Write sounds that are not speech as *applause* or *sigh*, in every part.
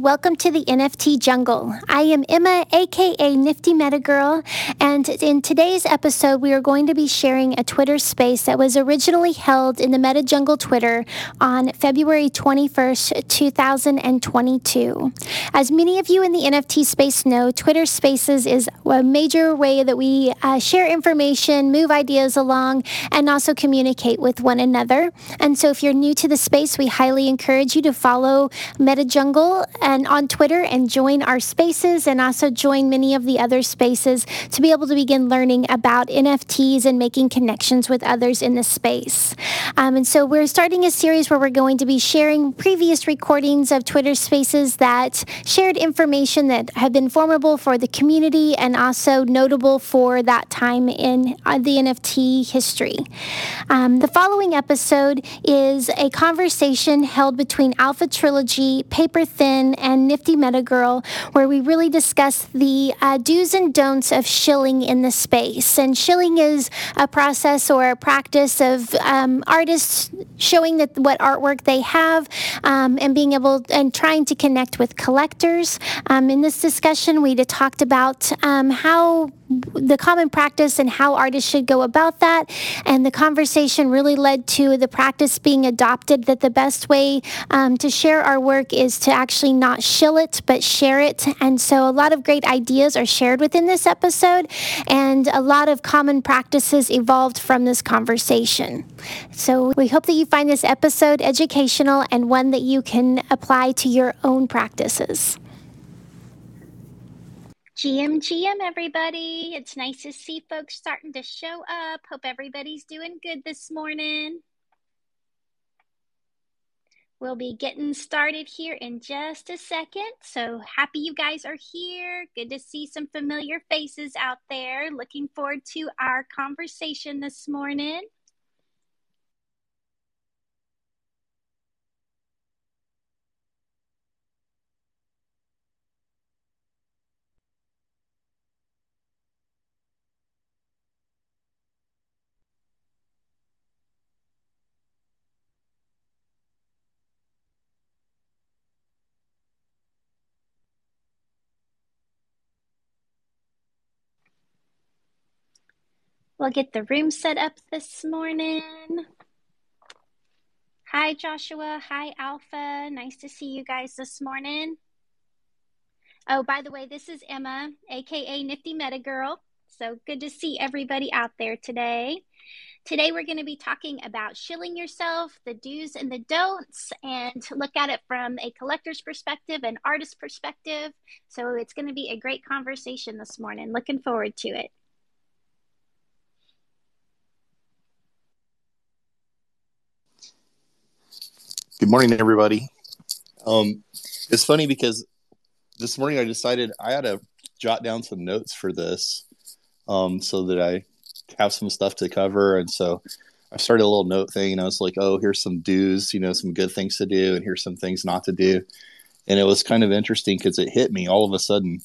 welcome to the NFT jungle. I am Emma, aka Nifty Meta Girl, and in today's episode, we are going to be sharing a Twitter space that was originally held in the Meta Jungle Twitter on February 21st, 2022. As many of you in the NFT space know, Twitter Spaces is a major way that we uh, share information, move ideas along, and also communicate with one another. And so, if you're new to the space, we highly encourage you to follow Meta Jungle and on Twitter and join our spaces and also join many of the other spaces to be able to begin learning about NFTs and making connections with others in the space. Um, and so we're starting a series where we're going to be sharing previous recordings of Twitter spaces that shared information that have been formable for the community and also notable for that time in uh, the NFT history. Um, the following episode is a conversation held between Alpha Trilogy, Paper Thin, and Nifty Meta Girl, where we really discuss the uh, do's and don'ts of shilling in the space. And shilling is a process or a practice of um, artists showing that what artwork they have um, and being able and trying to connect with collectors. Um, in this discussion, we talked about um, how the common practice and how artists should go about that. And the conversation really led to the practice being adopted that the best way um, to share our work is to actually not shill it, but share it. And so a lot of great ideas are shared within this episode, and a lot of common practices evolved from this conversation. So we hope that you find this episode educational and one that you can apply to your own practices. GM, GM, everybody. It's nice to see folks starting to show up. Hope everybody's doing good this morning. We'll be getting started here in just a second. So happy you guys are here. Good to see some familiar faces out there. Looking forward to our conversation this morning. We'll get the room set up this morning. Hi, Joshua. Hi, Alpha. Nice to see you guys this morning. Oh, by the way, this is Emma, aka Nifty Meta Girl. So good to see everybody out there today. Today, we're going to be talking about shilling yourself, the do's and the don'ts, and look at it from a collector's perspective and artist perspective. So, it's going to be a great conversation this morning. Looking forward to it. Good morning, everybody. Um, it's funny because this morning I decided I had to jot down some notes for this um, so that I have some stuff to cover. And so I started a little note thing and I was like, oh, here's some do's, you know, some good things to do, and here's some things not to do. And it was kind of interesting because it hit me all of a sudden.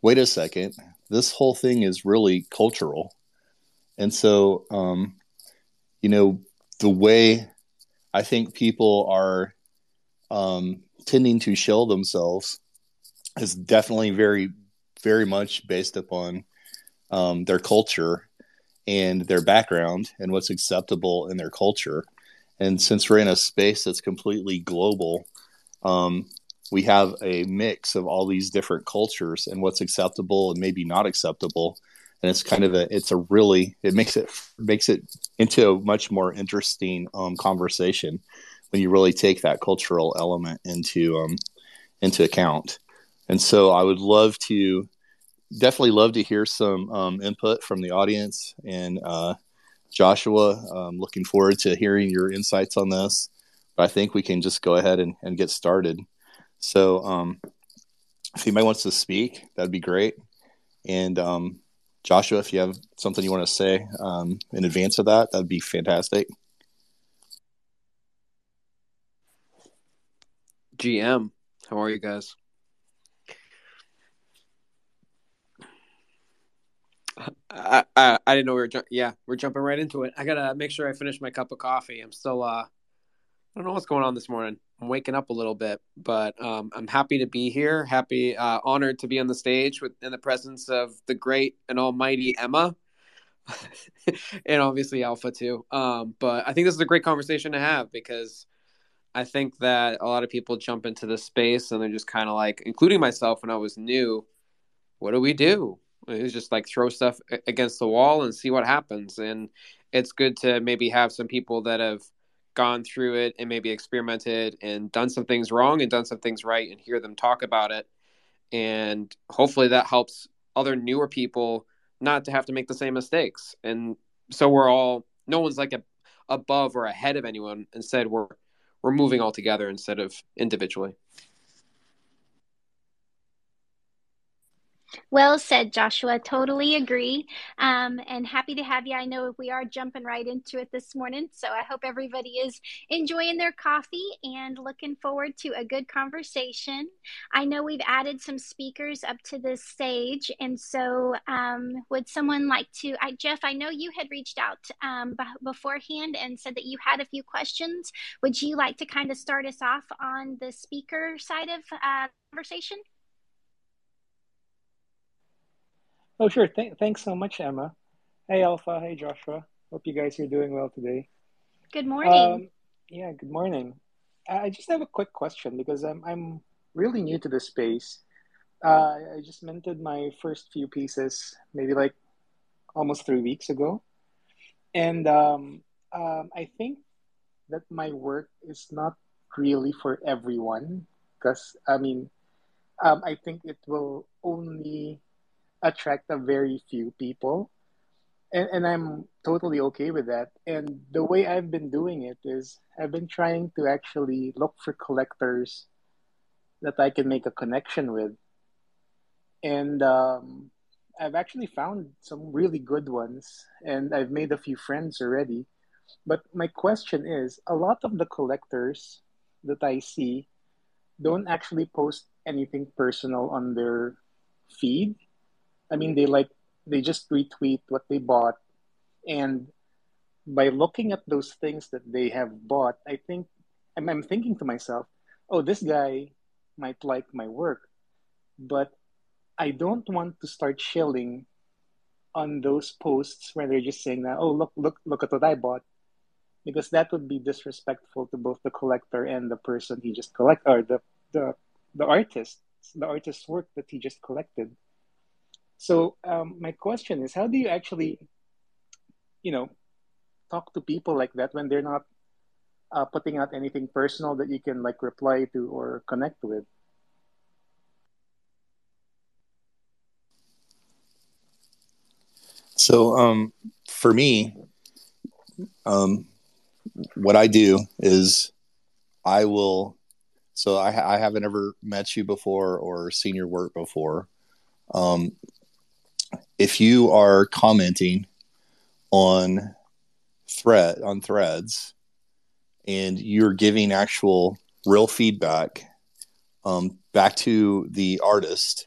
Wait a second, this whole thing is really cultural. And so, um, you know, the way I think people are um, tending to shill themselves is definitely very, very much based upon um, their culture and their background and what's acceptable in their culture. And since we're in a space that's completely global, um, we have a mix of all these different cultures and what's acceptable and maybe not acceptable and it's kind of a it's a really it makes it makes it into a much more interesting um, conversation when you really take that cultural element into um, into account. And so I would love to definitely love to hear some um, input from the audience and uh, Joshua. Um, looking forward to hearing your insights on this. But I think we can just go ahead and, and get started. So um, if anybody wants to speak, that'd be great. And um, Joshua, if you have something you want to say um, in advance of that, that'd be fantastic. GM, how are you guys? I, I, I didn't know we were ju- yeah we're jumping right into it. I gotta make sure I finish my cup of coffee. I'm still uh I don't know what's going on this morning. I'm waking up a little bit, but um, I'm happy to be here. Happy, uh, honored to be on the stage with in the presence of the great and almighty Emma, *laughs* and obviously Alpha too. Um, but I think this is a great conversation to have because I think that a lot of people jump into this space and they're just kind of like, including myself when I was new, what do we do? It's just like throw stuff against the wall and see what happens. And it's good to maybe have some people that have gone through it and maybe experimented and done some things wrong and done some things right and hear them talk about it. And hopefully that helps other newer people not to have to make the same mistakes. And so we're all, no one's like a, above or ahead of anyone. Instead, we're we're moving all together instead of individually. Well said, Joshua. Totally agree. Um, and happy to have you. I know we are jumping right into it this morning. So I hope everybody is enjoying their coffee and looking forward to a good conversation. I know we've added some speakers up to this stage. And so um, would someone like to, I, Jeff, I know you had reached out um, b- beforehand and said that you had a few questions. Would you like to kind of start us off on the speaker side of uh, conversation? Oh, sure. Th- thanks so much, Emma. Hey, Alpha. Hey, Joshua. Hope you guys are doing well today. Good morning. Um, yeah, good morning. I just have a quick question because I'm I'm really new to the space. Uh, I just minted my first few pieces maybe like almost three weeks ago, and um, um, I think that my work is not really for everyone because I mean um, I think it will only attract a very few people. And, and I'm totally okay with that. And the way I've been doing it is I've been trying to actually look for collectors that I can make a connection with. And um, I've actually found some really good ones, and I've made a few friends already. But my question is a lot of the collectors that I see don't actually post anything personal on their feed. I mean, they like they just retweet what they bought, and by looking at those things that they have bought, I think I'm, I'm thinking to myself, oh, this guy might like my work, but I don't want to start shilling on those posts where they're just saying that, oh, look, look, look at what I bought, because that would be disrespectful to both the collector and the person he just collect or the the the artist, the artist's work that he just collected. So um, my question is, how do you actually, you know, talk to people like that when they're not uh, putting out anything personal that you can like reply to or connect with? So, um, for me, um, what I do is I will. So I, I haven't ever met you before or seen your work before. Um, if you are commenting on thread on threads and you're giving actual real feedback um, back to the artist.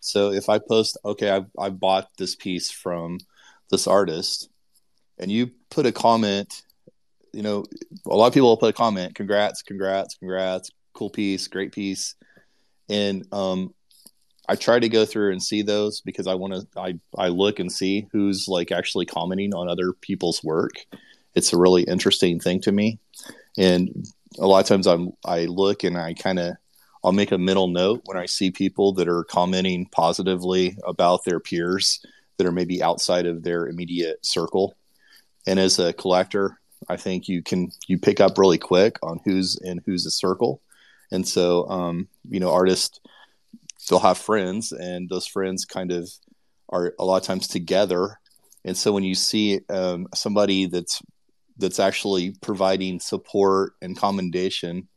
So if i post okay I, I bought this piece from this artist and you put a comment you know a lot of people will put a comment congrats congrats congrats cool piece great piece. And um, I try to go through and see those because I want to. I I look and see who's like actually commenting on other people's work. It's a really interesting thing to me, and a lot of times I'm I look and I kind of I'll make a mental note when I see people that are commenting positively about their peers that are maybe outside of their immediate circle. And as a collector, I think you can you pick up really quick on who's in who's a circle. And so, um, you know, artists they'll have friends and those friends kind of are a lot of times together. And so when you see um, somebody that's that's actually providing support and commendation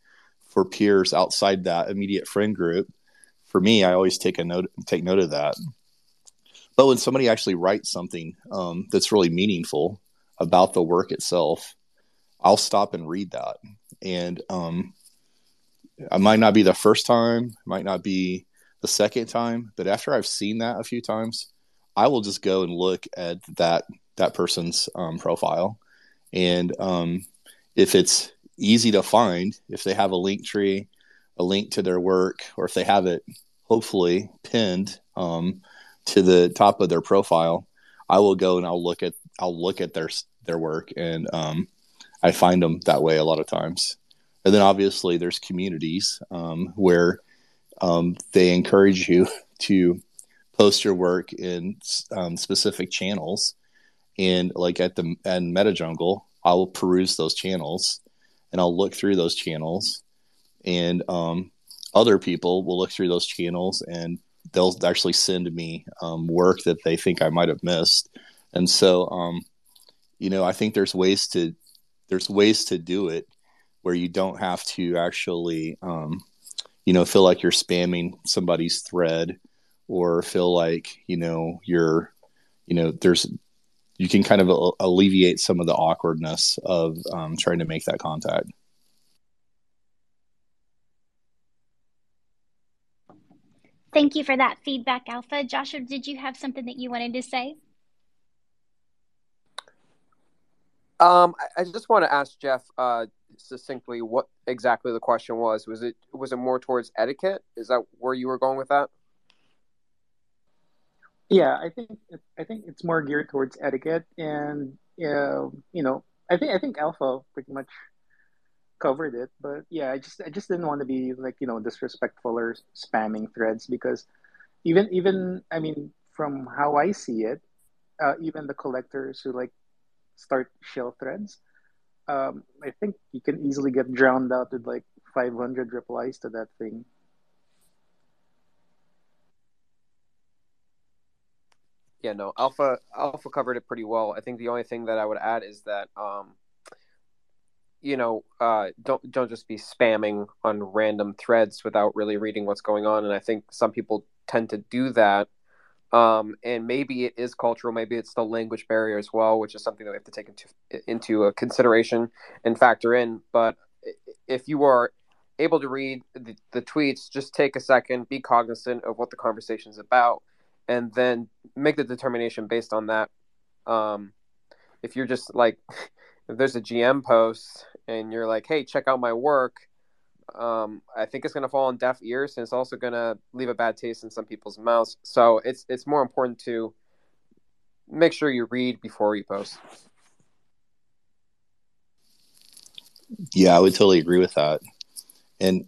for peers outside that immediate friend group for me i always take a note take note of that. But when somebody actually writes something um, that's really meaningful about the work itself i'll stop and read that. And um, i might not be the first time might not be the second time, but after I've seen that a few times, I will just go and look at that that person's um, profile, and um, if it's easy to find if they have a Linktree, a link to their work, or if they have it hopefully pinned um, to the top of their profile, I will go and I'll look at I'll look at their their work and um, I find them that way a lot of times. And then obviously there's communities um, where um, they encourage you *laughs* to post your work in um, specific channels. And like at the at Meta Jungle, I will peruse those channels and I'll look through those channels. And um, other people will look through those channels and they'll actually send me um, work that they think I might have missed. And so, um, you know, I think there's ways to there's ways to do it where you don't have to actually, um, you know, feel like you're spamming somebody's thread or feel like you know you're, you know, there's you can kind of alleviate some of the awkwardness of um, trying to make that contact. Thank you for that feedback, Alpha. Joshua, did you have something that you wanted to say? Um, I, I just want to ask Jeff uh, succinctly what exactly the question was. Was it was it more towards etiquette? Is that where you were going with that? Yeah, I think I think it's more geared towards etiquette, and uh, you know, I think I think Alpha pretty much covered it. But yeah, I just I just didn't want to be like you know disrespectful or spamming threads because even even I mean from how I see it, uh, even the collectors who like start shill threads, um, I think you can easily get drowned out with like 500 replies to that thing. Yeah, no, Alpha Alpha covered it pretty well. I think the only thing that I would add is that um, you know, uh, don't don't just be spamming on random threads without really reading what's going on. And I think some people tend to do that. Um, and maybe it is cultural, maybe it's the language barrier as well, which is something that we have to take into into consideration and factor in. But if you are able to read the, the tweets, just take a second, be cognizant of what the conversation is about, and then make the determination based on that. Um, if you're just like *laughs* if there's a GM post and you're like, hey, check out my work, um, I think it's going to fall on deaf ears and it's also going to leave a bad taste in some people's mouths. So it's it's more important to make sure you read before you post. Yeah, I would totally agree with that. And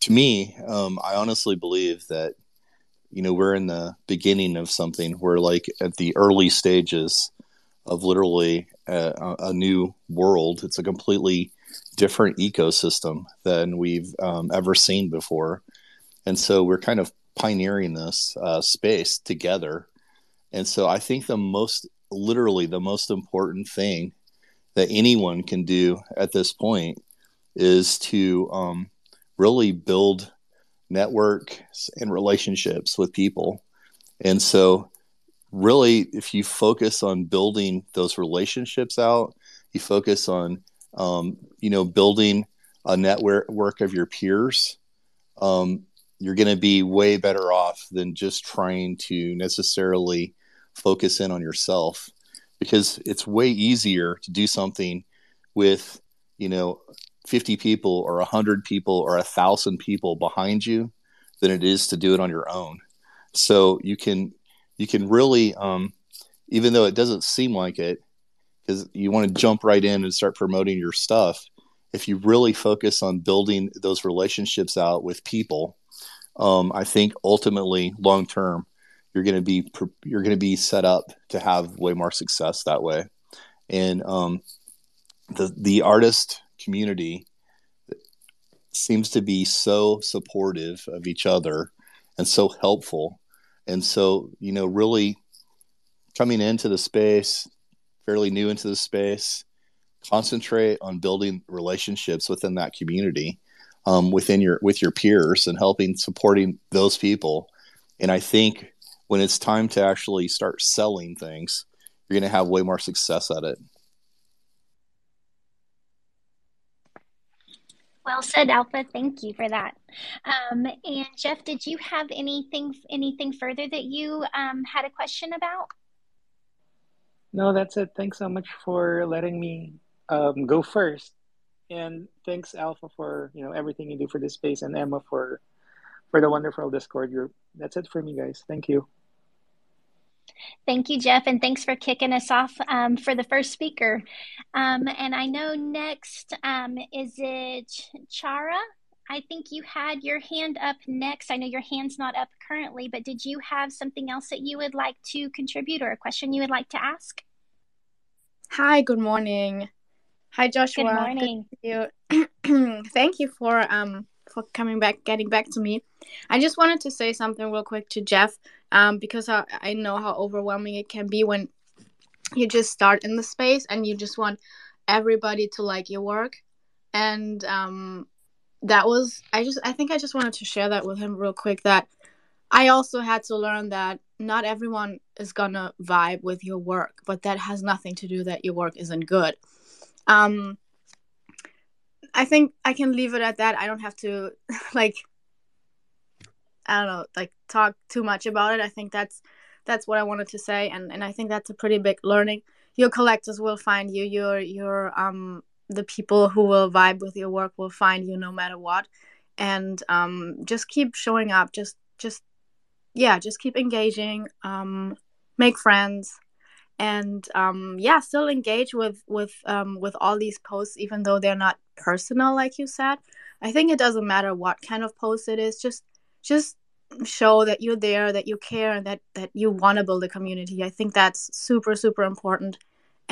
to me, um, I honestly believe that you know we're in the beginning of something. We're like at the early stages of literally a, a new world. It's a completely different ecosystem than we've um, ever seen before. And so we're kind of pioneering this uh, space together. And so I think the most, literally, the most important thing that anyone can do at this point is to um, really build networks and relationships with people. And so really, if you focus on building those relationships out, you focus on, um, you know, building a network of your peers, um, you're going to be way better off than just trying to necessarily focus in on yourself because it's way easier to do something with, you know, 50 people or 100 people or a 1,000 people behind you than it is to do it on your own. So you can you can really, um, even though it doesn't seem like it, because you want to jump right in and start promoting your stuff. If you really focus on building those relationships out with people, um, I think ultimately, long term, you're going to be you're going to be set up to have way more success that way. And um, the the artist community seems to be so supportive of each other and so helpful and so, you know, really coming into the space, fairly new into the space, concentrate on building relationships within that community, um, within your with your peers, and helping supporting those people. And I think when it's time to actually start selling things, you're going to have way more success at it. Well said, Alpha. Thank you for that. Um, and Jeff, did you have anything anything further that you um, had a question about? No, that's it. Thanks so much for letting me um, go first. And thanks, Alpha, for you know everything you do for this space, and Emma for for the wonderful Discord group. That's it for me, guys. Thank you. Thank you, Jeff, and thanks for kicking us off um, for the first speaker. Um, and I know next um, is it Chara? I think you had your hand up next. I know your hand's not up currently, but did you have something else that you would like to contribute or a question you would like to ask? Hi, good morning. Hi, Joshua. Good morning. Thank you. *clears throat* Thank you for um for coming back, getting back to me. I just wanted to say something real quick to Jeff, um, because I, I know how overwhelming it can be when you just start in the space and you just want everybody to like your work. And um, that was I just I think I just wanted to share that with him real quick that I also had to learn that not everyone is gonna vibe with your work, but that has nothing to do that your work isn't good. Um, I think I can leave it at that. I don't have to *laughs* like I don't know, like talk too much about it. I think that's that's what I wanted to say and and I think that's a pretty big learning. Your collectors will find you. Your your um the people who will vibe with your work will find you no matter what. And um just keep showing up just just yeah just keep engaging um make friends. And um yeah still engage with with um with all these posts even though they're not personal like you said. I think it doesn't matter what kind of post it is just just show that you're there that you care and that that you want to build a community. I think that's super super important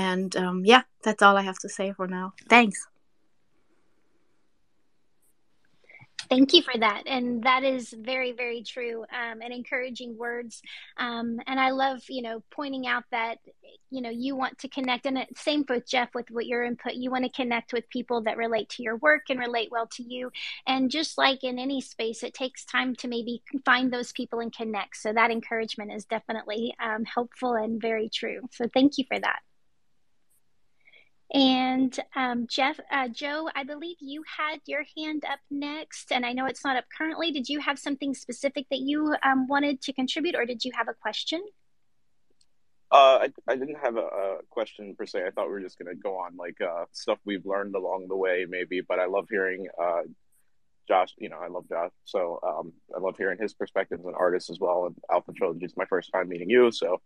and um, yeah that's all i have to say for now thanks Thank you for that. And that is very, very true um, and encouraging words. Um, and I love, you know, pointing out that, you know, you want to connect. And same with Jeff with what your input, you want to connect with people that relate to your work and relate well to you. And just like in any space, it takes time to maybe find those people and connect. So that encouragement is definitely um, helpful and very true. So thank you for that. And um, Jeff, uh, Joe, I believe you had your hand up next, and I know it's not up currently. Did you have something specific that you um, wanted to contribute, or did you have a question? Uh, I, I didn't have a, a, question per se. I thought we were just going to go on like uh, stuff we've learned along the way, maybe. But I love hearing uh, Josh. You know, I love Josh, so um, I love hearing his perspective as an artist as well. And Alpha Trilogy is my first time meeting you, so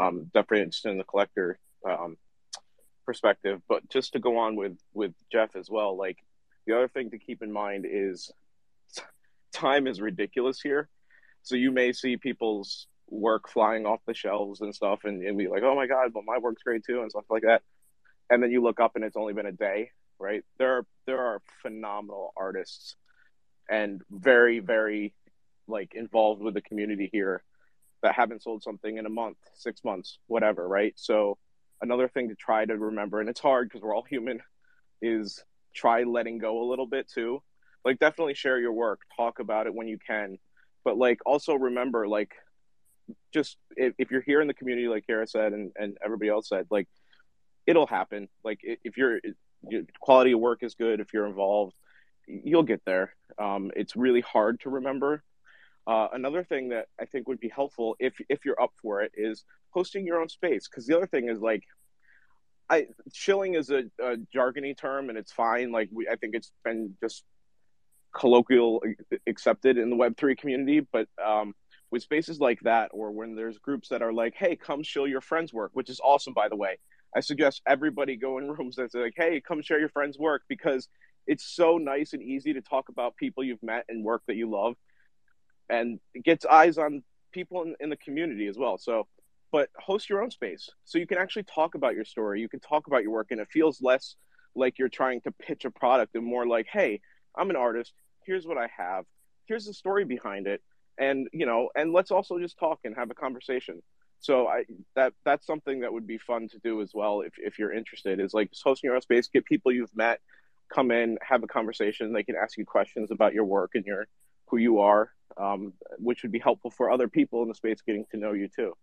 um, definitely interested in the collector um, perspective, but just to go on with with Jeff as well, like the other thing to keep in mind is time is ridiculous here. So you may see people's work flying off the shelves and stuff and, and be like, oh my God, but my work's great too and stuff like that. And then you look up and it's only been a day, right? There are there are phenomenal artists and very, very like involved with the community here that haven't sold something in a month, six months, whatever, right? So another thing to try to remember, and it's hard because we're all human, is try letting go a little bit too. Like definitely share your work, talk about it when you can, but like also remember like just if, if you're here in the community, like Kara said and, and everybody else said, like it'll happen. Like if your quality of work is good, if you're involved, you'll get there. Um, it's really hard to remember uh, another thing that I think would be helpful if if you're up for it is hosting your own space. Because the other thing is like, I shilling is a, a jargony term and it's fine. Like we, I think it's been just colloquial accepted in the Web three community, but um, with spaces like that, or when there's groups that are like, "Hey, come shill your friends' work," which is awesome, by the way. I suggest everybody go in *laughs* rooms that's like, "Hey, come share your friends' work," because it's so nice and easy to talk about people you've met and work that you love and gets eyes on people in, in the community as well. So, but host your own space so you can actually talk about your story. You can talk about your work, and it feels less like you're trying to pitch a product and more like, hey, I'm an artist. Here's what I have. Here's the story behind it, and you know, and let's also just talk and have a conversation. So I that that's something that would be fun to do as well if if you're interested. Is like hosting your own space, get people you've met, come in, have a conversation. They can ask you questions about your work and your who you are, um, which would be helpful for other people in the space getting to know you too.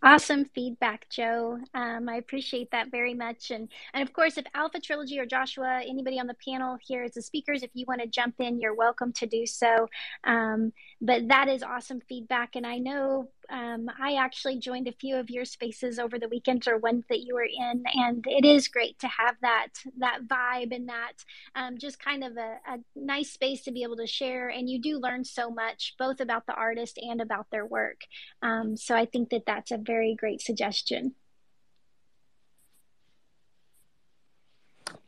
Awesome feedback, Joe. Um, I appreciate that very much. And, and of course, if Alpha Trilogy or Joshua, anybody on the panel here as the speakers, if you want to jump in, you're welcome to do so. Um, but that is awesome feedback. And I know Um, I actually joined a few of your spaces over the weekend or ones that you were in, and it is great to have that that vibe and that um, just kind of a, a nice space to be able to share. And you do learn so much, both about the artist and about their work. Um, so I think that that's a very great suggestion.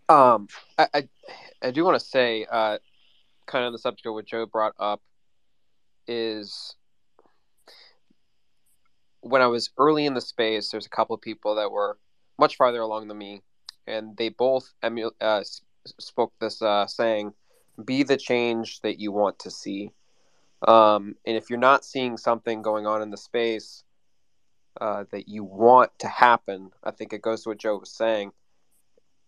Um, I, I, I do want to say, uh, kind of the subject of what Joe brought up is when I was early in the space, there's a couple of people that were much farther along than me, and they both emu- uh, spoke this uh, saying, "Be the change that you want to see." Um, and if you're not seeing something going on in the space uh, that you want to happen, I think it goes to what Joe was saying.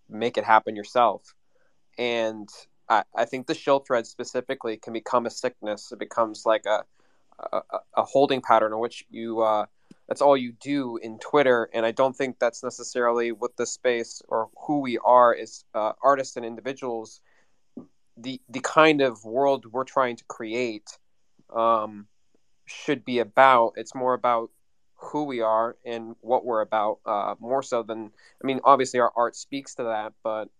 Make it happen yourself, and I, I think the shill thread specifically can become a sickness. It becomes like a a, a holding pattern in which you uh, that's all you do in Twitter, and I don't think that's necessarily what the space or who we are as uh, artists and individuals. The the kind of world we're trying to create um, should be about. It's more about who we are and what we're about, uh, more so than I mean. Obviously, our art speaks to that, but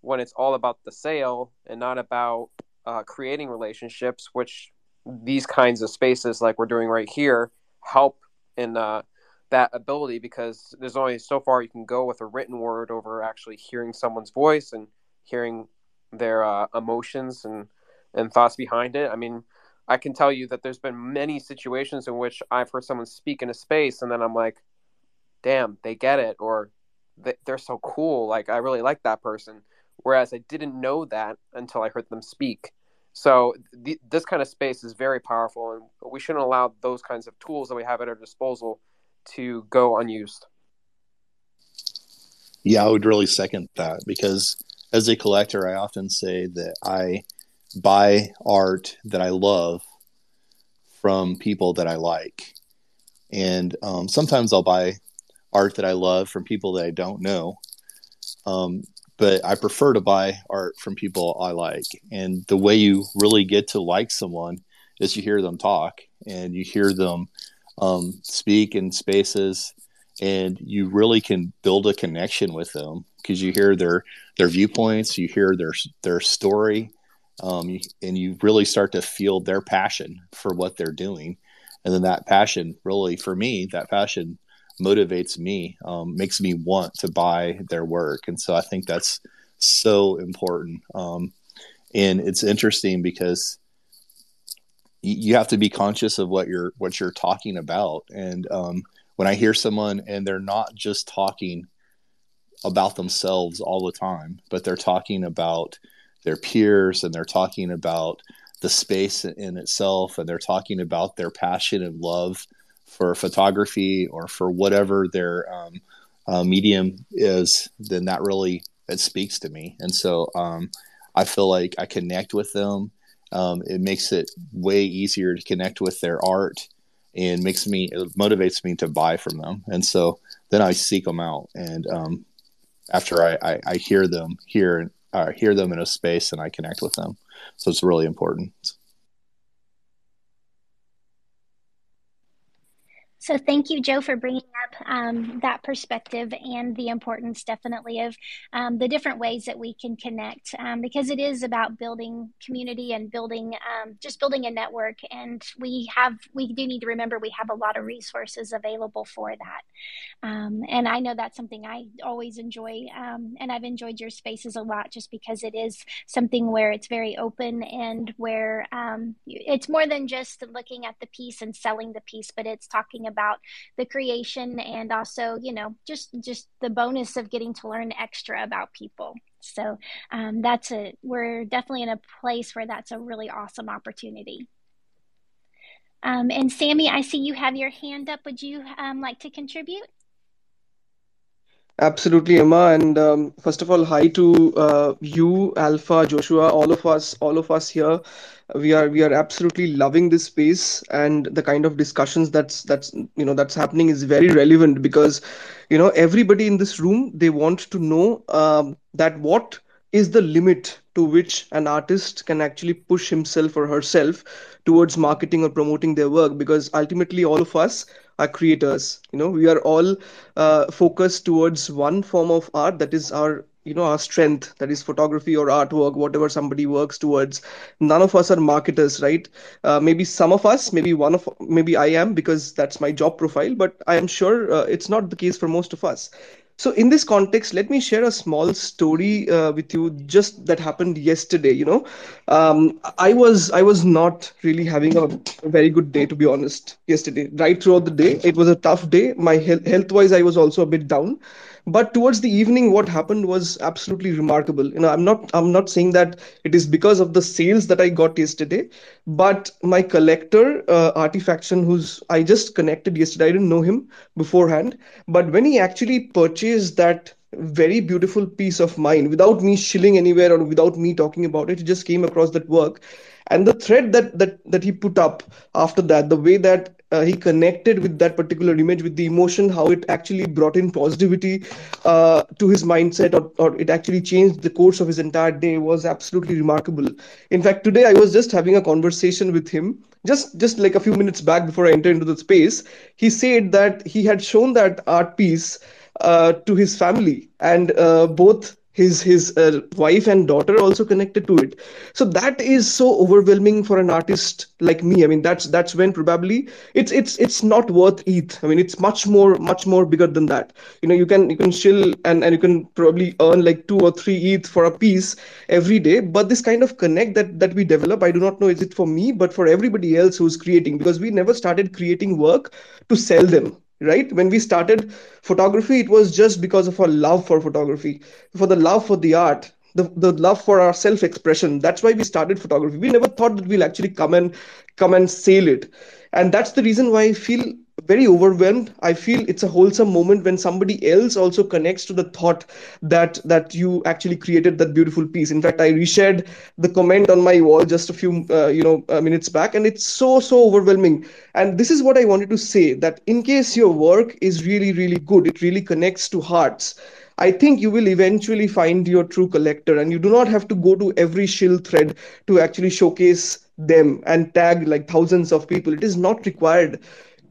when it's all about the sale and not about uh, creating relationships, which these kinds of spaces like we're doing right here help in uh, that ability because there's only so far you can go with a written word over actually hearing someone's voice and hearing their uh, emotions and, and thoughts behind it. I mean, I can tell you that there's been many situations in which I've heard someone speak in a space and then I'm like, damn, they get it, or they're so cool. Like, I really like that person whereas I didn't know that until I heard them speak. So th- this kind of space is very powerful, and we shouldn't allow those kinds of tools that we have at our disposal to go unused. Yeah, I would really second that because as a collector, I often say that I buy art that I love from people that I like. And um, sometimes I'll buy art that I love from people that I don't know. Um, but I prefer to buy art from people I like. And the way you really get to like someone is you hear them talk and you hear them um, speak in spaces, and you really can build a connection with them because you hear their their viewpoints, you hear their their story, um, and you really start to feel their passion for what they're doing. And then that passion, really, for me, that passion motivates me, um, makes me want to buy their work. And so I think that's so important. Um, and it's interesting because you have to be conscious of what you're what you're talking about. And um, when I hear someone and they're not just talking about themselves all the time, but they're talking about their peers and they're talking about the space in itself and they're talking about their passion and love for photography or for whatever their um, uh, medium is, then that really it speaks to me. And so um, I feel like I connect with them. Um, it makes it way easier to connect with their art and makes me it motivates me to buy from them. And so then I seek them out. And um, after I, I, I, hear them here, uh, hear them in a space and I connect with them. So it's really important. So thank you, Joe, for bringing up um, that perspective and the importance, definitely, of um, the different ways that we can connect, um, because it is about building community and building um, just building a network. And we have we do need to remember we have a lot of resources available for that. Um, and I know that's something I always enjoy, um, and I've enjoyed your spaces a lot just because it is something where it's very open and where it's more than just looking at the piece and selling the piece, but it's talking about the creation and also you know just just the bonus of getting to learn extra about people. So um, that's a we're definitely in a place where that's a really awesome opportunity. Um, and sammy i see you have your hand up. Would you um, like to contribute Absolutely, Emma. And um, first of all, hi to uh, you, Alpha, Joshua, all of us, all of us here. We are we are absolutely loving this space, and the kind of discussions that's that's you know that's happening is very relevant because you know everybody in this room they want to know um, that what is the limit to which an artist can actually push himself or herself towards marketing or promoting their work because ultimately all of us are creators. You know we are all uh, focused towards one form of art that is our you know our strength that is photography or artwork whatever somebody works towards. None of us are marketers right? Uh, maybe some of us maybe one of maybe i am because that's my job profile but i am sure uh, it's not the case for most of us so in this context let me share a small story uh, with you just that happened yesterday you know. Um, i was i was not really having a very good day to be honest yesterday. Right throughout the day it was a tough day. My health wise i was also a bit down but towards the evening what happened was absolutely remarkable. You know i'm not i'm not saying that it is because of the sales that i got yesterday but my collector uh, artifaction who's i just connected yesterday i didn't know him beforehand but when he actually purchased that very beautiful piece of mine without me shilling anywhere or without me talking about it he just came across that work. And the thread that that that he put up after that the way that uh, he connected with that particular image with the emotion how it actually brought in positivity uh, to his mindset or, or it actually changed the course of his entire day was absolutely remarkable. In fact today i was just having a conversation with him just just like a few minutes back before i entered into the space. He said that he had shown that art piece uh, to his family and uh, both his his uh, wife and daughter also connected to it. So that is so overwhelming for an artist like me. I mean that's that's when probably it's it's it's not worth ETH i mean it's much more much more bigger than that. You know you can you can chill and and you can probably earn like 2 or 3 ETH for a piece every day. But this kind of connect that that we develop i do not know is it for me but for everybody else who's creating because we never started creating work to sell them right? When we started photography it was just because of our love for photography for the love for the art the, the love for our self expression that's why we started photography. We never thought that we'll actually come and come and sail it. And that's the reason why i feel very overwhelmed. I feel it's a wholesome moment when somebody else also connects to the thought that that you actually created that beautiful piece. In fact i reshared the comment on my wall just a few uh, you know uh, minutes back and it's so so overwhelming. And this is what i wanted to say that in case your work is really really good it really connects to hearts I think you will eventually find your true collector, and you do not have to go to every shill thread to actually showcase them and tag like thousands of people. It is not required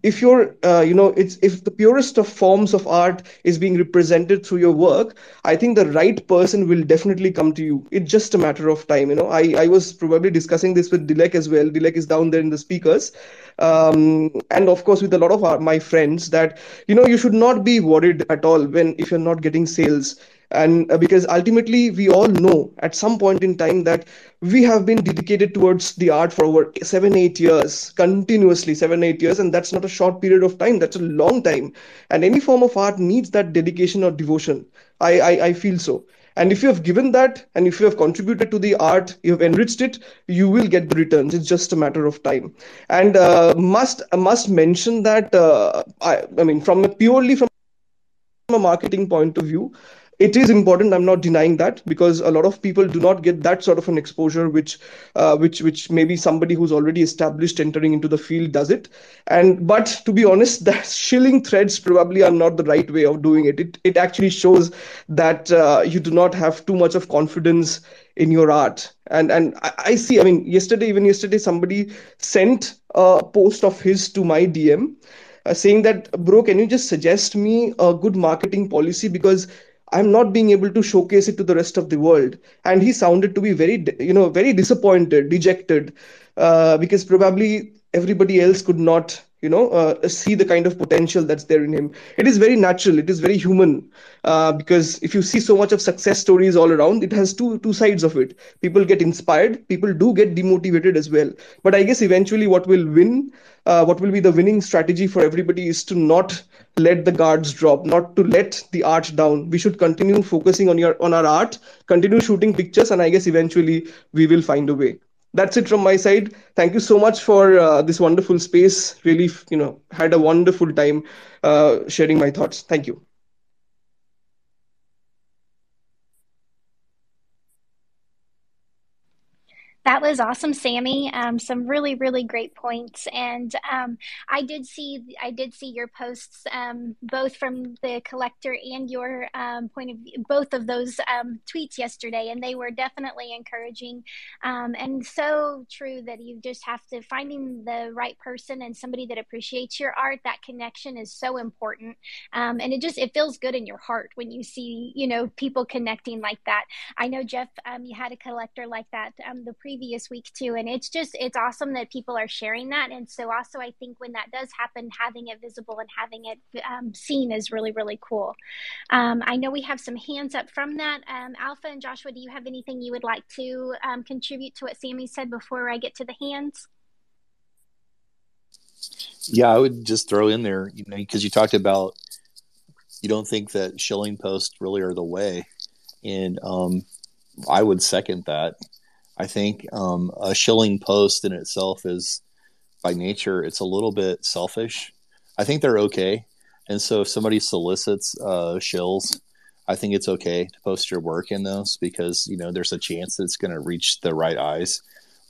if you're uh, you know it's if the purest of forms of art is being represented through your work i think the right person will definitely come to you. It's just a matter of time you know. I i was probably discussing this with dilek as well. Dilek is down there in the speakers. Um, and of course with a lot of our, my friends that you know you should not be worried at all when if you're not getting sales and uh, because ultimately we all know at some point in time that we have been dedicated towards the art for over seven eight years continuously seven eight years and that's not a short period of time that's a long time. And any form of art needs that dedication or devotion. I i, I feel so. And if you have given that and if you have contributed to the art you have enriched it you will get the returns. It's just a matter of time. And uh, must must mention that uh, I, I mean from a purely from a marketing point of view it is important i'm not denying that because a lot of people do not get that sort of an exposure which uh, which which maybe somebody who's already established entering into the field does it. And but to be honest *laughs* the shilling threads probably are not the right way of doing it. It, it actually shows that uh, you do not have too much of confidence in your art. And and I, I see i mean yesterday even yesterday somebody sent a post of his to my dm uh, saying that bro can you just suggest me a good marketing policy? Because i'm not being able to showcase it to the rest of the world. And he sounded to be very you know very disappointed dejected uh, because probably everybody else could not you know uh, see the kind of potential that's there in him. It is very natural. It is very human uh, because if you see so much of success stories all around it has two two sides of it. People get inspired. People do get demotivated as well. But i guess eventually what will win uh, what will be the winning strategy for everybody is to not let the guards drop not to let the art down. We should continue focusing on your on our art continue shooting pictures and i guess eventually we will find a way that's it from my side. Thank you so much for uh, this wonderful space. Really you know had a wonderful time uh, sharing my thoughts. Thank you That was awesome, Sammy. Um, some really, really great points, and um, I did see I did see your posts, um, both from the collector and your um, point of view, both of those um, tweets yesterday, and they were definitely encouraging, um, and so true that you just have to finding the right person and somebody that appreciates your art. That connection is so important, and it just it feels good in your heart when you see you know people connecting like that. I know Jeff, you had a collector like that the previous week too and it's just it's awesome that people are sharing that and so also i think when that does happen having it visible and having it um, seen is really really cool. Um, i know we have some hands up from that. Um, alpha and joshua do you have anything you would like to um, contribute to what sammy said before i get to the hands? Yeah i would just throw in there you know because you talked about you don't think that shilling posts really are the way and um, I would second that. I think um, a shilling post in itself is, by nature, it's a little bit selfish. I think they're okay, and so if somebody solicits uh, shills, I think it's okay to post your work in those because you know there's a chance that it's going to reach the right eyes,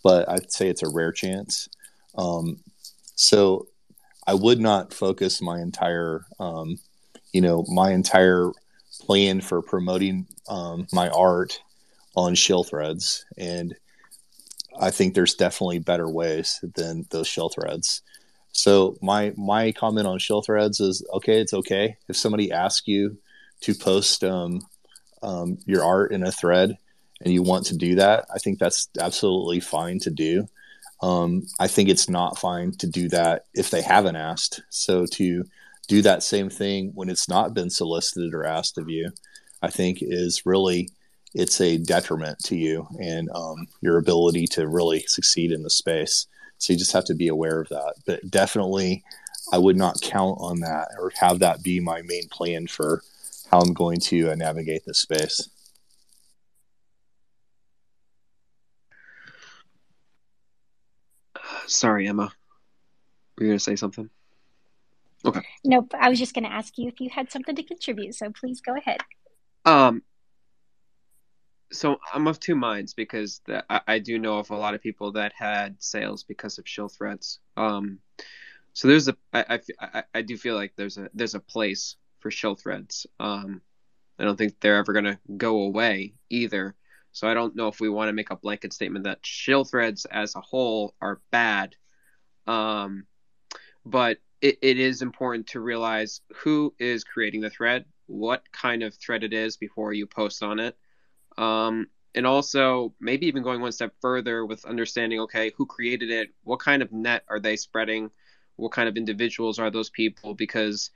but I'd say it's a rare chance. Um, so I would not focus my entire, um, you know, my entire plan for promoting um, my art on shill threads and I think there's definitely better ways than those shill threads. So my my comment on shill threads is okay. It's okay if somebody asks you to post um, um, your art in a thread and you want to do that. I think that's absolutely fine to do. Um, I think it's not fine to do that if they haven't asked. So to do that same thing when it's not been solicited or asked of you, I think is really it's a detriment to you and um, your ability to really succeed in the space. So you just have to be aware of that. But definitely, I would not count on that or have that be my main plan for how I'm going to uh, navigate this space. Sorry, Emma. Were you going to say something? Okay. Nope. I was just going to ask you if you had something to contribute. So please go ahead. Um, so I'm of two minds because the, I, I, do know of a lot of people that had sales because of shill threads. Um, so there's a I, I, I do feel like there's a there's a place for shill threads. Um, I don't think they're ever gonna go away either. So I don't know if we want to make a blanket statement that shill threads as a whole are bad. Um, but it, it is important to realize who is creating the thread, what kind of thread it is before you post on it um, and also maybe even going one step further with understanding okay who created it? What kind of net are they spreading? What kind of individuals are those people? Because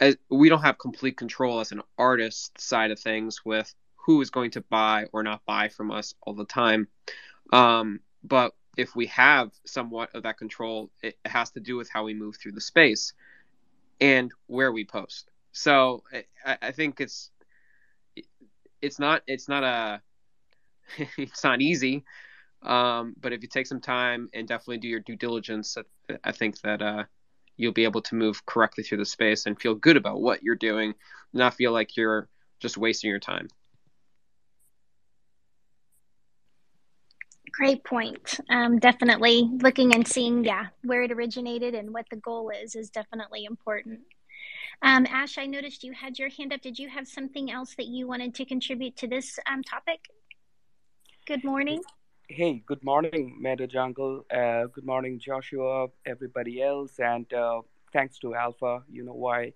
as, we don't have complete control as an artist side of things with who is going to buy or not buy from us all the time. Um, but if we have somewhat of that control it has to do with how we move through the space and where we post. So I, I think it's it's not it's not a *laughs* it's not easy. Um, but if you take some time and definitely do your due diligence, I think that uh, you'll be able to move correctly through the space and feel good about what you're doing, not feel like you're just wasting your time. Great point. Um, definitely looking and seeing, yeah, where it originated and what the goal is is definitely important. Um, Ash, I noticed you had your hand up. Did you have something else that you wanted to contribute to this um, topic? Good morning. Hey, good morning, Meta Jungle. Uh, good morning, Joshua, everybody else, and uh, thanks to Alpha. You know why?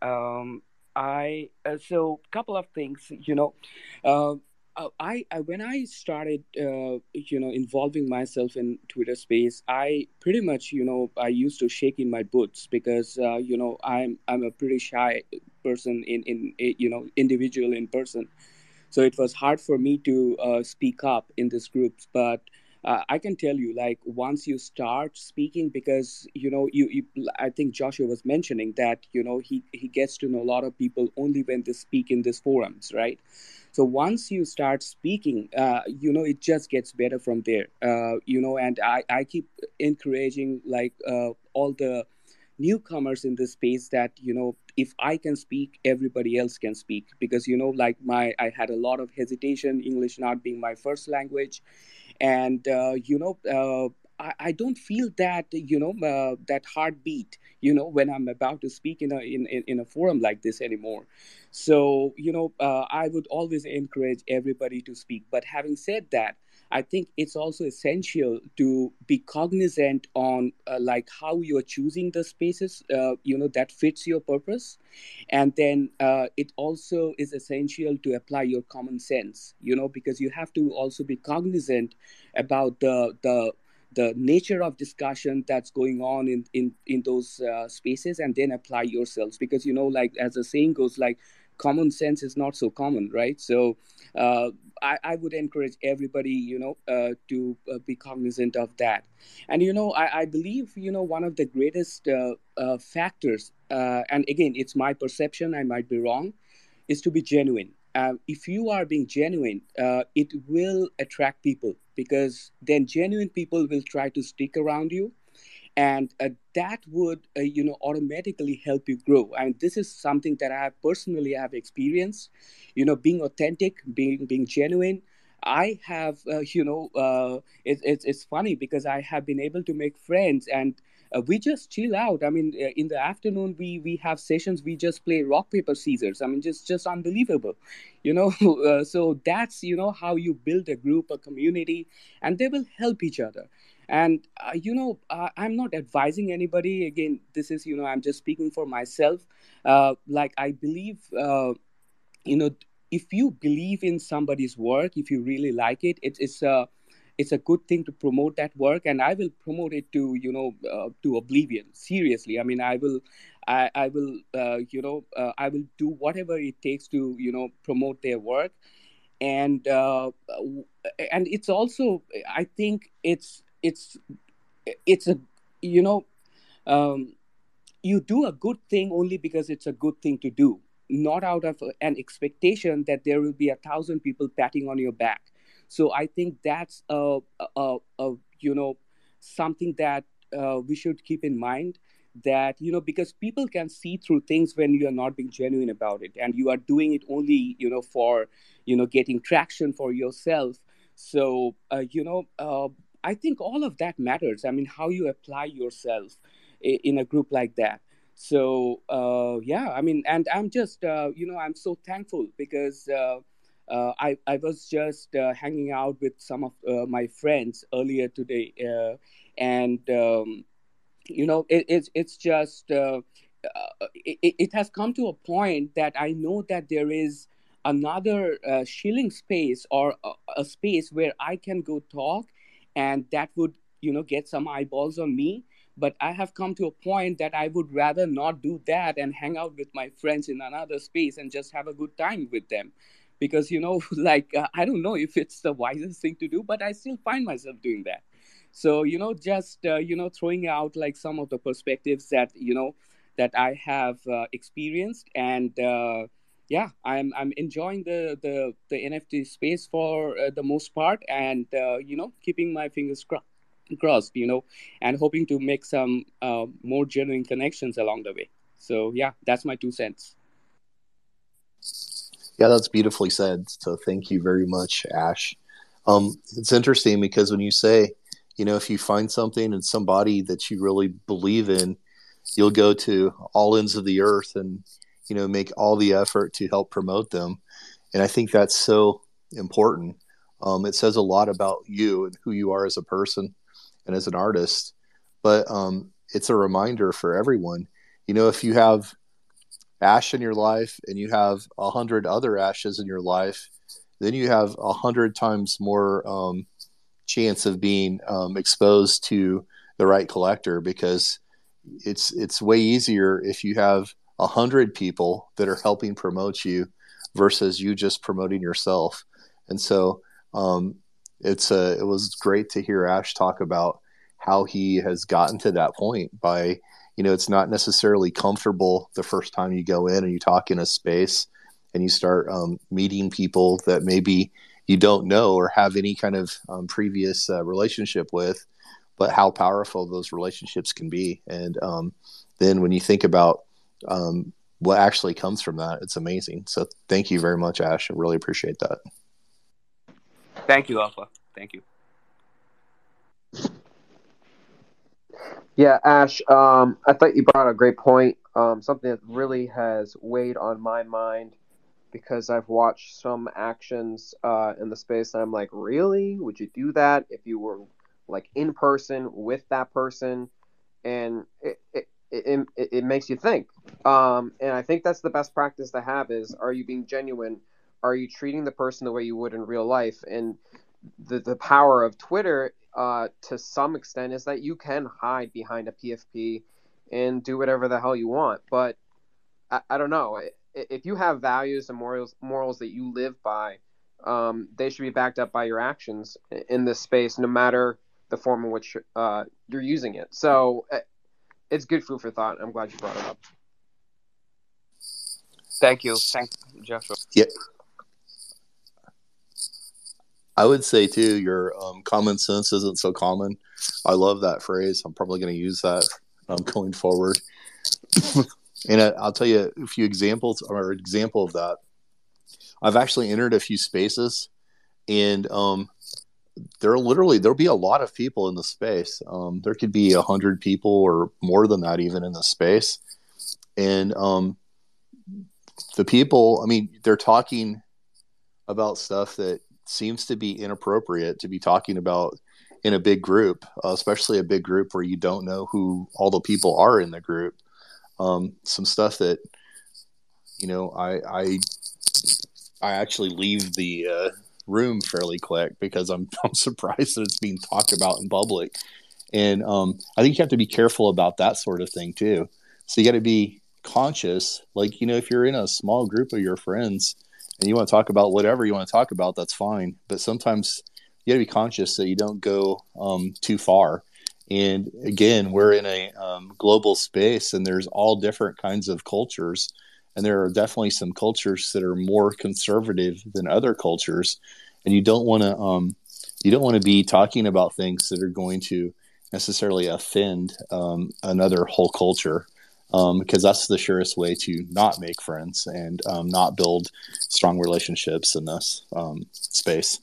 Um, I uh, so couple of things. You know, uh, uh, I, I, when I started, uh, you know, involving myself in Twitter space, I pretty much, you know, I used to shake in my boots because, uh, you know, I'm I'm a pretty shy person in in you know individual in person, so it was hard for me to uh, speak up in these groups. But uh, I can tell you, like once you start speaking, because you know, you, you I think Joshua was mentioning that you know he he gets to know a lot of people only when they speak in these forums, right? so once you start speaking uh, you know it just gets better from there uh, you know and i, I keep encouraging like uh, all the newcomers in this space that you know if i can speak everybody else can speak because you know like my i had a lot of hesitation english not being my first language and uh, you know uh, I, I don't feel that you know uh, that heartbeat you know when i'm about to speak in a in, in a forum like this anymore. So you know i would always encourage everybody to speak. But having said that I think it's also essential to be cognizant on uh, like how you are choosing the spaces, uh, you know, that fits your purpose, and then uh, it also is essential to apply your common sense, you know, because you have to also be cognizant about the the the nature of discussion that's going on in in in those uh, spaces and then apply yourselves. Because you know like as the saying goes like common sense is not so common right? So uh, I, I would encourage everybody, you know, uh, to uh, be cognizant of that. And, you know, I, I believe, you know, one of the greatest uh, uh factors, uh, and again, it's my perception, I might be wrong, is to be genuine. Um, if you are being genuine, uh, it will attract people because then genuine people will try to stick around you and uh, that would uh, you know automatically help you grow. And this is something that i personally have experienced you know being authentic being being genuine. I have uh, you know uh, it, it's, it's funny because i have been able to make friends and uh, we just chill out. I mean uh, in the afternoon we we have sessions. We just play rock paper scissors. I mean just just unbelievable you know? *laughs* So that's you know how you build a group a community and they will help each other and uh, you know uh, i'm not advising anybody. Again this is you know i'm just speaking for myself. Uh, like i believe uh, you know if you believe in somebody's work if you really like it, it it's a it's a good thing to promote that work. And i will promote it to you know uh, to oblivion. Seriously. I mean i will i, I will uh, you know i will do whatever it takes to you know promote their work. And and it's also i think it's it's it's a you know um, you do a good thing only because it's a good thing to do not out of an expectation that there will be a thousand people patting on your back. So i think that's a, a, a you know something that uh, we should keep in mind that you know because people can see through things when you are not being genuine about it and you are doing it only you know for you know getting traction for yourself. So uh, you know uh, I think all of that matters. I mean, how you apply yourself in a group like that. So uh, yeah, I mean, and I'm just uh, you know I'm so thankful because uh, uh I I was just uh, hanging out with some of uh, my friends earlier today, and um, you know it, it's it's just it, it, has come to a point that I know that there is another shilling space or a, a space where I can go talk and that would you know get some eyeballs on me. But i have come to a point that i would rather not do that and hang out with my friends in another space and just have a good time with them. Because you know *laughs* like uh, i don't know if it's the wisest thing to do but i still find myself doing that. So you know just uh, you know throwing out like some of the perspectives that you know that i have uh, experienced and uh, yeah, I'm I'm enjoying the the, the NFT space for uh, the most part, and uh, you know, keeping my fingers cro- crossed, you know, and hoping to make some uh, more genuine connections along the way. So yeah, that's my two cents. Yeah, that's beautifully said. So thank you very much, Ash. Um, it's interesting because when you say, you know, if you find something and somebody that you really believe in, you'll go to all ends of the earth and you know make all the effort to help promote them. And i think that's so important. Um, it says a lot about you and who you are as a person and as an artist. But um, it's a reminder for everyone you know if you have ash in your life and you have a hundred other ashes in your life then you have a hundred times more um, chance of being um, exposed to the right collector because it's it's way easier if you have a hundred people that are helping promote you versus you just promoting yourself. And so um, it's a, it was great to hear Ash talk about how he has gotten to that point by, you know, it's not necessarily comfortable the first time you go in and you talk in a space and you start um, meeting people that maybe you don't know or have any kind of um, previous uh, relationship with, but how powerful those relationships can be. And um, then when you think about um, what actually comes from that. It's amazing. So thank you very much, Ash. I really appreciate that. Thank you, Alpha. Thank you. Yeah, Ash, um, I thought you brought a great point. Um, something that really has weighed on my mind because I've watched some actions uh, in the space, and I'm like, really? Would you do that if you were like in person with that person? And it it, it, it, it makes you think. Um, and I think that's the best practice to have is: Are you being genuine? Are you treating the person the way you would in real life? And the the power of Twitter, uh, to some extent, is that you can hide behind a PFP and do whatever the hell you want. But I, I don't know if you have values and morals morals that you live by, um, they should be backed up by your actions in this space, no matter the form in which uh, you're using it. So eh, it's good food for thought. I'm glad you brought it up. Thank you. Thanks, Joshua. Yep. I would say too, your um, common sense isn't so common. I love that phrase. I'm probably going to use that um, going forward. *laughs* And I'll tell you a few examples or example of that. I've actually entered a few spaces, and um, there literally there'll be a lot of people in the space. Um, there could be a hundred people or more than that even in the space, and um, the people. I mean, they're talking about stuff that seems to be inappropriate to be talking about in a big group, uh, especially a big group where you don't know who all the people are in the group um, some stuff that you know I I I actually leave the uh, room fairly quick because I'm *laughs* I'm surprised that it's being talked about in public, and um, I think you have to be careful about that sort of thing too. So you got to be conscious, like you know, if you're in a small group of your friends and you want to talk about whatever you want to talk about, that's fine. But sometimes you got to be conscious that you don't go um, too far and again, we're in a um, global space, and there's all different kinds of cultures. And there are definitely some cultures that are more conservative than other cultures. And you don't want to um, you don't want to be talking about things that are going to necessarily offend um, another whole culture um, because that's the surest way to not make friends and um, not build strong relationships in this um, space.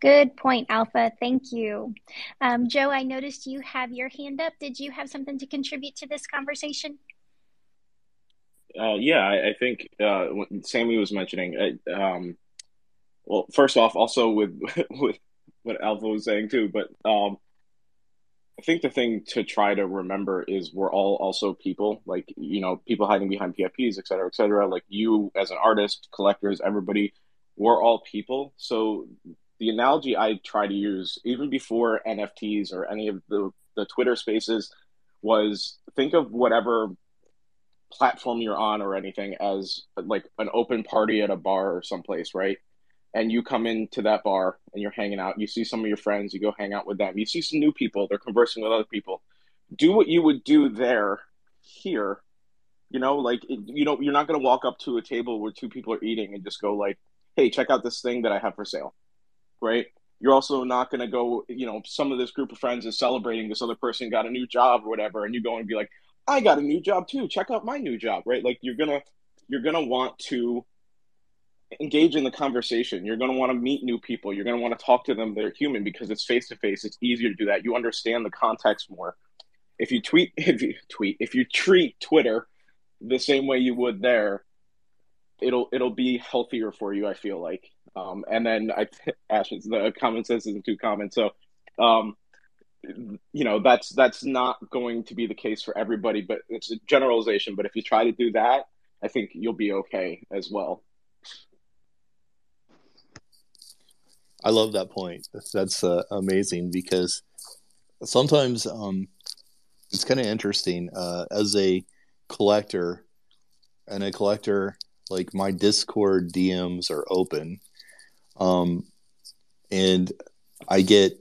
Good point, Alpha. Thank you. Um, Joe, I noticed you have your hand up. Did you have something to contribute to this conversation? Uh, yeah, I, I think uh, Sammy was mentioning. Uh, um, well, first off, also with *laughs* with what Alpha was saying too, but um, I think the thing to try to remember is we're all also people. Like you know, people hiding behind PFPs, et cetera, et cetera. Like you as an artist, collectors, everybody, we're all people. So the analogy I try to use, even before NFTs or any of the, the Twitter spaces, was think of whatever platform you're on or anything as like an open party at a bar or someplace, right? And you come into that bar and you're hanging out. You see some of your friends, you go hang out with them. You see some new people, they're conversing with other people. Do what you would do there, here. You know, like you know, you're not going to walk up to a table where two people are eating and just go like, "Hey, check out this thing that I have for sale." Right? You're also not going to go, you know, some of this group of friends is celebrating this other person got a new job or whatever, and you go and be like, I got a new job too. Check out my new job, right? Like you're gonna you're gonna want to engage in the conversation. You're gonna want to meet new people. You're gonna want to talk to them. They're human because it's face to face. It's easier to do that. You understand the context more. If you tweet, *laughs* if you tweet, if you treat Twitter the same way you would there, it'll it'll be healthier for you. I feel like. Um, and then I *laughs* Ashes the common sense isn't too common. So, um, you know, that's that's not going to be the case for everybody, but it's a generalization. But if you try to do that, I think you'll be okay as well. I love that point. That's uh, amazing because sometimes um, it's kind of interesting uh, as a collector and a collector like my discord dms are open um, and I get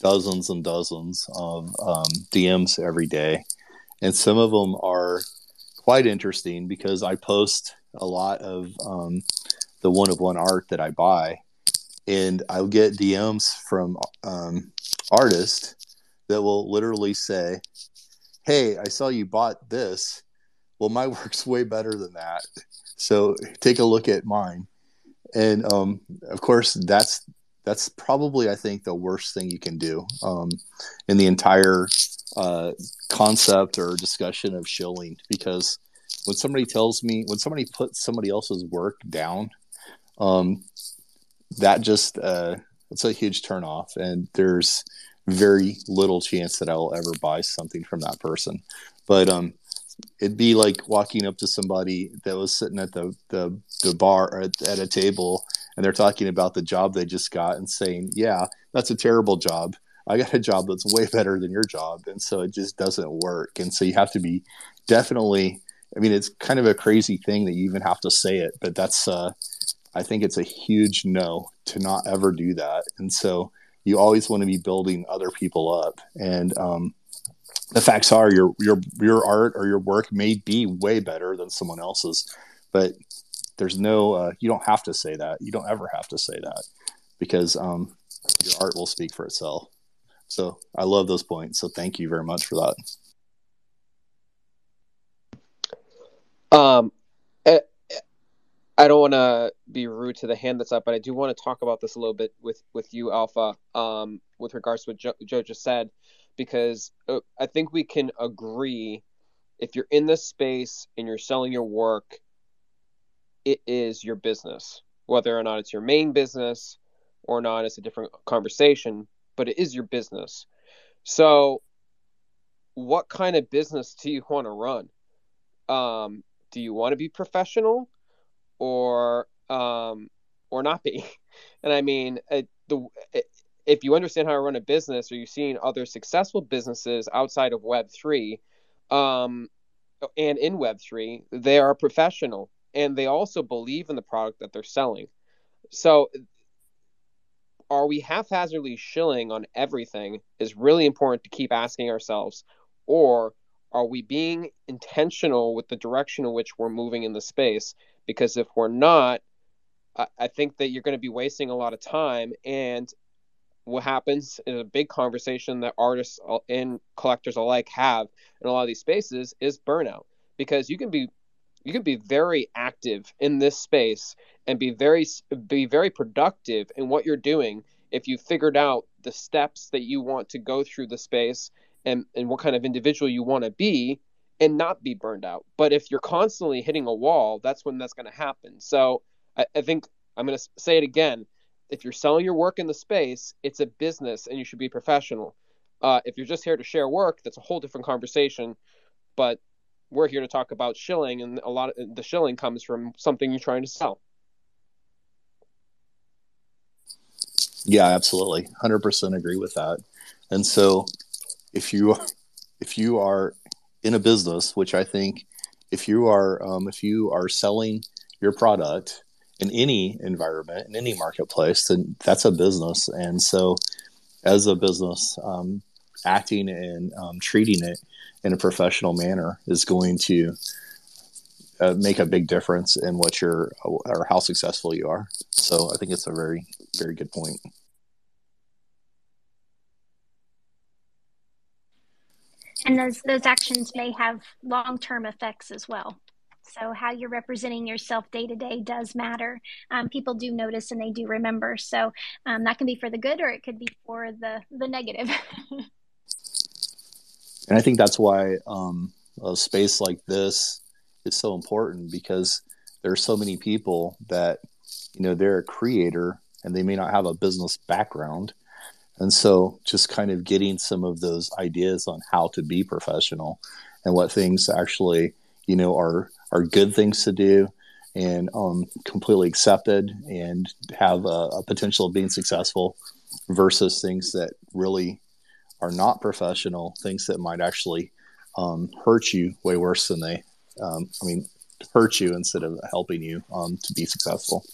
dozens and dozens of um, DMs every day. And some of them are quite interesting because I post a lot of um, the one of one art that I buy. And I'll get DMs from um, artists that will literally say, Hey, I saw you bought this. Well, my *laughs* work's way better than that. So take a look at mine, and um, of course that's that's probably I think the worst thing you can do um, in the entire uh, concept or discussion of shilling because when somebody tells me when somebody puts somebody else's work down, um, that just uh, it's a huge turnoff, and there's very little chance that I will ever buy something from that person. But um, it'd be like walking up to somebody that was sitting at the the, the bar at, at a table and they're talking about the job they just got and saying, "Yeah, that's a terrible job. I got a job that's way better than your job," and so it just doesn't work. And so you have to be definitely. I mean, it's kind of a crazy thing that you even have to say it, but that's. Uh, I think it's a huge no to not ever do that. And so you always want to be building other people up. And um, the facts are your your your art or your work may be way better than someone else's, but there's no uh, you don't have to say that. You don't ever have to say that because um, your art will speak for itself. So I love those points. So thank you very much for that. Um, eh, I don't want to be rude to the hand that's up, but I do want to talk about this a little bit with with you, Alpha. Um, with regards to what Joe just said, because uh, I think we can agree if you're in this space and you're selling your work, it is your business. Whether or not it's your main business or not, it's a different conversation, but it is your business. So, what kind of business do you want to run? Um, do you want to be professional or um, or not be? *laughs* And I mean, it, the if you understand how to run a business or you've seen other successful businesses outside of Web3 um, and in Web3, they are professional and they also believe in the product that they're selling. So, are we haphazardly shilling on everything is really important to keep asking ourselves, or are we being intentional with the direction in which we're moving in the space? Because if we're not, I think that you're going to be wasting a lot of time and what happens in a big conversation that artists and collectors alike have in a lot of these spaces is burnout. Because you can be you can be very active in this space and be very be very productive in what you're doing if you figured out the steps that you want to go through the space and and what kind of individual you want to be and not be burned out. But if you're constantly hitting a wall that's when that's going to happen. So I, I think i'm going to say it again if you're selling your work in the space, it's a business and you should be professional. Uh, if you're just here to share work, that's a whole different conversation. But we're here to talk about shilling, and a lot of the shilling comes from something you're trying to sell. Yeah, absolutely, hundred percent agree with that. And so, if you if you are in a business, which I think, if you are um, if you are selling your product in any environment in any marketplace then that's a business. And so as a business um, acting and um, treating it in a professional manner is going to uh, make a big difference in what you're or how successful you are. So i think it's a very very good point. And those those actions may have long-term effects as well so, how you're representing yourself day to day does matter. Um, people do notice and they do remember. So, um, that can be for the good or it could be for the, the negative. *laughs* and I think that's why um, a space like this is so important because there are so many people that, you know, they're a creator and they may not have a business background. And so, just kind of getting some of those ideas on how to be professional and what things actually, you know, are are good things to do and um, completely accepted and have a, a, potential of being successful versus things that really are not professional, things that might actually um, hurt you way worse than they, um, I mean, hurt you instead of helping you um, to be successful.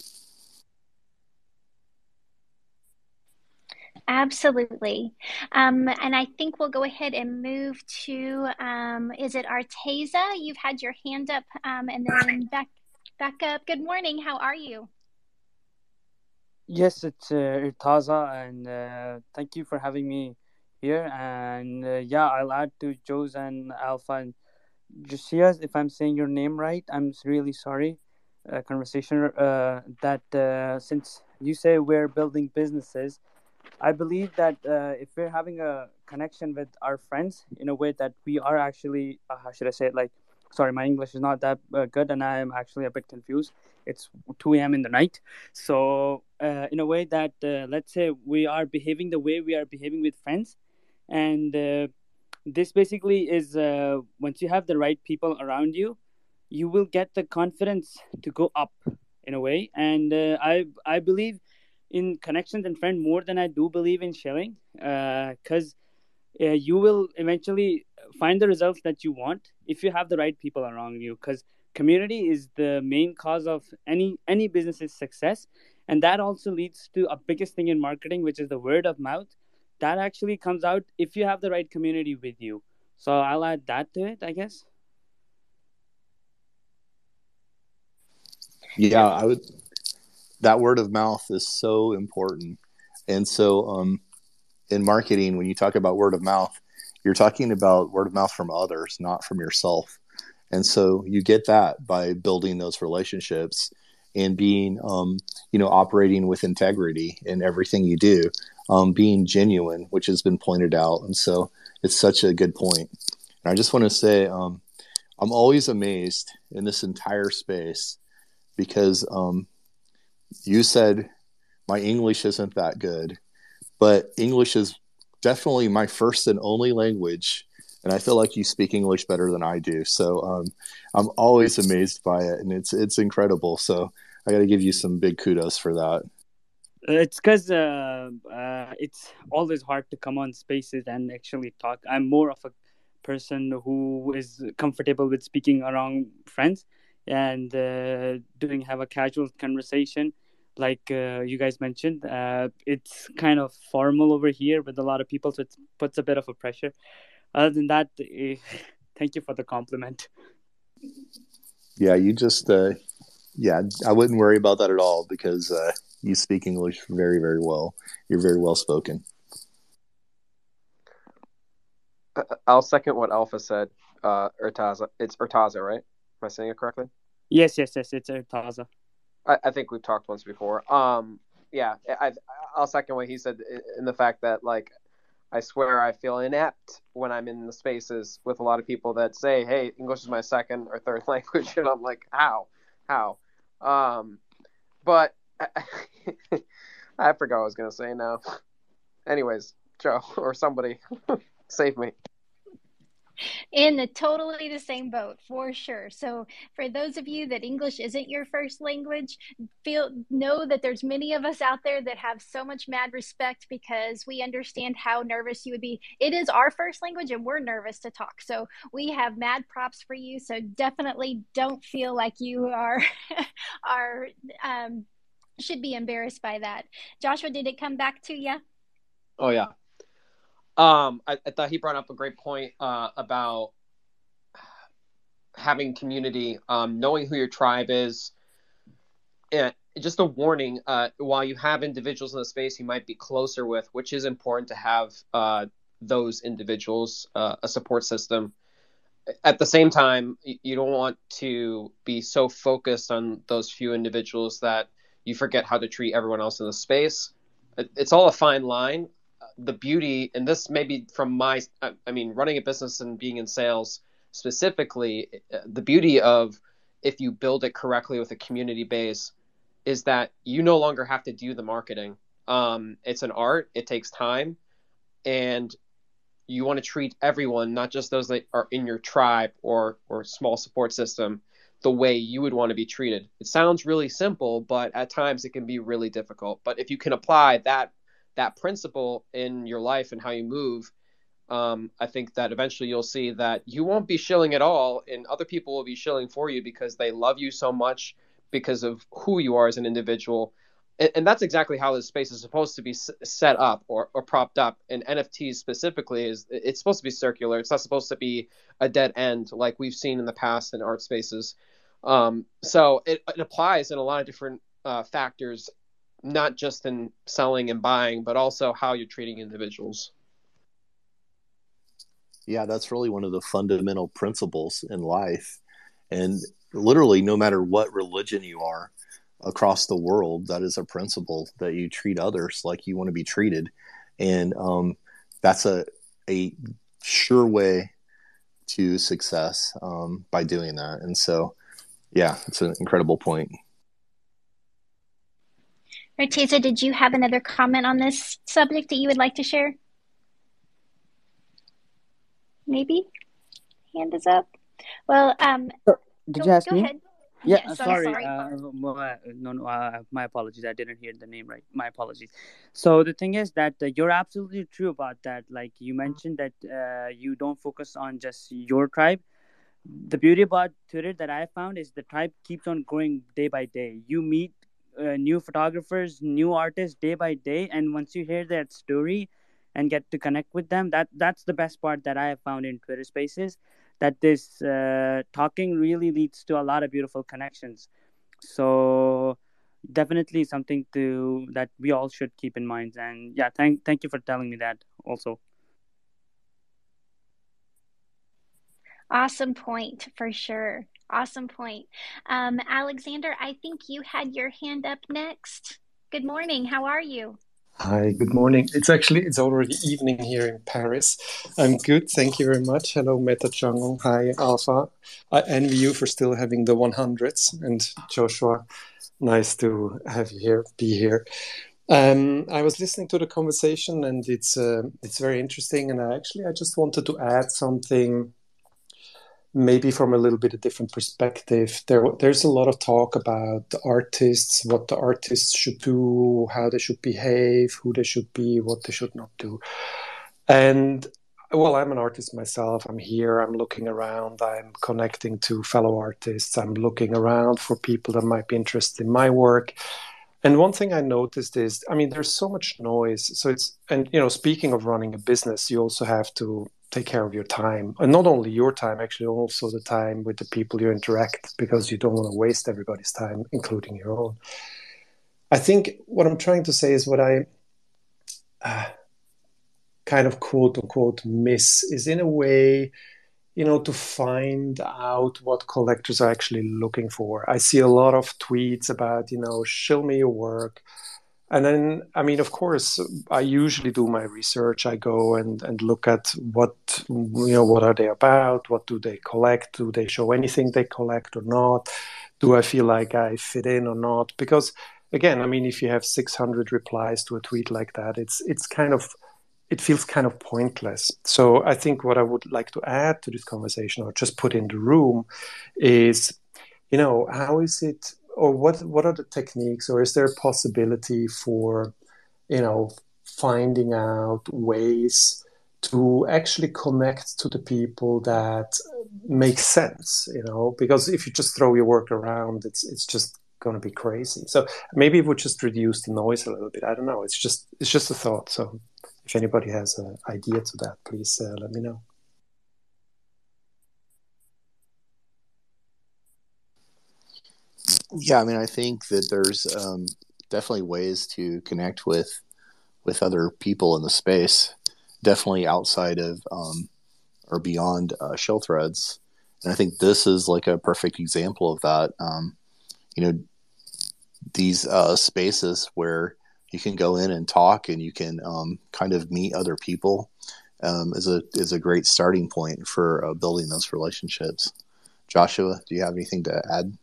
Absolutely. Um, and I think we'll go ahead and move to um, is it Arteza? You've had your hand up um, and then back back up. Good morning. How are you? Yes, it's uh, Irtaza, and uh, thank you for having me here. And uh, yeah, I'll add to Joe's and Alpha and Josias if I'm saying your name right. I'm really sorry. uh, conversation uh, that uh, since you say we're building businesses, I believe that uh, if we're having a connection with our friends in a way that we are actually, uh, how should I say it? Like, sorry, my English is not that uh, good, and I am actually a bit confused. It's 2 a.m. in the night, so in a way that let's say we are behaving the way we are behaving with friends, and this basically is once you have the right people around you you will get the confidence to go up in a way and uh, i i believe in connections and friend more than i do believe in shilling because uh, uh, you will eventually find the results that you want if you have the right people around you because community is the main cause of any any business's success. And that also leads to a biggest thing in marketing which is the word of mouth. That actually comes out if you have the right community with you. So i'll add that to it i guess. Yeah i would that word of mouth is so important. And so um, in marketing when you talk about word of mouth you're talking about word of mouth from others not from yourself. And so you get that by building those relationships and being um, you know operating with integrity in everything you do um, being genuine which has been pointed out. And so it's such a good point. and i just want to say um, i'm always amazed in this entire space because um, you said my English isn't that good, but English is definitely my first and only language. And I feel like you speak English better than I do. So um, I'm always amazed by it, and it's it's incredible. So I got to give you some big kudos for that. It's because uh, uh, it's always hard to come on spaces and actually talk. I'm more of a person who is comfortable with speaking around friends and uh, doing have a casual conversation like uh, you guys mentioned uh, it's kind of formal over here with a lot of people so it puts a bit of a pressure other than that eh, *laughs* thank you for the compliment yeah you just uh, yeah i wouldn't worry about that at all because uh, you speak english very very well you're very well spoken i'll second what alpha said uh urtaza it's urtaza right Am I saying it correctly? Yes, yes, yes. It's Urtaza. I, I think we've talked once before. Um, yeah, I, I'll second what he said in the fact that like I swear I feel inept when I'm in the spaces with a lot of people that say, "Hey, English is my second or third *laughs* language," and I'm like, "How? How?" Um, but *laughs* I, forgot what I was gonna say now. Anyways, Joe *laughs* or somebody, save me in the totally the same boat for sure. So for those of you that english isn't your first language feel know that there's many of us out there that have so much mad respect because we understand how nervous you would be. It is our first language and we're nervous to talk. So we have mad props for you. So definitely don't feel like you are *laughs* are um, should be embarrassed by that. Joshua did it come back to you oh yeah um, I, I, thought he brought up a great point uh, about having community, um, knowing who your tribe is. And just a warning: uh, while you have individuals in the space you might be closer with, which is important to have uh, those individuals, uh, a support system. At the same time, you don't want to be so focused on those few individuals that you forget how to treat everyone else in the space. It's all a fine line the beauty, and this maybe from my, I mean, running a business and being in sales specifically, the beauty of if you build it correctly with a community base is that you no longer have to do the marketing. Um, it's an art, it takes time, and you want to treat everyone, not just those that are in your tribe or or small support system, the way you would want to be treated. It sounds really simple, but at times it can be really difficult. But if you can apply that that principle in your life and how you move, um, I think that eventually you'll see that you won't be shilling at all, and other people will be shilling for you because they love you so much because of who you are as an individual. And, and that's exactly how this space is supposed to be s- set up or, or propped up. And NFTs specifically is it's supposed to be circular. It's not supposed to be a dead end like we've seen in the past in art spaces. Um, so it, it applies in a lot of different uh, factors not just in selling and buying, but also how you're treating individuals. Yeah, that's really one of the fundamental principles in life. And literally no matter what religion you are across the world, that is a principle that you treat others like you want to be treated, and um, that's a a sure way to success um, by doing that. And so, yeah, it's an incredible point. Arteza, did you have another comment on this subject that you would like to share? Maybe? Hand is up. Well, um, Did go, you ask go me? ahead. Yeah, Yes, I'm sorry. sorry. Uh, mo- uh, no, no, uh, my apologies. I didn't hear the name right. My apologies. So the thing is that uh, you're absolutely true about that. Like you mentioned that uh, you don't focus on just your tribe. The beauty about Twitter that I found is the tribe keeps on growing day by day. You meet uh, new photographers, new artists day by day, and once you hear that story and get to connect with them, that that's the best part that I have found in Twitter Spaces. That this uh, talking really leads to a lot of beautiful connections. So definitely something to that we all should keep in mind. And yeah, thank thank you for telling me that also. Awesome point for sure. Awesome point. Um, Alexander, I think you had your hand up next. Good morning. How are you? Hi, good morning. It's actually it's already evening here in Paris. I'm good, thank you very much. Hello, Meta Jungle. Hi, Alpha. I envy you for still having the 100s, and Joshua, nice to have you here, be here. Um, I was listening to the conversation, and it's uh, it's very interesting. And I actually I just wanted to add something maybe from a little bit of different perspective. There, there's a lot of talk about the artists, what the artists should do, how they should behave, who they should be, what they should not do. And well, I'm an artist myself. I'm here. I'm looking around. I'm connecting to fellow artists. I'm looking around for people that might be interested in my work. And one thing I noticed is, I mean, there's so much noise. So it's, and you know, speaking of running a business, you also have to take care of your time and not only your time actually also the time with the people you interact because you don't want to waste everybody's time including your own. I think what i'm trying to say is what i uh, kind of quote unquote miss is in a way you know to find out what collectors are actually looking for. I see a lot of tweets about you know show me your work and then i mean of course i usually do my research. I go and, and look at what you know what are they about? What do they collect? Do they show anything they collect or not? Do i feel like i fit in or not? Because again i mean if you have 600 replies to a tweet like that it's it's kind of it feels kind of pointless. So i think what i would like to add to this conversation or just put in the room is you know how is it or what what are the techniques or is there a possibility for you know finding out ways to actually connect to the people that make sense you know? Because if you just throw your work around it's it's just going to be crazy. So maybe it would just reduce the noise a little bit. I don't know. It's just it's just a thought. So if anybody has an idea to that please uh, let me know Yeah, I mean, I think that there's um, definitely ways to connect with with other people in the space, definitely outside of um, or beyond uh, shill threads. And I think this is like a perfect example of that. Um, you know, these uh, spaces where you can go in and talk and you can um, kind of meet other people um, is a is a great starting point for uh, building those relationships. Joshua, do you have anything to add?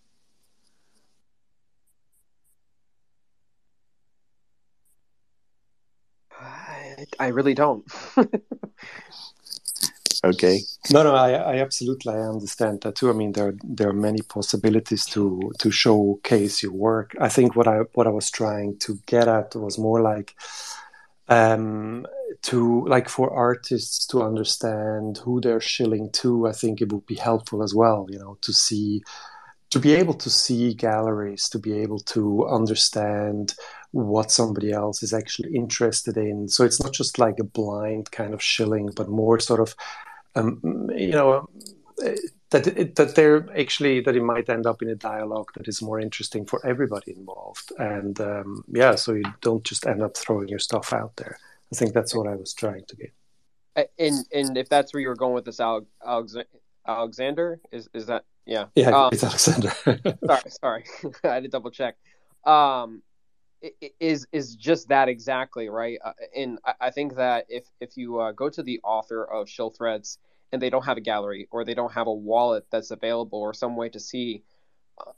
I, I really don't. *laughs* okay. No, no, I, I absolutely I understand that too. I mean, there there are many possibilities to to showcase your work. I think what I what I was trying to get at was more like um, to like for artists to understand who they're shilling to. I think it would be helpful as well. You know, to see to be able to see galleries, to be able to understand what somebody else is actually interested in. So it's not just like a blind kind of shilling, but more sort of, um, you know, that it, that they're actually that it might end up in a dialogue that is more interesting for everybody involved. And um, yeah, so you don't just end up throwing your stuff out there. I think that's what I was trying to get. And and if that's where you were going with this, Alex, Alexander, is is that Yeah. Yeah, Um, it's Alexander. *laughs* sorry, sorry, *laughs* I had to double check. Um, is is just that exactly right? Uh, and I, think that if if you uh, go to the author of Shill Threads and they don't have a gallery or they don't have a wallet that's available or some way to see, uh,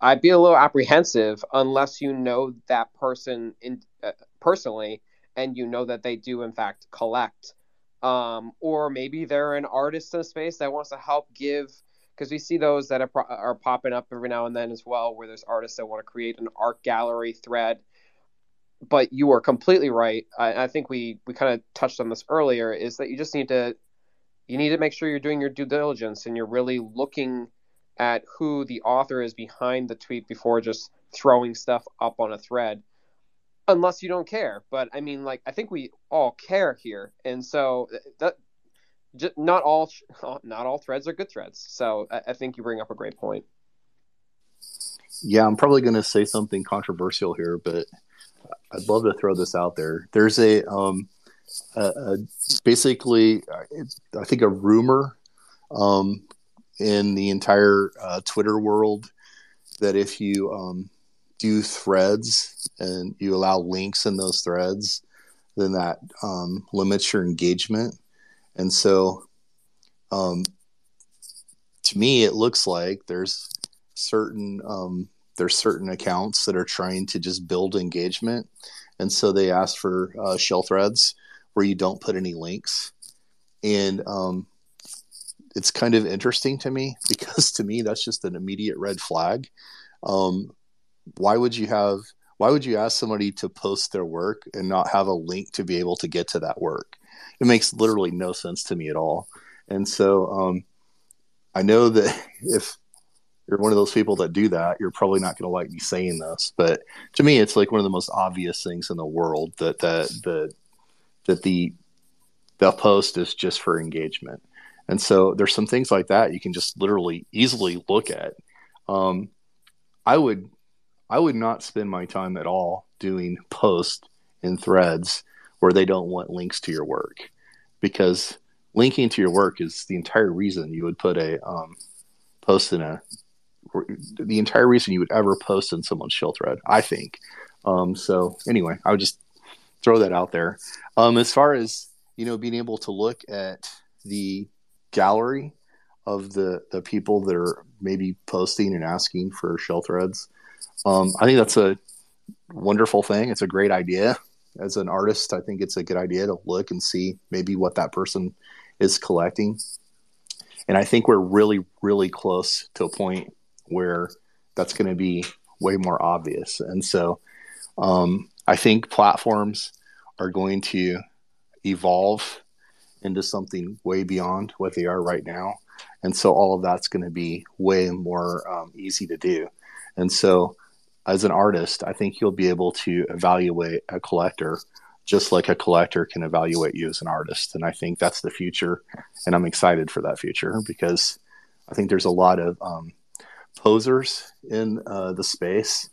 I'd be a little apprehensive unless you know that person in uh, personally and you know that they do in fact collect. Um, or maybe they're an artist in a space that wants to help give because we see those that are, are popping up every now and then as well, where there's artists that want to create an art gallery thread. But you are completely right. I, I think we we kind of touched on this earlier. Is that you just need to you need to make sure you're doing your due diligence and you're really looking at who the author is behind the tweet before just throwing stuff up on a thread unless you don't care but i mean like i think we all care here and so that just, not all not all threads are good threads so I, I think you bring up a great point Yeah, I'm probably going to say something controversial here, but I'd love to throw this out there. There's a, um, a, a basically, I think a rumor um, in the entire uh, Twitter world that if you um, do threads and you allow links in those threads, then that um, limits your engagement. And so, um, to me, it looks like there's certain um, there's certain accounts that are trying to just build engagement, and so they ask for uh, shill threads where you don't put any links, and um, it's kind of interesting to me *laughs* because to me that's just an immediate red flag. Um, why would you have? Why would you ask somebody to post their work and not have a link to be able to get to that work? It makes literally no sense to me at all. And so um, I know that *laughs* if you're one of those people that do that, you're probably not going to like me saying this, but to me, it's like one of the most obvious things in the world that that the that the the post is just for engagement. And so there's some things like that you can just literally easily look at. Um, I would I would not spend my time at all doing posts in threads where they don't want links to your work because linking to your work is the entire reason you would put a um, post in a the entire reason you would ever post in someone's shill thread i think. Um, so anyway i would just throw that out there. Um, as far as you know being able to look at the gallery of the the people that are maybe posting and asking for shill threads um, i think that's a wonderful thing. It's a great idea. As an artist i think it's a good idea to look and see maybe what that person is collecting. And i think we're really really close to a point where that's going to be way more obvious. And so um, i think platforms are going to evolve into something way beyond what they are right now. And so all of that's going to be way more um, easy to do. And so as an artist i think you'll be able to evaluate a collector just like a collector can evaluate you as an artist. And i think that's the future and i'm excited for that future because i think there's a lot of um, posers in uh, the space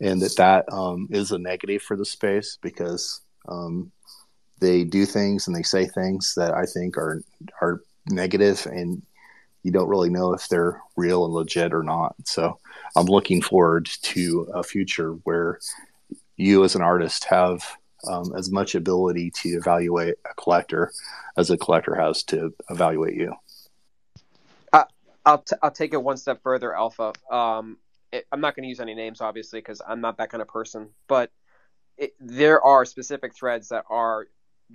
and that that um, is a negative for the space because um, they do things and they say things that I think are are negative and you don't really know if they're real and legit or not. So I'm looking forward to a future where you as an artist have um, as much ability to evaluate a collector as a collector has to evaluate you. I'll t- I'll take it one step further, Alpha. Um, it, I'm not going to use any names, obviously, because I'm not that kind of person. But it, there are specific threads that are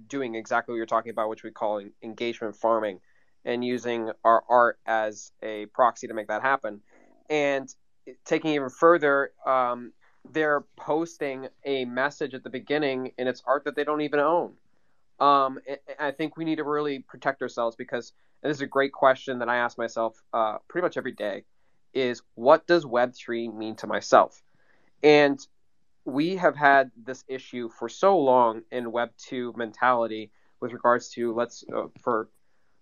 doing exactly what you're talking about, which we call en- engagement farming, and using our art as a proxy to make that happen. And taking even further, um, they're posting a message at the beginning in its art that they don't even own. Um, I think we need to really protect ourselves because and this is a great question that I ask myself uh, pretty much every day is what does Web3 mean to myself? And we have had this issue for so long in Web2 mentality with regards to let's uh, for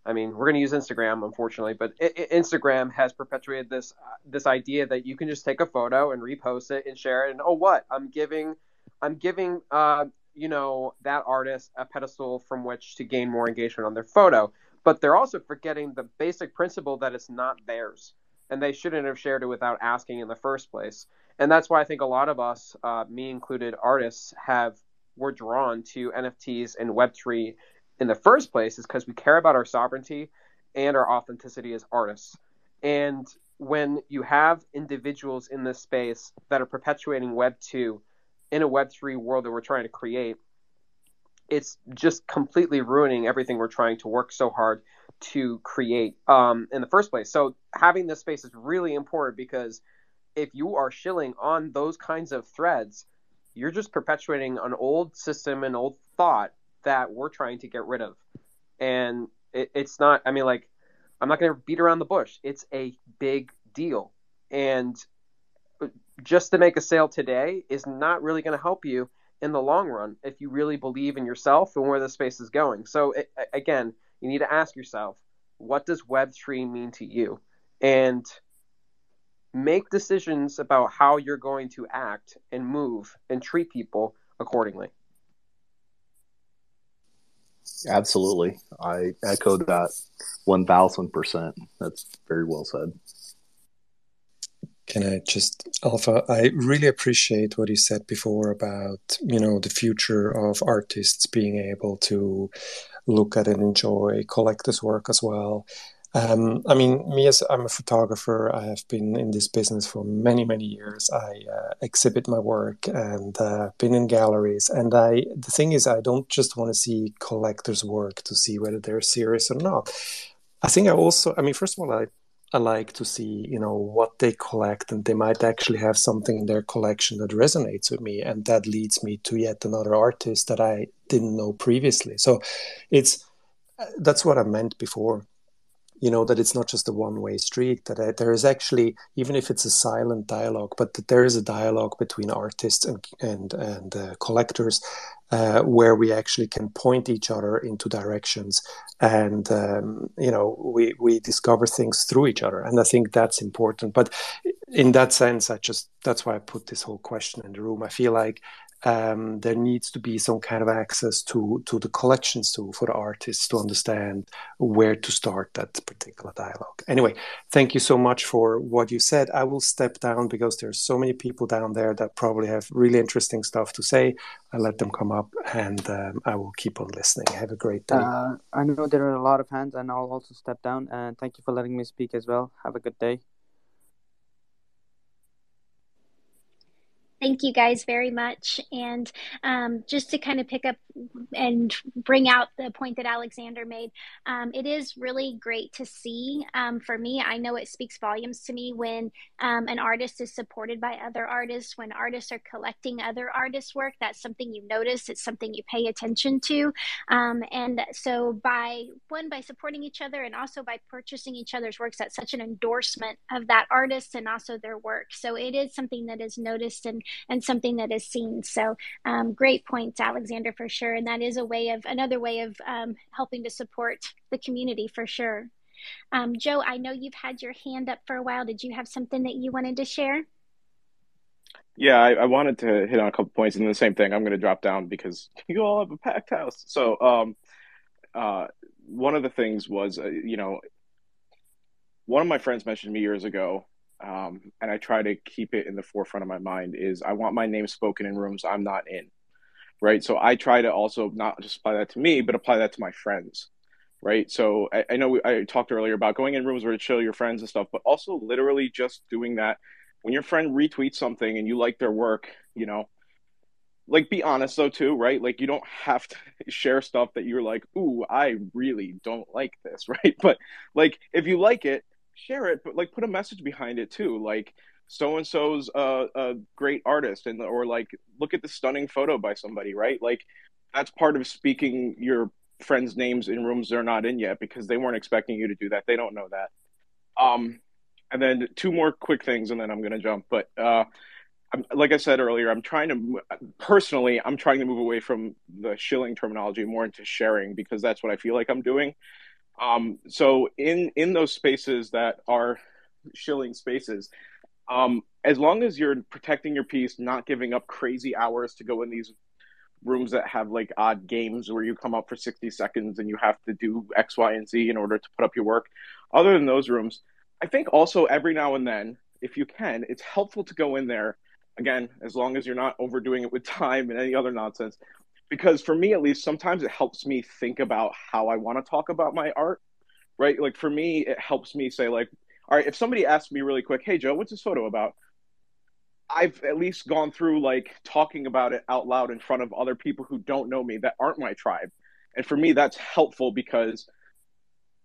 I mean, we're going to use Instagram, unfortunately, but I- Instagram has perpetuated this uh, this idea that you can just take a photo and repost it and share it, and oh, what I'm giving, I'm giving, uh, you know, that artist a pedestal from which to gain more engagement on their photo. But they're also forgetting the basic principle that it's not theirs. and they shouldn't have shared it without asking in the first place. And that's why I think a lot of us, uh, me included, artists have were drawn to NFTs and Web3 in the first place is because we care about our sovereignty and our authenticity as artists. And when you have individuals in this space that are perpetuating Web 2 in a Web 3 world that we're trying to create, it's just completely ruining everything we're trying to work so hard to create um, in the first place. So having this space is really important because if you are shilling on those kinds of threads, you're just perpetuating an old system and old thought that we're trying to get rid of. And it, it's not, I mean, like, I'm not going to beat around the bush. It's a big deal. And just to make a sale today is not really going to help you in the long run if you really believe in yourself and where the space is going. So, it, again, you need to ask yourself, what does Web3 mean to you? And make decisions about how you're going to act and move and treat people accordingly. Absolutely. I echo that 1000%. That's very well said. Can I just, Alpha, I really appreciate what you said before about, you know, the future of artists being able to look at and enjoy collectors' work as well. Um, I mean, me as I'm a photographer, I have been in this business for many, many years. I uh, exhibit my work and uh, been in galleries. And I, the thing is, I don't just want to see collectors' work to see whether they're serious or not. I think I also, I mean, first of all, I, I like to see, you know, what they collect, and they might actually have something in their collection that resonates with me, and that leads me to yet another artist that I didn't know previously. So, it's uh, that's what I meant before you know that it's not just a one-way street that uh, there is actually even if it's a silent dialogue but that there is a dialogue between artists and and and uh, collectors uh, where we actually can point each other into directions and um, you know we we discover things through each other. And i think that's important. But in that sense i just that's why i put this whole question in the room. I feel like um, there needs to be some kind of access to to the collections too for the artists to understand where to start that particular dialogue. Anyway, thank you so much for what you said. I will step down because there's so many people down there that probably have really interesting stuff to say. I let them come up, and um, I will keep on listening. Have a great day. Uh, I know there are a lot of hands, and I'll also step down. And thank you for letting me speak as well. Have a good day. Thank you guys very much. And um, just to kind of pick up and bring out the point that Alexander made, um, it is really great to see. Um, for me, I know it speaks volumes to me when um, an artist is supported by other artists, when artists are collecting other artists' work. That's something you notice, it's something you pay attention to. Um, and so, by one, by supporting each other and also by purchasing each other's works, that's such an endorsement of that artist and also their work. So, it is something that is noticed and and something that is seen. So um, great points, Alexander, for sure. And that is a way of another way of um, helping to support the community for sure. Um, Joe, I know you've had your hand up for a while. Did you have something that you wanted to share? Yeah, I, I wanted to hit on a couple points, and the same thing. I'm going to drop down because *laughs* you all have a packed house. So, um, uh, one of the things was, uh, you know, one of my friends mentioned me years ago um, and I try to keep it in the forefront of my mind is I want my name spoken in rooms I'm not in, right? So I try to also not just apply that to me, but apply that to my friends, right? So I, I know we, I talked earlier about going in rooms where to show your friends and stuff, but also literally just doing that when your friend retweets something and you like their work, you know, like be honest though too, right? Like you don't have to *laughs* share stuff that you're like, ooh, I really don't like this, *laughs* right? But like if you like it, share it, but like put a message behind it too. Like so and so's a, a great artist, and or like look at the stunning photo by somebody, right? Like that's part of speaking your friends' names in rooms they're not in yet because they weren't expecting you to do that. They don't know that. Um, and then two more quick things, and then I'm gonna jump. But uh, I'm, like I said earlier, I'm trying to personally, I'm trying to move away from the shilling terminology more into sharing because that's what I feel like I'm doing. Um, so in in those spaces that are shilling spaces, um, as long as you're protecting your piece, not giving up crazy hours to go in these rooms that have like odd games where you come up for 60 seconds and you have to do X, Y, and Z in order to put up your work. Other than those rooms, I think also every now and then, if you can, it's helpful to go in there again, as long as you're not overdoing it with *laughs* time and any other nonsense. Because for me, at least, sometimes it helps me think about how I want to talk about my art, right? Like for me, it helps me say, like, all right, if somebody asks me really quick, hey, Joe, what's this photo about? I've at least gone through like talking about it out loud in front of other people who don't know me that aren't my tribe. And for me, that's helpful because,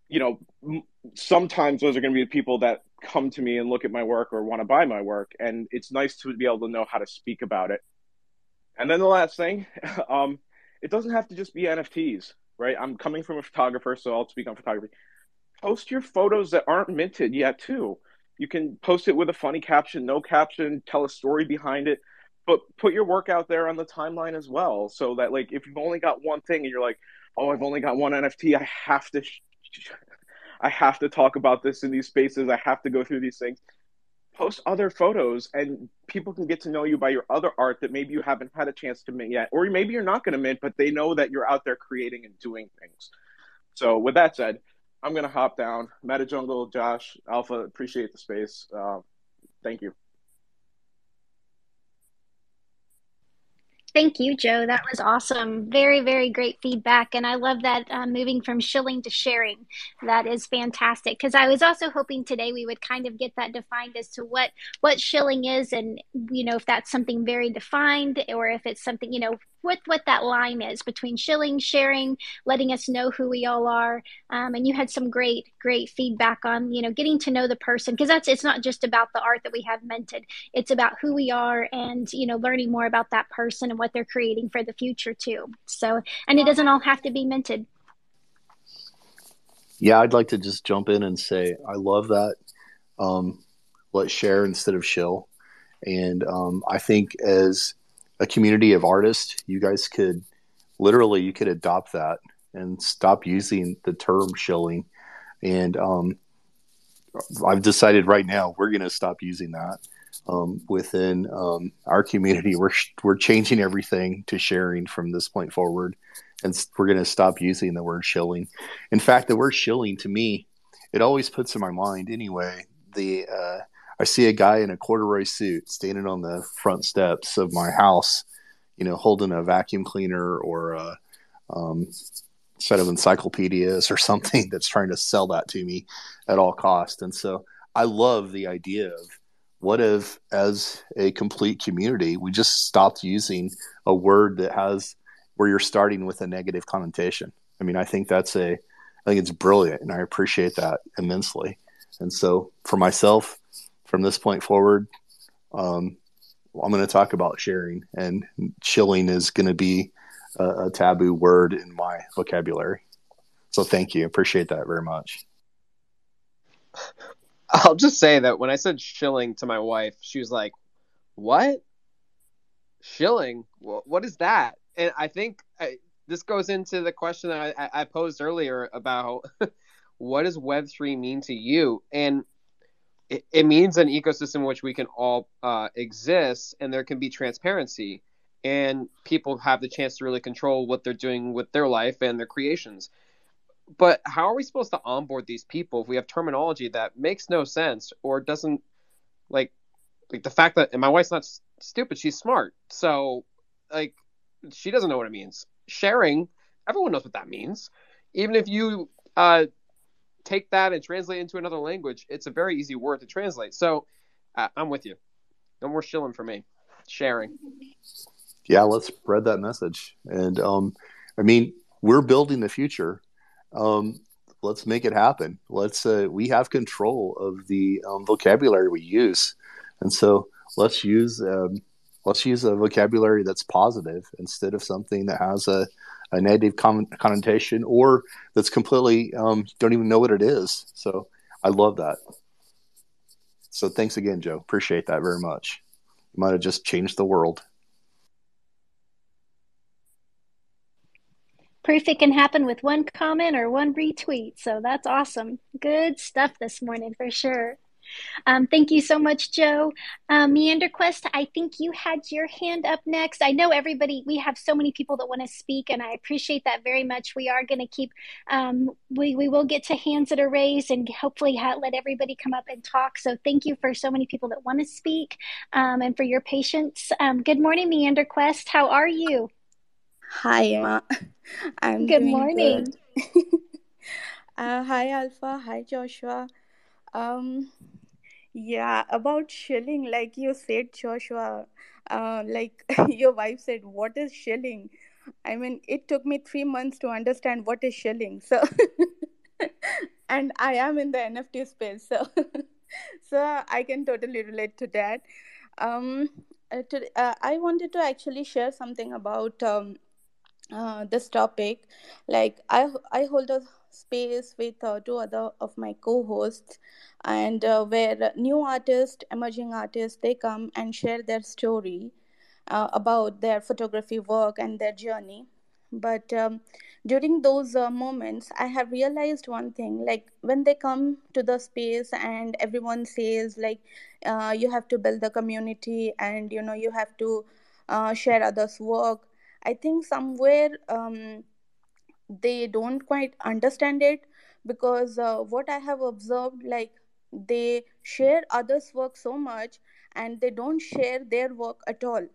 you know, sometimes those are going to be the people that come to me and look at my work or want to buy my work. And it's nice to be able to know how to speak about it. And then the last thing, *laughs* um, it doesn't have to just be NFTs, right? I'm coming from a photographer, so I'll speak on photography. Post your photos that aren't minted yet, too. You can post it with a funny caption, no caption, tell a story behind it, but put your work out there on the timeline as well. So that, like, if you've only got one thing and you're like, oh, I've only got one NFT, I have to. Sh- I have to talk about this in these spaces. I have to go through these things. Post other photos, and people can get to know you by your other art that maybe you haven't had a chance to mint yet, or maybe you're not going to mint, but they know that you're out there creating and doing things. So, with that said, I'm going to hop down. MetaJungle, Josh, Alpha, appreciate the space. Uh, thank you. Thank you, Joe. That was awesome. Very, very great feedback. And I love that um, moving from shilling to sharing. That is fantastic. Because I was also hoping today we would kind of get that defined as to what, what shilling is and, you know, if that's something very defined or if it's something, you know, what what that line is between shilling, sharing, letting us know who we all are. Um, and you had some great great feedback on you know getting to know the person because that's it's not just about the art that we have minted. It's about who we are and you know learning more about that person and what they're creating for the future too. So and it doesn't all have to be minted. Yeah, I'd like to just jump in and say I love that. Um, let's share instead of shill. And um, I think as a community of artists, you guys could literally you could adopt that and stop using the term shilling. And um, I've decided right now we're going to stop using that um, within um, our community. We're we're changing everything to sharing from this point forward, and we're going to stop using the word shilling. In fact, the word shilling to me, it always puts in my mind anyway the uh, I see a guy in a corduroy suit standing on the front steps of my house, you know, holding a vacuum cleaner or a um, set of encyclopedias or *laughs* something that's trying to sell that to me at all cost. And so I love the idea of what if, as a complete community, we just stopped using a word that has where you're starting with a negative connotation. I mean, I think that's a, I think it's brilliant, and I appreciate that immensely. And so for myself, from this point forward, um, I'm going to talk about sharing, and shilling is going to be a, a, taboo word in my vocabulary. So thank you. Appreciate that very much. *laughs* I'll just say that when I said shilling to my wife, she was like, What? Shilling? What is that? And I think I, this goes into the question that I, I posed earlier about *laughs* what does Web3 mean to you? And it, it means an ecosystem in which we can all uh, exist and there can be transparency and people have the chance to really control what they're doing with their life and their creations. But how are we supposed to onboard these people if we have terminology that makes no sense or doesn't like like the fact that my wife's not stupid, she's smart. So like she doesn't know what it means. Sharing, everyone knows what that means. Even if you uh, take that and translate into another language, it's a very easy word to translate. So uh, I'm with you. No more shilling for me. Sharing. Yeah, let's spread that message. And um, I mean, we're building the future. Um, let's make it happen. Let's. Uh, we have control of the um, vocabulary we use, and so let's use um, let's use a vocabulary that's positive instead of something that has a a negative con- connotation or that's completely um, don't even know what it is. So I love that. So thanks again, Joe. Appreciate that very much. You might have just changed the world. Proof it can happen with one comment or one retweet. So that's awesome. Good stuff this morning for sure. Um, thank you so much, Joe. Um, Meander Quest, I think you had your hand up next. I know everybody, we have so many people that want to speak, and I appreciate that very much. We are going to keep, um, we, we will get to hands that are raised and hopefully ha- let everybody come up and talk. So thank you for so many people that want to speak um, and for your patience. Um, good morning, Meander Quest. How are you? Hi, Emma. *laughs* I'm good morning. good. *laughs* uh, hi, Alpha. Hi, Joshua. Um, yeah, about shilling, like you said, Joshua, uh, like *laughs* your wife said, what is shilling? I mean, it took me three months to understand what is shilling. So, *laughs* and I am in the NFT space, so *laughs* so I can totally relate to that. Um, uh, to, uh, I wanted to actually share something about um, uh, this topic. Like I, I hold a space with uh, two other of my co-hosts, and uh, where new artists, emerging artists, they come and share their story uh, about their photography work and their journey. But um, during those uh, moments, I have realized one thing: like when they come to the space and everyone says like, uh, you have to build the community, and you know you have to uh, share others' work. I think somewhere um, they don't quite understand it because uh, what I have observed, like they share others' work so much and they don't share their work at all.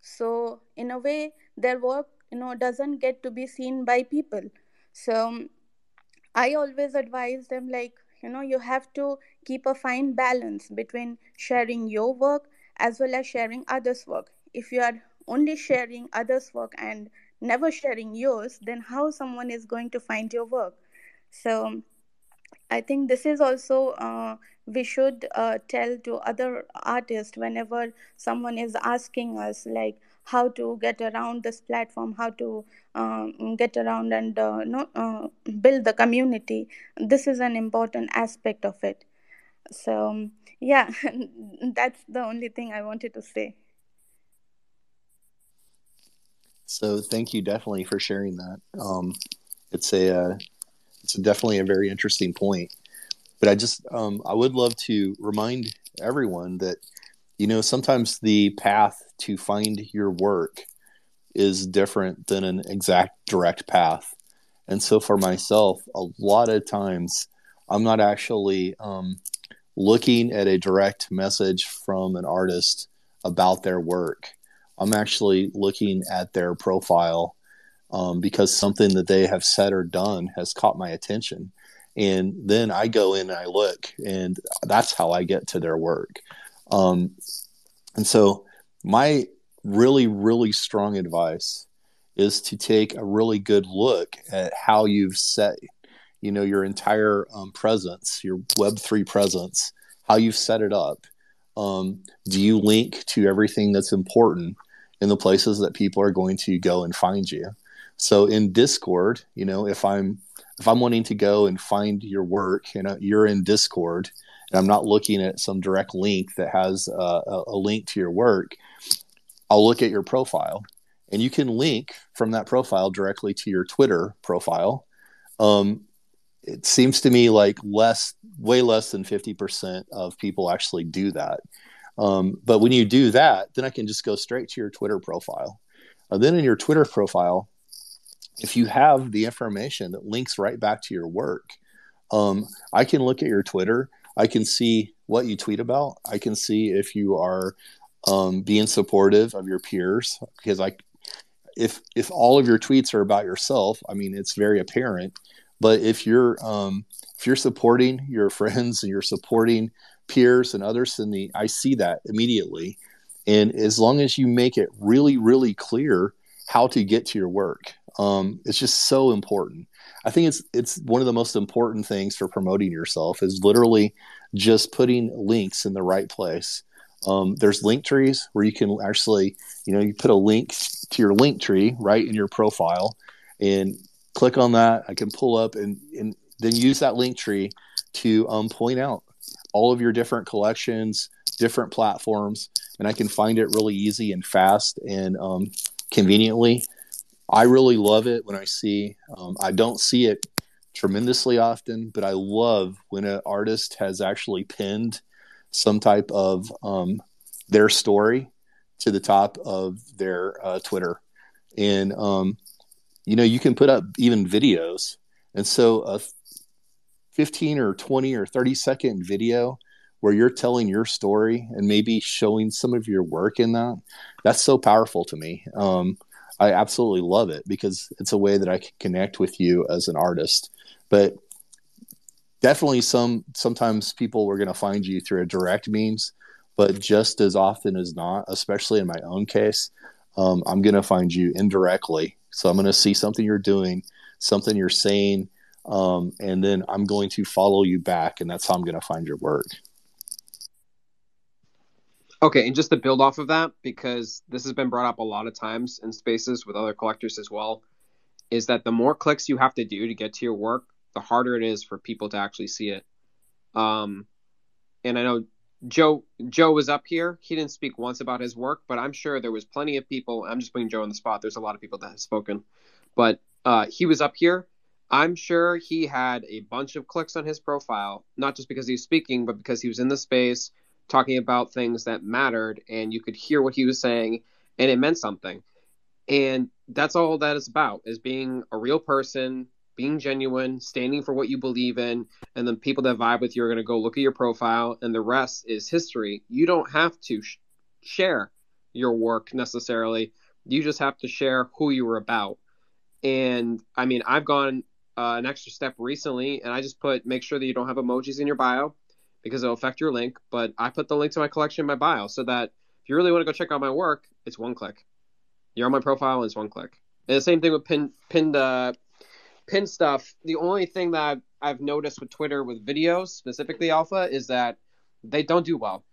So in a way, their work, you know, doesn't get to be seen by people. So I always advise them like, you know, you have to keep a fine balance between sharing your work as well as sharing others' work. If you are only sharing others' work and never sharing yours, then how someone is going to find your work? So I think this is also uh, we should uh, tell to other artists whenever someone is asking us like how to get around this platform, how to um, get around and uh, no, uh, build the community. This is an important aspect of it. So yeah, *laughs* that's the only thing I wanted to say. So thank you definitely for sharing that. Um, it's a uh, it's definitely a very interesting point. But I just um, I would love to remind everyone that you know sometimes the path to find your work is different than an exact direct path. And so for myself, a lot of times I'm not actually um, looking at a direct message from an artist about their work. I'm actually looking at their profile um, because something that they have said or done has caught my attention. And then I go in and I look, and that's how I get to their work. Um, and so, my really, really strong advice is to take a really good look at how you've set, you know, your entire um, presence, your Web3 presence, how you've set it up. Um, do you link to everything that's important in the places that people are going to go and find you? So in Discord, you know, if I'm if I'm wanting to go and find your work, you know, you're in Discord, and I'm not looking at some direct link that has a, a link to your work, I'll look at your profile, and you can link from that profile directly to your Twitter profile. Um, it seems to me like less, way less than 50% of people actually do that. Um, but when you do that, then I can just go straight to your Twitter profile. Uh, then in your Twitter profile, if you have the information that links right back to your work, um, I can look at your Twitter. I can see what you tweet about. I can see if you are um, being supportive of your peers because I, if if all of your tweets are about yourself, I mean it's very apparent. But if you're um, if you're supporting your *laughs* friends and you're supporting peers and others, then the I see that immediately. And as long as you make it really, really clear how to get to your work, um, it's just so important. I think it's it's one of the most important things for promoting yourself is literally just putting links in the right place. Um, there's Linktrees where you can actually, you know, you put a link to your Linktree right in your profile and click on that. I can pull up and, and then use that Linktree to um, point out all of your different collections, different platforms, and I can find it really easy and fast and um, conveniently. I really love it when I see. Um, I don't see it tremendously often, but I love when an artist has actually pinned some type of um, their story to the top of their uh, Twitter, and um, you know you can put up even videos, and so a 15 or 20 or 30 second video where you're telling your story and maybe showing some of your work in that that's so powerful to me. Um, i absolutely love it because it's a way that i can connect with you as an artist. But definitely some sometimes people were going to find you through a direct means but just as often as not especially in my own case um, i'm going to find you indirectly. So i'm going to see something you're doing something you're saying um, and then i'm going to follow you back and that's how i'm going to find your work Okay, and just to build off of that, because this has been brought up a lot of times in spaces with other collectors as well, is that the more clicks you have to do to get to your work, the harder it is for people to actually see it. Um, and I know Joe Joe was up here. He didn't speak once about his work, but I'm sure there was plenty of people. I'm just putting Joe on the spot. There's a lot of people that have spoken, but uh, he was up here. I'm sure he had a bunch of clicks on his profile, not just because he was speaking, but because he was in the space talking about things that mattered and you could hear what he was saying and it meant something. And that's all that is about is being a real person being genuine standing for what you believe in and then people that vibe with you are going to go look at your profile and the rest is history. You don't have to sh- share your work necessarily. You just have to share who you were about. And i mean i've gone uh, an extra step recently and i just put make sure that you don't have emojis in your bio because it'll affect your link. But I put the link to my collection in my bio so that if you really want to go check out my work, it's one click. You're on my profile and it's one click. And the same thing with pin pinned uh, pin stuff. The only thing that I've, I've noticed with Twitter with videos, specifically Alpha, is that they don't do well,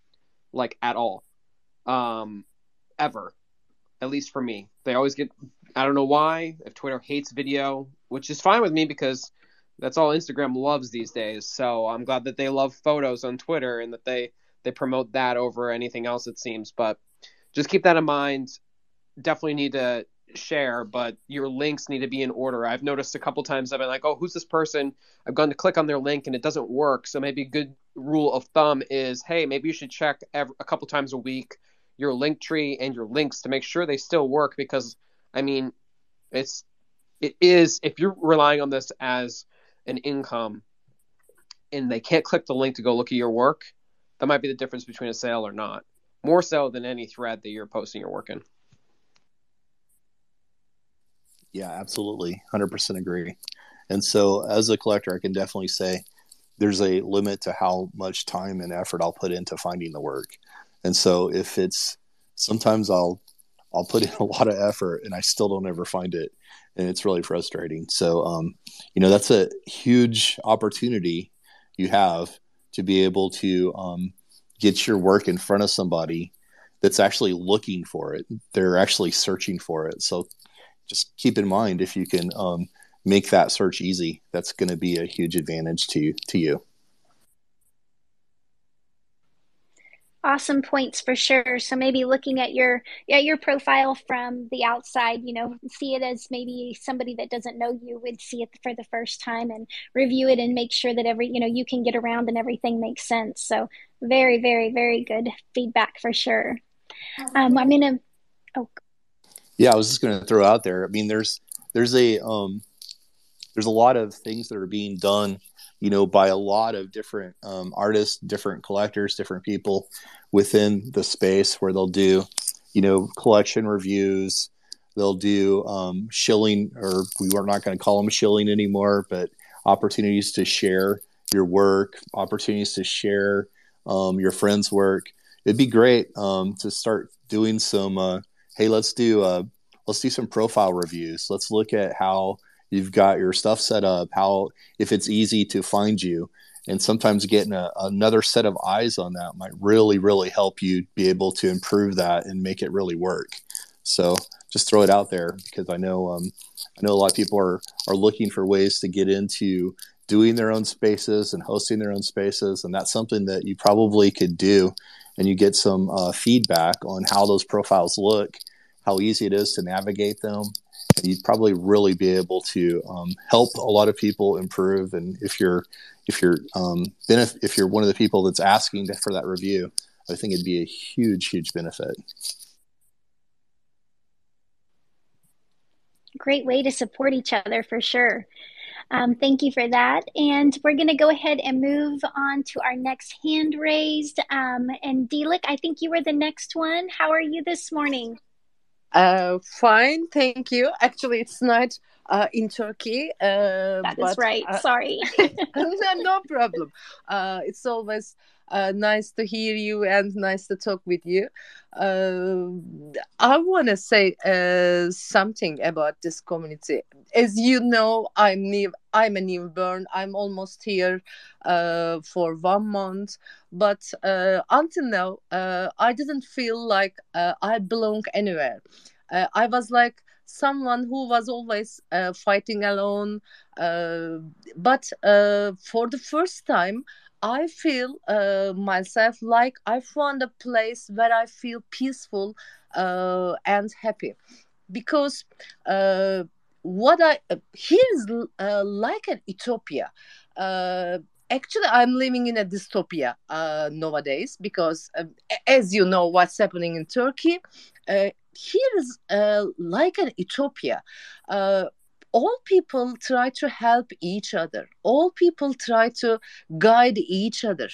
like at all, um, ever. At least for me, they always get. I don't know why. If Twitter hates video, which is fine with me because that's all Instagram loves these days. So I'm glad that they love photos on Twitter and that they they promote that over anything else it seems. But just keep that in mind. Definitely need to share, but your links need to be in order. I've noticed a couple times I've been like, oh, who's this person? I've gone to click on their link and it doesn't work. So maybe a good rule of thumb is, hey, maybe you should check every, a couple times a week your Linktree and your links to make sure they still work because I mean, it's it is if you're relying on this as an income and they can't click the link to go look at your work, that might be the difference between a sale or not. More so than any thread that you're posting your work in. Yeah, absolutely. 100% agree. And so, as a collector, I can definitely say there's a limit to how much time and effort I'll put into finding the work. And so, if it's sometimes I'll I'll put in a lot of effort and I still don't ever find it and it's really frustrating. So, um, you know, that's a huge opportunity you have to be able to um, get your work in front of somebody that's actually looking for it. They're actually searching for it. So, just keep in mind if you can um, make that search easy, that's going to be a huge advantage to to you. Awesome points for sure. So maybe looking at your yeah your profile from the outside you know see it as maybe somebody that doesn't know you would see it for the first time and review it and make sure that every you know you can get around and everything makes sense. So very very very good feedback for sure. Um, i'm gonna oh. Yeah i was just gonna throw out there. I mean there's there's a um there's a lot of things that are being done you know, by a lot of different um, artists, different collectors, different people within the space where they'll do, you know, collection reviews. They'll do um, shilling, or we are not going to call them shilling anymore, but opportunities to share your work, opportunities to share um, your friends' work. It'd be great um, to start doing some. Uh, hey, let's do uh, let's do some profile reviews. Let's look at how you've got your stuff set up, how if it's easy to find you. And sometimes getting a, another set of eyes on that might really, really help you be able to improve that and make it really work. So just throw it out there because I know um, I know a lot of people are are looking for ways to get into doing their own spaces and hosting their own spaces, and that's something that you probably could do. And you get some uh, feedback on how those profiles look, how easy it is to navigate them, you'd probably really be able to um, help a lot of people improve. And if you're if you're um, benef- if you're one of the people that's asking to, for that review, I think it'd be a huge huge benefit. Great way to support each other for sure. Um, thank you for that. And we're going to go ahead and move on to our next hand raised. Um, and Dilek, I think you were the next one. How are you this morning? Uh, fine, thank you. Actually, it's night uh, in Turkey. Uh, that but, is right. uh, Sorry. *laughs* no problem. Uh, it's always uh, nice to hear you and nice to talk with you. Uh, I want to say uh, something about this community. As you know, I'm new. I'm a newborn. I'm almost here uh, for one month, but uh, until now, uh, I didn't feel like uh, I belong anywhere. I was like someone who was always fighting alone. But for the first time, I feel uh, myself like I found a place where I feel peaceful uh, and happy because uh, what I here is uh, like an utopia. Uh, actually, I'm living in a dystopia uh, nowadays because, uh, as you know, what's happening in Turkey. Uh, here is uh, like an utopia. All people try to help each other. All people try to guide each other.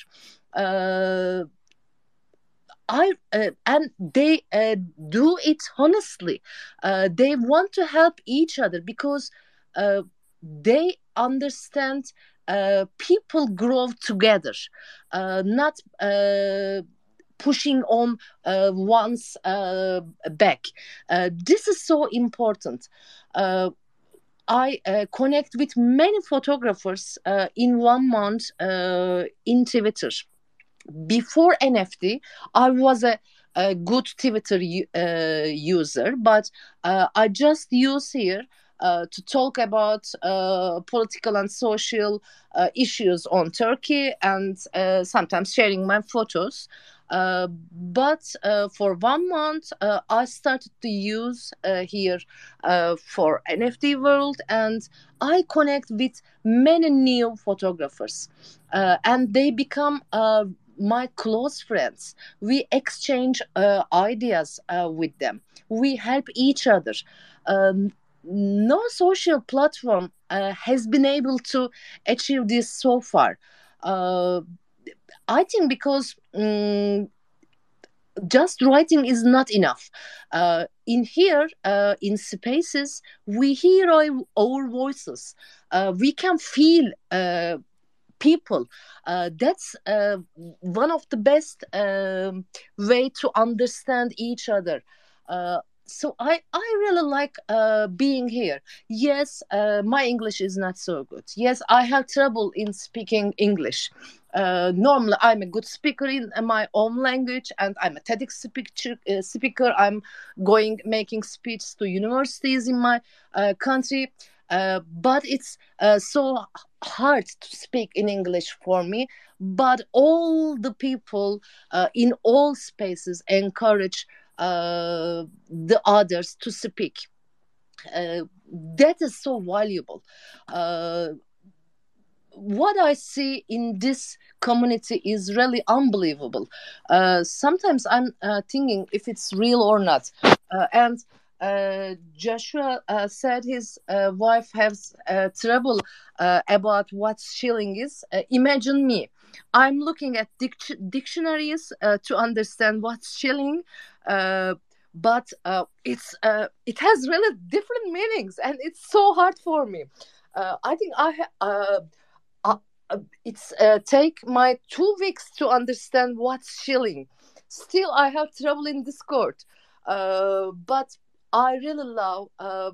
Uh, I uh, and they uh, do it honestly. Uh, they want to help each other because uh, they understand uh, people grow together, uh, not pushing on one's back. This is so important. I uh, connect with many photographers uh, in one month uh, in Twitter. Before NFT, I was a, a good Twitter uh, user, but uh, I just use here uh, to talk about uh, political and social uh, issues on Turkey and uh, sometimes sharing my photos. Uh, but uh, for one month, uh, I started to use here for NFT World, and I connect with many new photographers, and they become my close friends. We exchange uh, ideas uh, with them. We help each other. Um, no social platform uh, has been able to achieve this so far. I think because um, just writing is not enough. Uh, in here, uh, in spaces, we hear our, our voices. Uh, we can feel uh, people. Uh, that's uh, one of the best um, way to understand each other. So I, I really like being here. Yes, my English is not so good. Yes, I have trouble in speaking English. Uh, normally, I'm a good speaker in my own language, and I'm a TEDx speaker. Uh, speaker. I'm going making speeches to universities in my uh, country. Uh, but it's uh, so hard to speak in English for me. But all the people uh, in all spaces encourage the others to speak. That is so valuable. What I see in this community is really unbelievable. Uh, sometimes I'm uh, thinking if it's real or not. Uh, and uh, Joshua uh, said his uh, wife has trouble about what shilling is. Imagine me. I'm looking at dic- dictionaries to understand what's shilling, but uh, it's uh, it has really different meanings, and it's so hard for me. Uh, I think I ha- it's uh, take my two weeks to understand what's shilling. Still, I have trouble in Discord, uh, but I really love uh,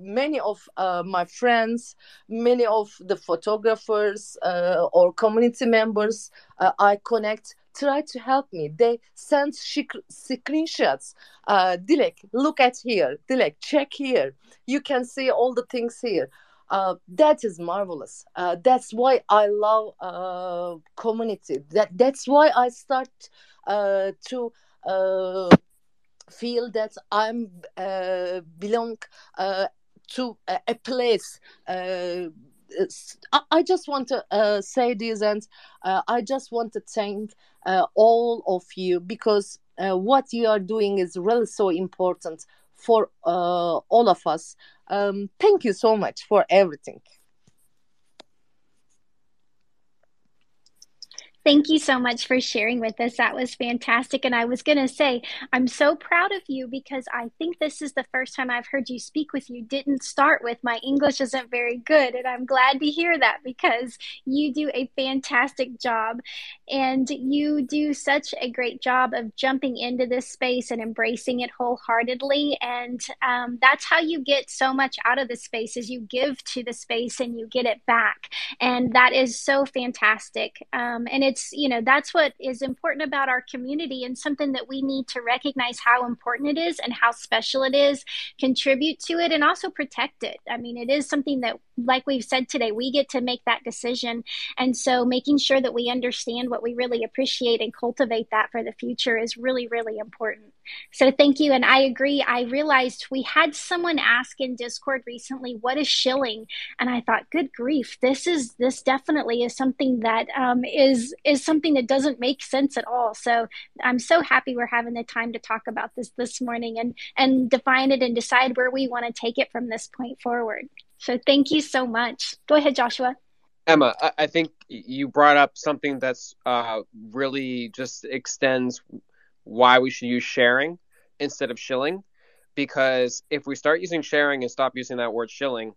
many of uh, my friends, many of the photographers uh, or community members uh, I connect try to help me. They send sh- screenshots. Uh, Dilek, look at here. Dilek, check here. You can see all the things here. Uh, that is marvelous. Uh, that's why I love uh, community. That that's why I start uh, to uh, feel that I'm uh, belong to a, a place. I just want to say this, and I just want to thank all of you because what you are doing is really so important for uh, all of us. Um, thank you so much for everything. Thank you so much for sharing with us. That was fantastic. And I was going to say, I'm so proud of you because I think this is the first time I've heard you speak with you. Didn't start with my English isn't very good. And I'm glad to hear that because you do a fantastic job and you do such a great job of jumping into this space and embracing it wholeheartedly. And um, that's how you get so much out of the space is you give to the space and you get it back. And that is so fantastic. Um, and it's you know that's what is important about our community and something that we need to recognize how important it is and how special it is contribute to it and also protect it. I mean it is something that like we've said today we get to make that decision. And so making sure that we understand what we really appreciate and cultivate that for the future is really really important. So thank you. And i agree. I realized we had someone ask in discord recently what is shilling? And i thought good grief this is this definitely is something that um, is is something that doesn't make sense at all. So I'm so happy we're having the time to talk about this this morning and and define it and decide where we want to take it from this point forward. So thank you so much. Go ahead, Joshua. Emma, I, think you brought up something that's uh, really just extends why we should use sharing instead of shilling. Because if we start using sharing and stop using that word shilling,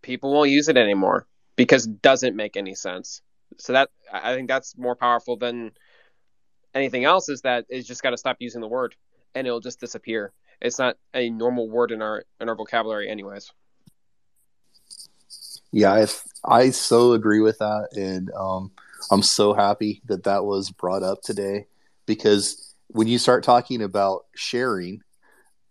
people won't use it anymore because it doesn't make any sense so that I think that's more powerful than anything else. Is that it's just got to stop using the word, and it'll just disappear. It's not a normal word in our in our vocabulary, anyways. Yeah, I I so agree with that, and um, I'm so happy that that was brought up today because when you start talking about sharing,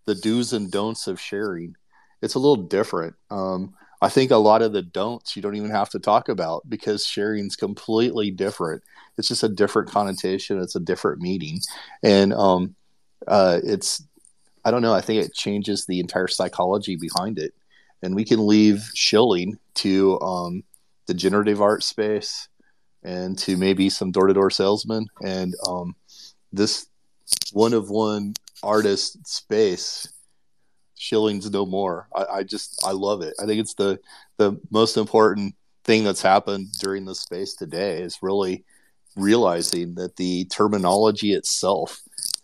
the do's and don'ts of sharing, it's a little different. Um, I think a lot of the don'ts you don't even have to talk about because sharing's completely different. It's just a different connotation. It's a different meaning, and um, uh, it's I don't know. I think it changes the entire psychology behind it, and we can leave shilling to um, the generative art space and to maybe some door to door salesmen and um, this one of one artist space shillings no more. I, I, just I love it. I think it's the the most important thing that's happened during the space today is really realizing that the terminology itself,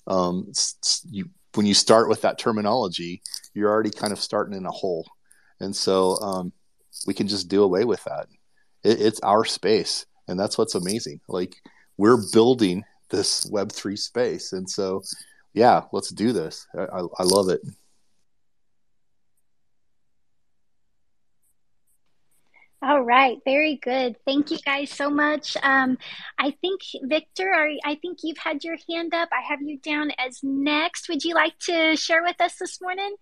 um, you, when you start with that terminology, you're already kind of starting in a hole, and so um, we can just do away with that. It, it's our space, and that's what's amazing. Like we're building this Web three space, and so yeah, let's do this. I, I, I love it. All right, very good. Thank you guys so much. Um, I think Victor, I think you've had your hand up. I have you down as next. Would you like to share with us this morning?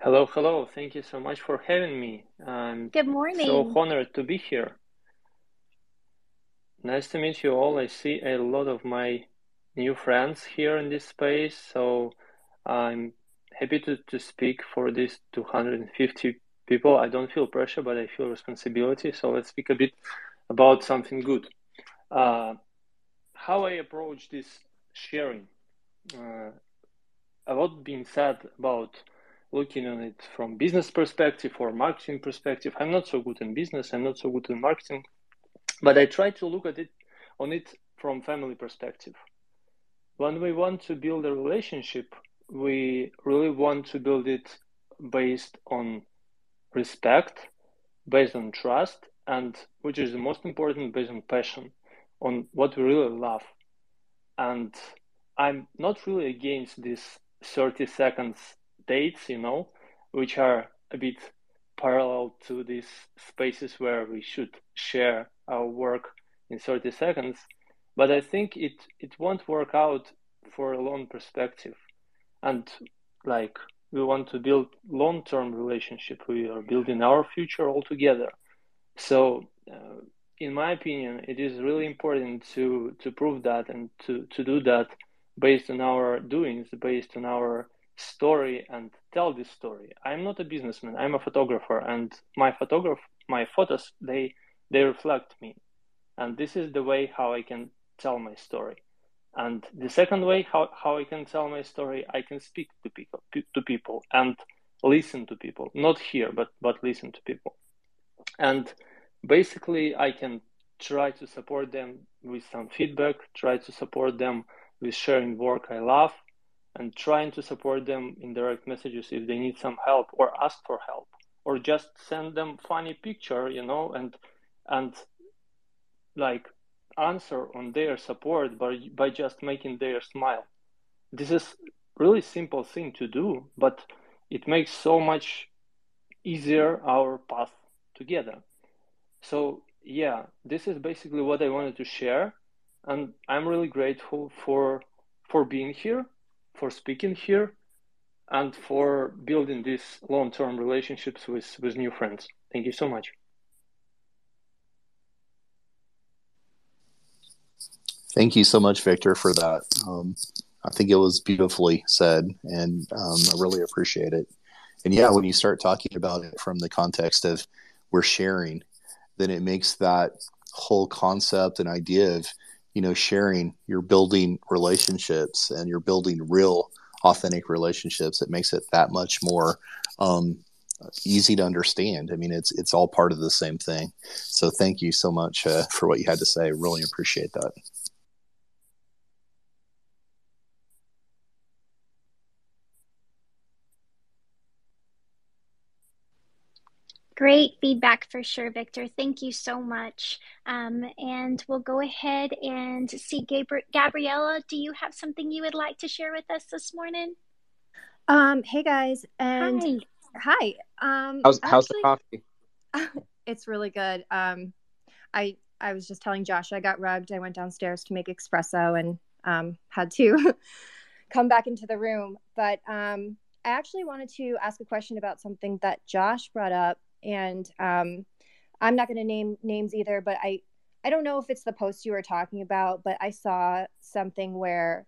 Hello, hello. Thank you so much for having me. I'm Good morning. so honored to be here. Nice to meet you all. I see a lot of my new friends here in this space, so I'm happy to, to speak for these 250 people. I don't feel pressure, but I feel responsibility. So let's speak a bit about something good. Uh, how I approach this sharing. Uh, a lot being said about looking on it from business perspective or marketing perspective. I'm not so good in business. I'm not so good in marketing, but I try to look at it on it from family perspective. When we want to build a relationship, we really want to build it based on respect, based on trust, and which is the most important, based on passion, on what we really love. And I'm not really against this 30 seconds dates, you know, which are a bit parallel to these spaces where we should share our work in 30 seconds. But I think it, it won't work out for a long perspective. And like we want to build long-term relationship we are building our future all together so uh, in my opinion it is really important to to prove that and to to do that based on our doings based on our story and tell this story. I'm not a businessman. I'm a photographer, and my photograph, my photos, they they reflect me, and this is the way how I can tell my story. And the second way how, how I can tell my story, I can speak to people to people and listen to people, not hear, but but listen to people. And basically, I can try to support them with some feedback, try to support them with sharing work I love, and trying to support them in direct messages if they need some help or ask for help or just send them funny picture you know and and like answer on their support by by just making their smile. This is really simple thing to do but it makes so much easier our path together. So yeah this is basically what i wanted to share and i'm really grateful for for being here for speaking here and for building these long-term relationships with, with new friends. Thank you so much. Thank you so much, Victor, for that. Um, I think it was beautifully said, and um, I really appreciate it. And yeah, when you start talking about it from the context of we're sharing, then it makes that whole concept and idea of you know sharing you're building relationships and you're building real authentic relationships it makes it that much more um, easy to understand. I mean it's it's all part of the same thing. So thank you so much uh, for what you had to say. Really appreciate that Great feedback for sure, Victor. Thank you so much. Um, and we'll go ahead and see Gabri- Gabriella. Do you have something you would like to share with us this morning? Um, hey guys, and hi. hi. Um, how's how's the coffee? *laughs* it's really good. Um, I I was just telling Josh I got rugged. I went downstairs to make espresso and um, had to *laughs* come back into the room. But um, I actually wanted to ask a question about something that Josh brought up and um, I'm not going to name names either, but I I don't know if it's the post you were talking about, but I saw something where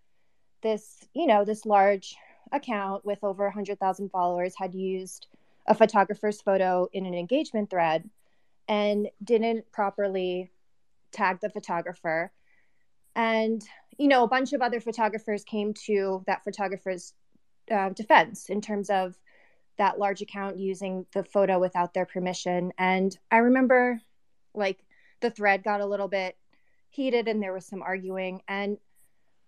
this you know this large account with over 100,000 followers had used a photographer's photo in an engagement thread and didn't properly tag the photographer. And you know a bunch of other photographers came to that photographer's uh, defense in terms of that large account using the photo without their permission. And I remember like the thread got a little bit heated and there was some arguing. And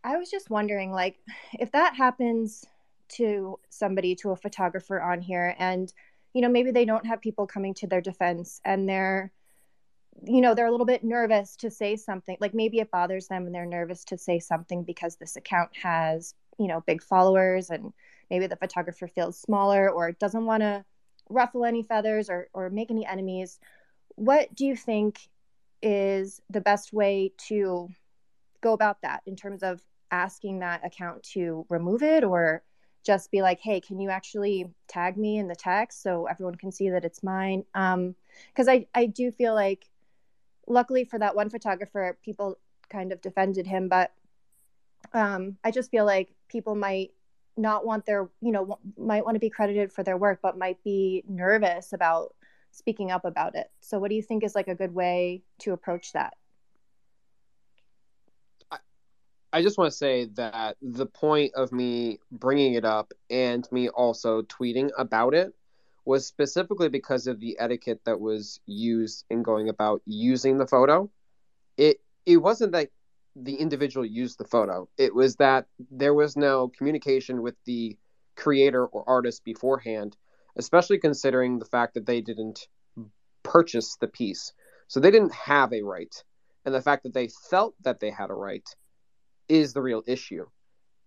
I was just wondering, like, if that happens to somebody, to a photographer on here, and, you know, maybe they don't have people coming to their defense and they're, you know, they're a little bit nervous to say something. Like maybe it bothers them and they're nervous to say something because this account has, you know, big followers and maybe the photographer feels smaller or doesn't want to ruffle any feathers or, or make any enemies what do you think is the best way to go about that in terms of asking that account to remove it or just be like hey can you actually tag me in the text so everyone can see that it's mine? Um because i i do feel like luckily for that one photographer people kind of defended him but um i just feel like people might not want their you know might want to be credited for their work but might be nervous about speaking up about it so what do you think is like a good way to approach that I just want to say that the point of me bringing it up and me also tweeting about it was specifically because of the etiquette that was used in going about using the photo. It it wasn't that the individual used the photo. It was that there was no communication with the creator or artist beforehand, especially considering the fact that they didn't purchase the piece. So they didn't have a right. And the fact that they felt that they had a right is the real issue.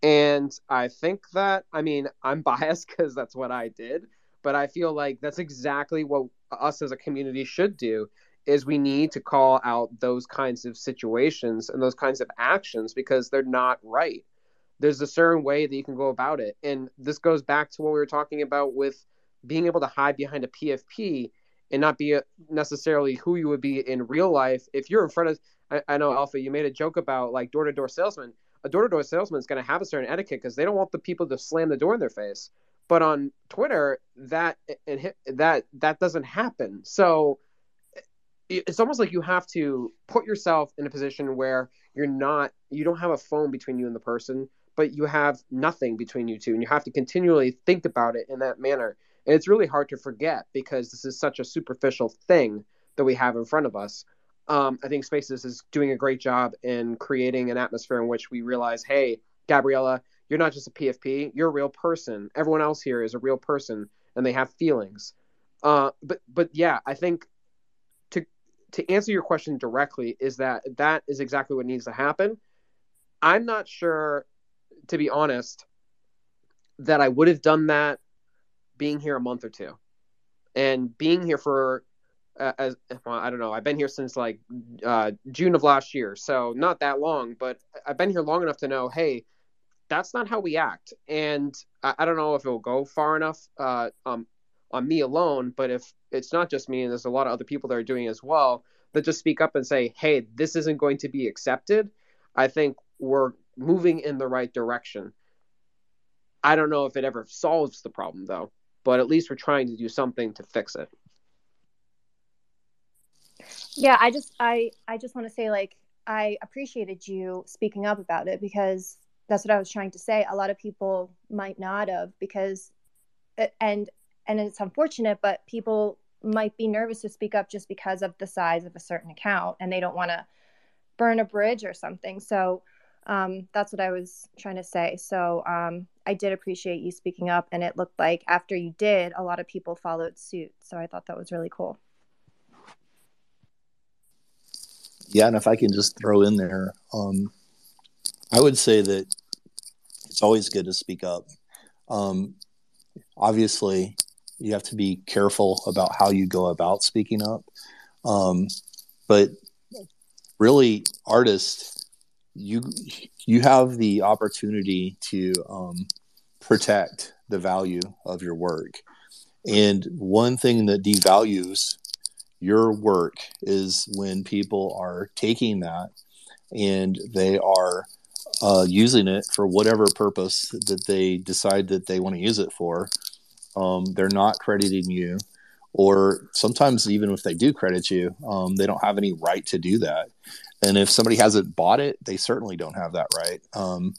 And I think that, I mean, I'm *laughs* biased because that's what I did, but I feel like that's exactly what us as a community should do is we need to call out those kinds of situations and those kinds of actions because they're not right. There's a certain way that you can go about it. And this goes back to what we were talking about with being able to hide behind a PFP and not be necessarily who you would be in real life. If you're in front of, I, I know Alpha, you made a joke about like door to door salesman. a door-to-door salesman is going to have a certain etiquette because they don't want the people to slam the door in their face. But on Twitter, that it, that that doesn't happen. So it's almost like you have to put yourself in a position where you're not you don't have a phone between you and the person but you have nothing between you two and you have to continually think about it in that manner. And it's really hard to forget because this is such a superficial thing that we have in front of us. Um, i think spaces is doing a great job in creating an atmosphere in which we realize hey gabriella you're not just a pfp you're a real person. Everyone else here is a real person and they have feelings. Uh, but but yeah i think to answer your question directly is that that is exactly what needs to happen. I'm not sure, to be honest, that I would have done that being here a month or two, and being here for uh, as well, I don't know. I've been here since like uh, June of last year, so not that long, but I've been here long enough to know, hey, that's not how we act, and I, I don't know if it will go far enough uh, um, on me alone, but if it's not just me and there's a lot of other people that are doing as well that just speak up and say, "Hey, this isn't going to be accepted," I think we're moving in the right direction. I don't know if it ever solves the problem though, but at least we're trying to do something to fix it. Yeah, I just I I just want to say like I appreciated you speaking up about it because that's what I was trying to say. A lot of people might not have because and and it's unfortunate, but people might be nervous to speak up just because of the size of a certain account and they don't want to burn a bridge or something. So um, that's what I was trying to say. So um, I did appreciate you speaking up, and it looked like after you did, a lot of people followed suit. So I thought that was really cool. Yeah, and if I can just throw in there, um, I would say that it's always good to speak up. Um, obviously, you have to be careful about how you go about speaking up. Um, but really, artists, you you have the opportunity to um, protect the value of your work. And one thing that devalues your work is when people are taking that and they are uh, using it for whatever purpose that they decide that they want to use it for um, they're not crediting you or sometimes even if they do credit you um, they don't have any right to do that. And if somebody hasn't bought it they certainly don't have that right. Um,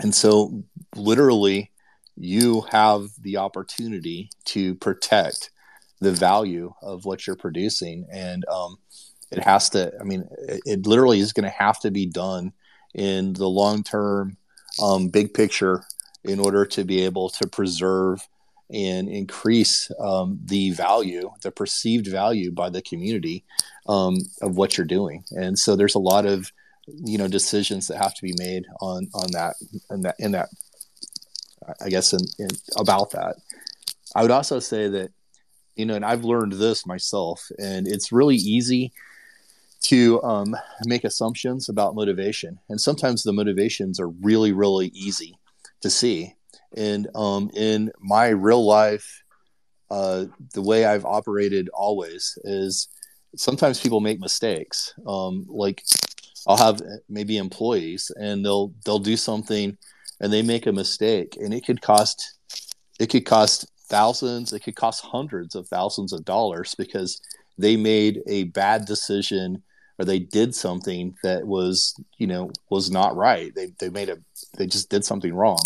and so literally you have the opportunity to protect the value of what you're producing. And um, it has to i mean it, it literally is going to have to be done in the long term um, big picture in order to be able to preserve and increase um, the value, the perceived value by the community um, of what you're doing. And so there's a lot of you know decisions that have to be made on on that and that in that I guess in, in about that. I would also say that you know, and I've learned this myself, and it's really easy to um, make assumptions about motivation, and sometimes the motivations are really really easy to see and um, in my real life, uh, the way I've operated always is sometimes people make mistakes. Um, like I'll have maybe employees and they'll they'll do something and they make a mistake and it could cost it could cost thousands, it could cost hundreds of thousands of dollars because they made a bad decision or they did something that was you know was not right. They they made a they just did something wrong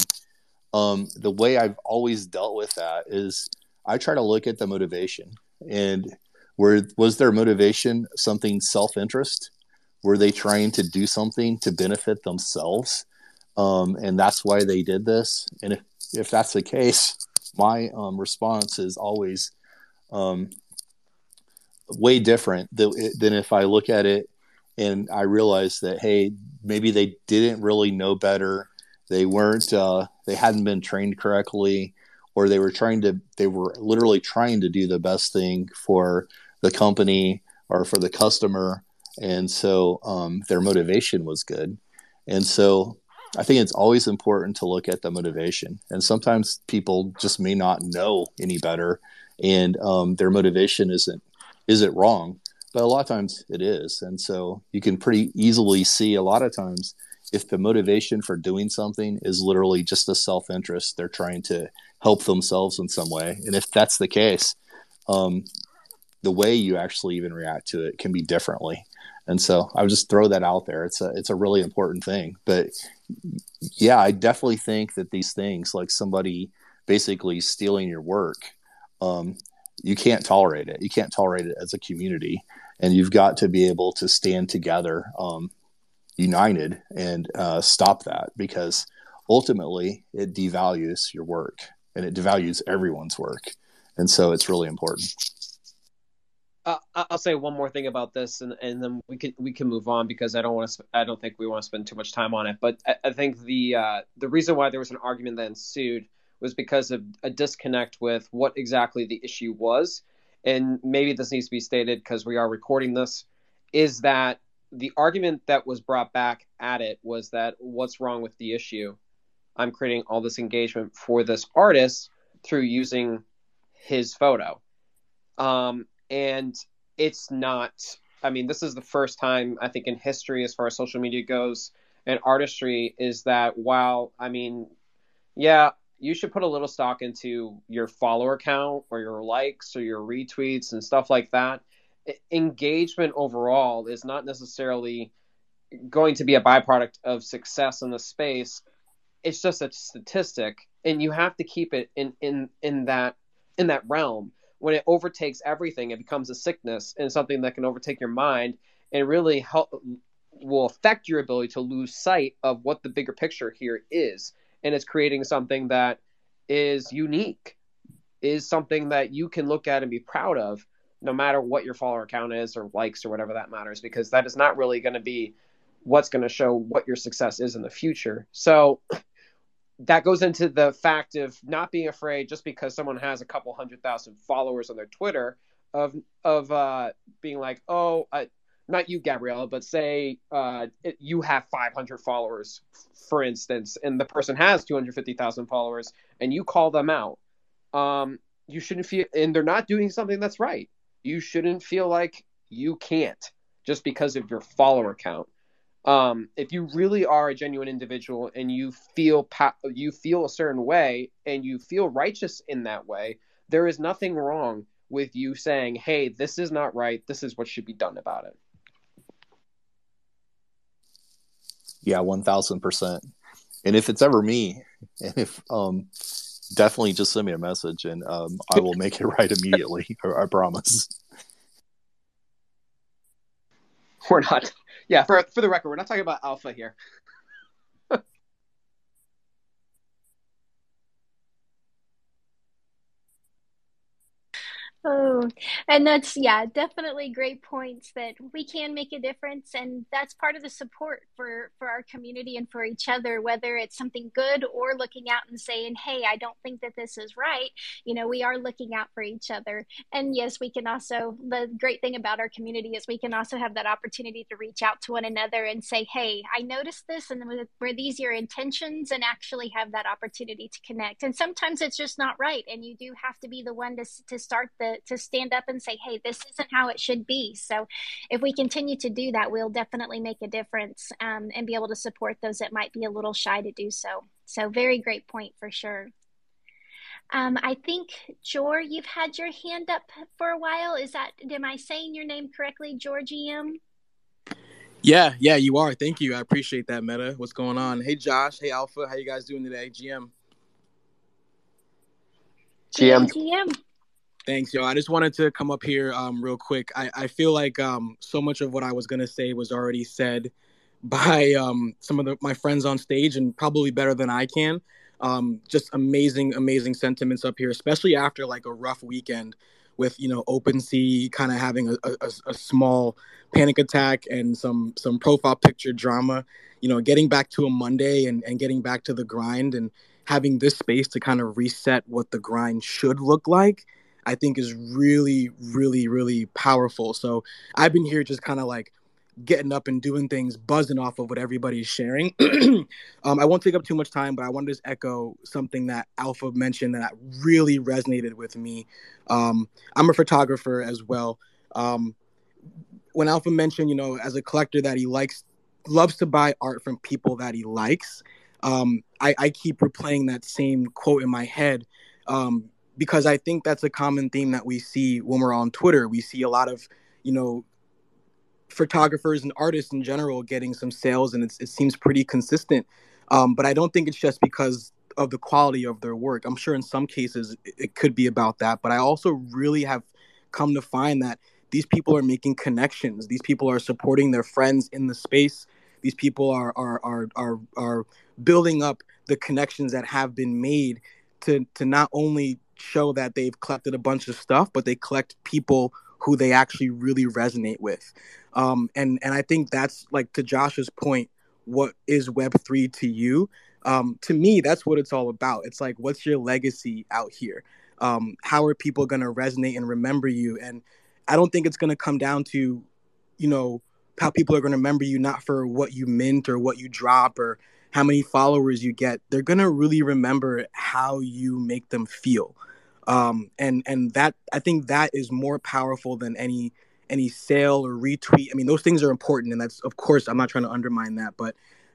um, the way I've always dealt with that is I try to look at the motivation and where was their motivation something self-interest? Were they trying to do something to benefit themselves? Um, and that's why they did this. And if, if that's the case, my um, response is always um, way different than if I look at it and I realize that, hey, maybe they didn't really know better they weren't uh, they hadn't been trained correctly or they were trying to they were literally trying to do the best thing for the company or for the customer. And so um, their motivation was good. And so i think it's always important to look at the motivation. And sometimes people just may not know any better. And um, their motivation isn't isn't wrong but a lot of times it is. And so you can pretty easily see a lot of times if the motivation for doing something is literally just a self interest, they're trying to help themselves in some way. And if that's the case, um, the way you actually even react to it can be differently. And so I would just throw that out there. It's a it's a really important thing. But yeah, I definitely think that these things, like somebody basically stealing your work, um, you can't tolerate it. You can't tolerate it as a community, and you've got to be able to stand together um, united and uh, stop that because ultimately it devalues your work and it devalues everyone's work and so it's really important uh, I'll say one more thing about this, and, and then we can we can move on because I don't want to. I don't think we want to spend too much time on it. But I, I think the uh, the reason why there was an argument that ensued was because of a disconnect with what exactly the issue was, and maybe this needs to be stated because we are recording this. Is that the argument that was brought back at it was that what's wrong with the issue? I'm creating all this engagement for this artist through using his photo. Um, and it's not, I mean, this is the first time I think in history, as far as social media goes and artistry, is that while, I mean, yeah, you should put a little stock into your follower count or your likes or your retweets and stuff like that engagement overall is not necessarily going to be a byproduct of success in the space. It's just a statistic and you have to keep it in in in that in that realm. When it overtakes everything it becomes a sickness and something that can overtake your mind and really help will affect your ability to lose sight of what the bigger picture here is. And it's creating something that is unique is something that you can look at and be proud of no matter what your follower count is or likes or whatever that matters, because that is not really going to be what's going to show what your success is in the future. So that goes into the fact of not being afraid just because someone has a couple hundred thousand followers on their Twitter of of uh, being like, oh, not you, Gabriella, but say uh, it, you have 500 followers, for instance, and the person has 250,000 followers, and you call them out. Um, you shouldn't feel, and they're not doing something that's right you shouldn't feel like you can't just because of your follower count. Um, if you really are a genuine individual and you feel pa- you feel a certain way and you feel righteous in that way, there is nothing wrong with you saying, "Hey, this is not right. This is what should be done about it." Yeah, one thousand percent. And if it's ever me, *laughs* and if um, definitely just send me a message and um, I will make it right immediately. *laughs* I, promise. We're not. Yeah, for for the record, we're not talking about alpha here. And that's, yeah, definitely great points that we can make a difference. And that's part of the support for, for our community and for each other, whether it's something good or looking out and saying, hey, I don't think that this is right. You know, we are looking out for each other. And yes, we can also, the great thing about our community is we can also have that opportunity to reach out to one another and say, hey, I noticed this and were these your intentions? And actually have that opportunity to connect. And sometimes it's just not right. And you do have to be the one to, to start the, to stand up and say, hey, this isn't how it should be. So if we continue to do that, we'll definitely make a difference um, and be able to support those that might be a little shy to do so. So very great point for sure. Um, I think Jor, you've had your hand up for a while. Is that am I saying your name correctly, Georgie M? Yeah, yeah, you are. Thank you. I appreciate that, Meta. What's going on? Hey, Josh. Hey, Alpha. How you guys doing today? GM. GM. GM. Thanks, yo. I just wanted to come up here um, real quick. I, I feel like um, so much of what I was gonna say was already said *laughs* by um, some of the, my friends on stage, and probably better than I can. Um, just amazing, amazing sentiments up here, especially after like a rough weekend with you know OpenSea kind of having a, a, a, small panic attack and some some profile picture drama. You know, getting back to a Monday and, and getting back to the grind and having this space to kind of reset what the grind should look like I think is really, really, really powerful. So I've been here just kind of like getting up and doing things, buzzing off of what everybody's sharing. *clears throat* um, I won't take up too much time, but I want to just echo something that Alpha mentioned that really resonated with me. Um, I'm a photographer as well. Um, when Alpha mentioned, you know, as a collector, that he likes loves to buy art from people that he likes. Um, I, I keep replaying that same quote in my head um, because I think that's a common theme that we see when we're on Twitter. We see a lot of, you know, photographers and artists in general getting some sales, and it seems pretty consistent. Um, but I don't think it's just because of the quality of their work. I'm sure in some cases it, could be about that, but I also really have come to find that these people are making connections. These people are supporting their friends in the space. These people are are are are, are building up the connections that have been made to to not only show that they've collected a bunch of stuff, but they collect people who they actually really resonate with. Um, and and I think that's like to Josh's point, what is Web three to you? Um, to me, that's what it's all about. It's like, what's your legacy out here? Um, how are people going to resonate and remember you? And I don't think it's going to come down to, you know, how people are going to remember you not for what you mint or what you drop or how many followers you get. They're going to really remember how you make them feel. Um, and and that I think that is more powerful than any any sale or retweet. I mean, those things are important, and that's of course I'm not trying to undermine that, but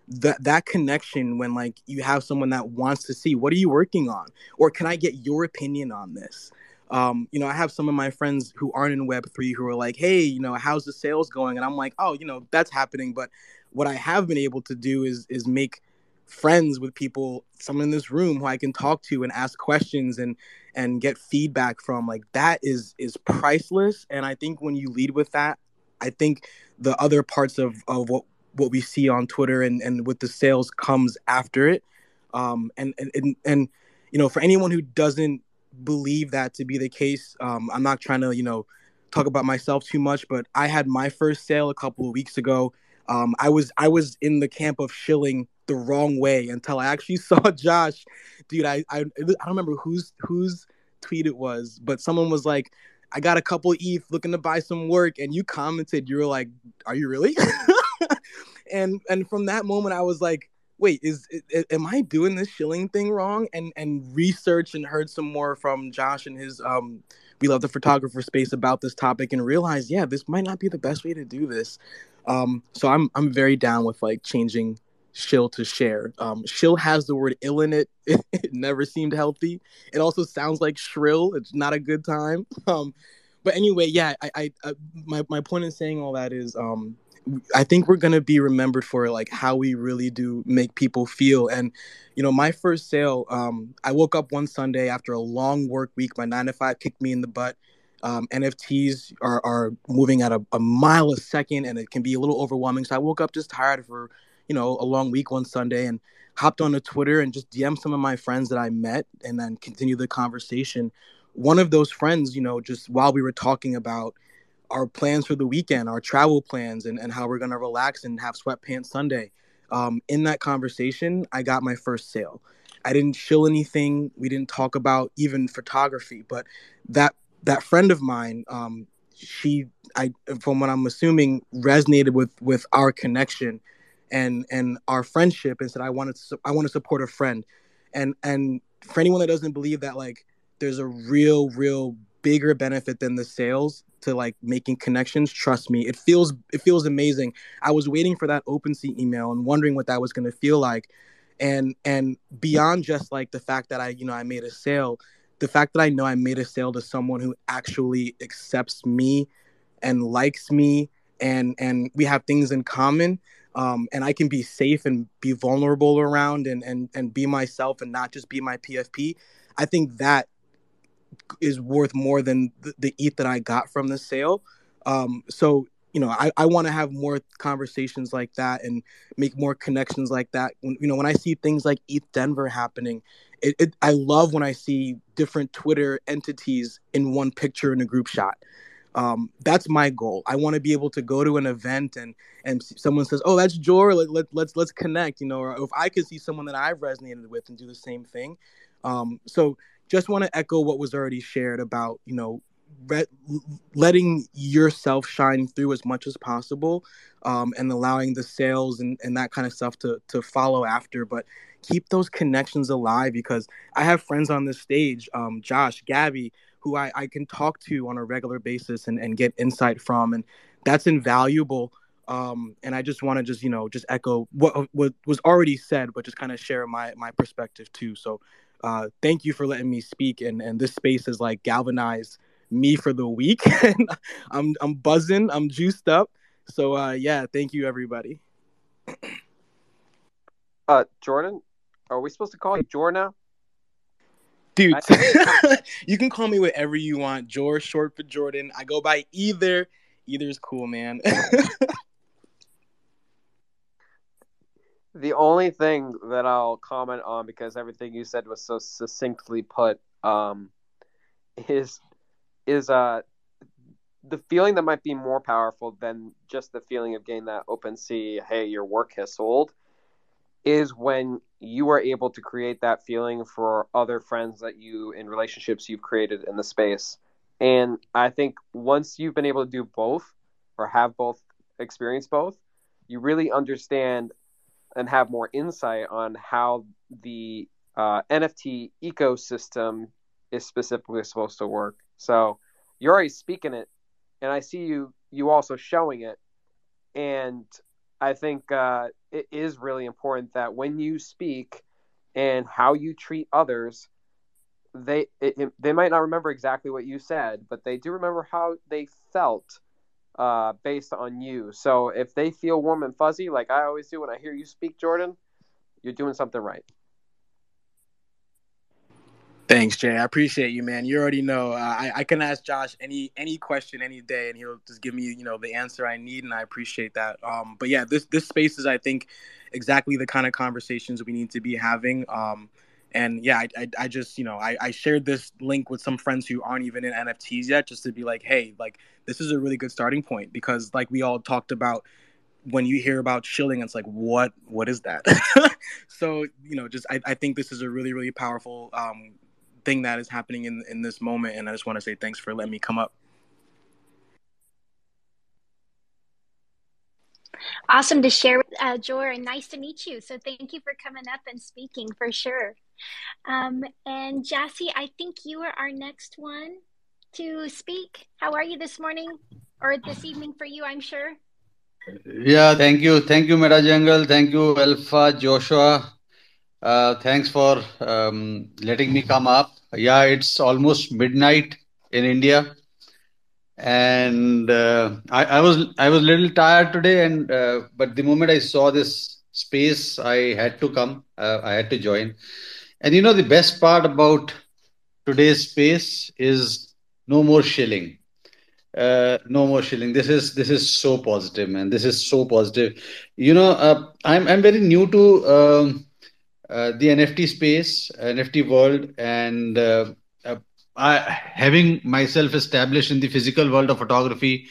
that that connection when like you have someone that wants to see what are you working on? or can i get your opinion on this? Um, you know i have some of my friends who aren't in web3 who are like hey you know how's the sales going? And i'm like oh you know that's happening. But what i have been able to do is is make friends with people someone in this room who i can talk to and ask questions and and get feedback from like that is is priceless and i think when you lead with that i think the other parts of of what what we see on Twitter and, and with the sales comes after it. Um, and, and, and, and, you know, for anyone who doesn't believe that to be the case, um, I'm not trying to, you know, talk about myself too much, but I had my first sale a couple of weeks ago. Um, I was I was in the camp of shilling the wrong way until I actually *laughs* saw Josh, dude. I I, I don't remember whose whose tweet it was, but someone was like, "I got a couple ETH looking to buy some work," and you commented, you were like, "Are you really?" *laughs* and and from that moment i was like wait is, is, am i doing this shilling thing wrong and and research and heard some more from josh and his um we love the photographer space about this topic and realized yeah this might not be the best way to do this um so i'm i'm very down with like changing shill to share um shill has the word ill in it *laughs* it never seemed healthy it also sounds like shrill it's not a good time *laughs* um but anyway yeah i i, I my, my point in saying all that is um I think we're gonna be remembered for like how we really do make people feel. And you know, my first sale, um, I woke up one Sunday after a long work week. My nine to five kicked me in the butt. Um, NFTs are, are moving at a, a mile a second, and it can be a little overwhelming. So I woke up just tired for you know a long week one Sunday, and hopped onto Twitter and just DM some of my friends that I met, and then continue the conversation. One of those friends, you know, just while we were talking about our plans for the weekend, our travel plans, and, and how we're going to relax and have sweatpants Sunday. Um, in that conversation, I got my first sale. I didn't shill anything. We didn't talk about even photography, but that that friend of mine, um, she, I, from what I'm assuming, resonated with with our connection, and and our friendship, and said, I wanted to, I want to support a friend, and and for anyone that doesn't believe that, like, there's a real, real bigger benefit than the sales to like making connections trust me it feels it feels amazing. I was waiting for that OpenSea email and wondering what that was going to feel like. And and beyond just like the fact that i you know i made a sale the fact that i know i made a sale to someone who actually accepts me and likes me and and we have things in common um, and i can be safe and be vulnerable around and and and be myself and not just be my pfp i think that is worth more than the, the ETH that I got from the sale. Um, so you know, I, I want to have more conversations like that and make more connections like that. When, you know, when I see things like ETH Denver happening, it, it, I love when I see different Twitter entities in one picture in a group shot. Um, that's my goal. I want to be able to go to an event and and someone says, "Oh, that's Jor. Let, let, let's let's connect." You know, or if I could see someone that I've resonated with and do the same thing. Um, so just want to echo what was already shared about you know re- letting yourself shine through as much as possible um, and allowing the sales and, and that kind of stuff to to follow after but keep those connections alive because i have friends on this stage um, josh gabby who I, I can talk to on a regular basis and, and get insight from and that's invaluable Um, and I just want to just you know just echo what what was already said, but just kind of share my my perspective too. So uh, thank you for letting me speak, and and this space has like galvanized me for the week. *laughs* and I'm I'm buzzing, I'm juiced up. So uh, yeah, thank you everybody. Uh, Jordan, are we supposed to call you Jordan now? Dude, *laughs* you can call me whatever you want. George, short for Jordan. I go by either. Either is cool, man. *laughs* the only thing that I'll comment on because everything you said was so succinctly put um, is is uh the feeling that might be more powerful than just the feeling of getting that OpenSea, hey, your work has sold, is when you are able to create that feeling for other friends that you in relationships you've created in the space. And I think once you've been able to do both or have both experience both, you really understand and have more insight on how the uh, NFT ecosystem is specifically supposed to work. So you're already speaking it, and I see you you also showing it, and I think uh, it is really important that when you speak and how you treat others, they it, it, they might not remember exactly what you said, but they do remember how they felt uh, based on you. So if they feel warm and fuzzy, like I always do when I hear you speak, Jordan, you're doing something right. Thanks, Jay. I appreciate you, man. You already know. I, I can ask Josh any any question any day, and he'll just give me, you know, the answer I need, and I appreciate that. Um, but yeah, this this space is, I think, exactly the kind of conversations we need to be having. Um, and yeah, I, I, I just, you know, I, I shared this link with some friends who aren't even in NFTs yet, just to be like, hey, like this is a really good starting point because, like we all talked about, when you hear about shilling, it's like, what what is that? *laughs* so you know, just I, I think this is a really really powerful um, thing that is happening in in this moment and i just want to say thanks for letting me come up awesome to share with uh, Jor, and nice to meet you. So thank you for coming up and speaking for sure. Um, and Jassy, I think you are our next one to speak. How are you this morning or this evening for you? I'm sure. Yeah, thank you, thank you, Meta Jungle. Thank you, Alpha Joshua. Uh, thanks for um, letting me come up. Yeah, it's almost midnight in India, and uh, I, was I was a little tired today, and uh, but the moment I saw this space, I had to come. I had to join. And you know the best part about today's space is no more shilling. Uh, no more shilling. This is this is so positive, man. This is so positive. You know, I'm I'm very new to. Uh, the NFT space, NFT world, and uh, uh, I, having myself established in the physical world of photography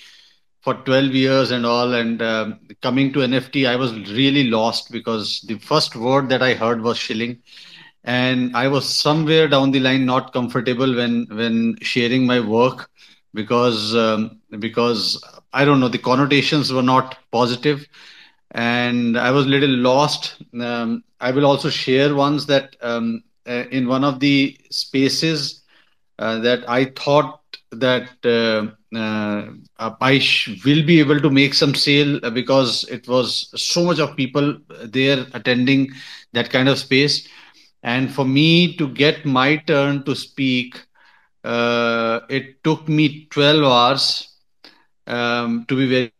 for 12 years and all, and coming to NFT, I was really lost because the first word that I heard was shilling. And I was somewhere down the line not comfortable when when sharing my work because um, because I don't know the connotations were not positive and I was a little lost. Um, I will also share ones that um, uh, in one of the spaces uh, that I thought that uh, uh I sh- will be able to make some sale because it was so much of people there attending that kind of space. And for me to get my turn to speak, uh, it took me 12 hours um, to be very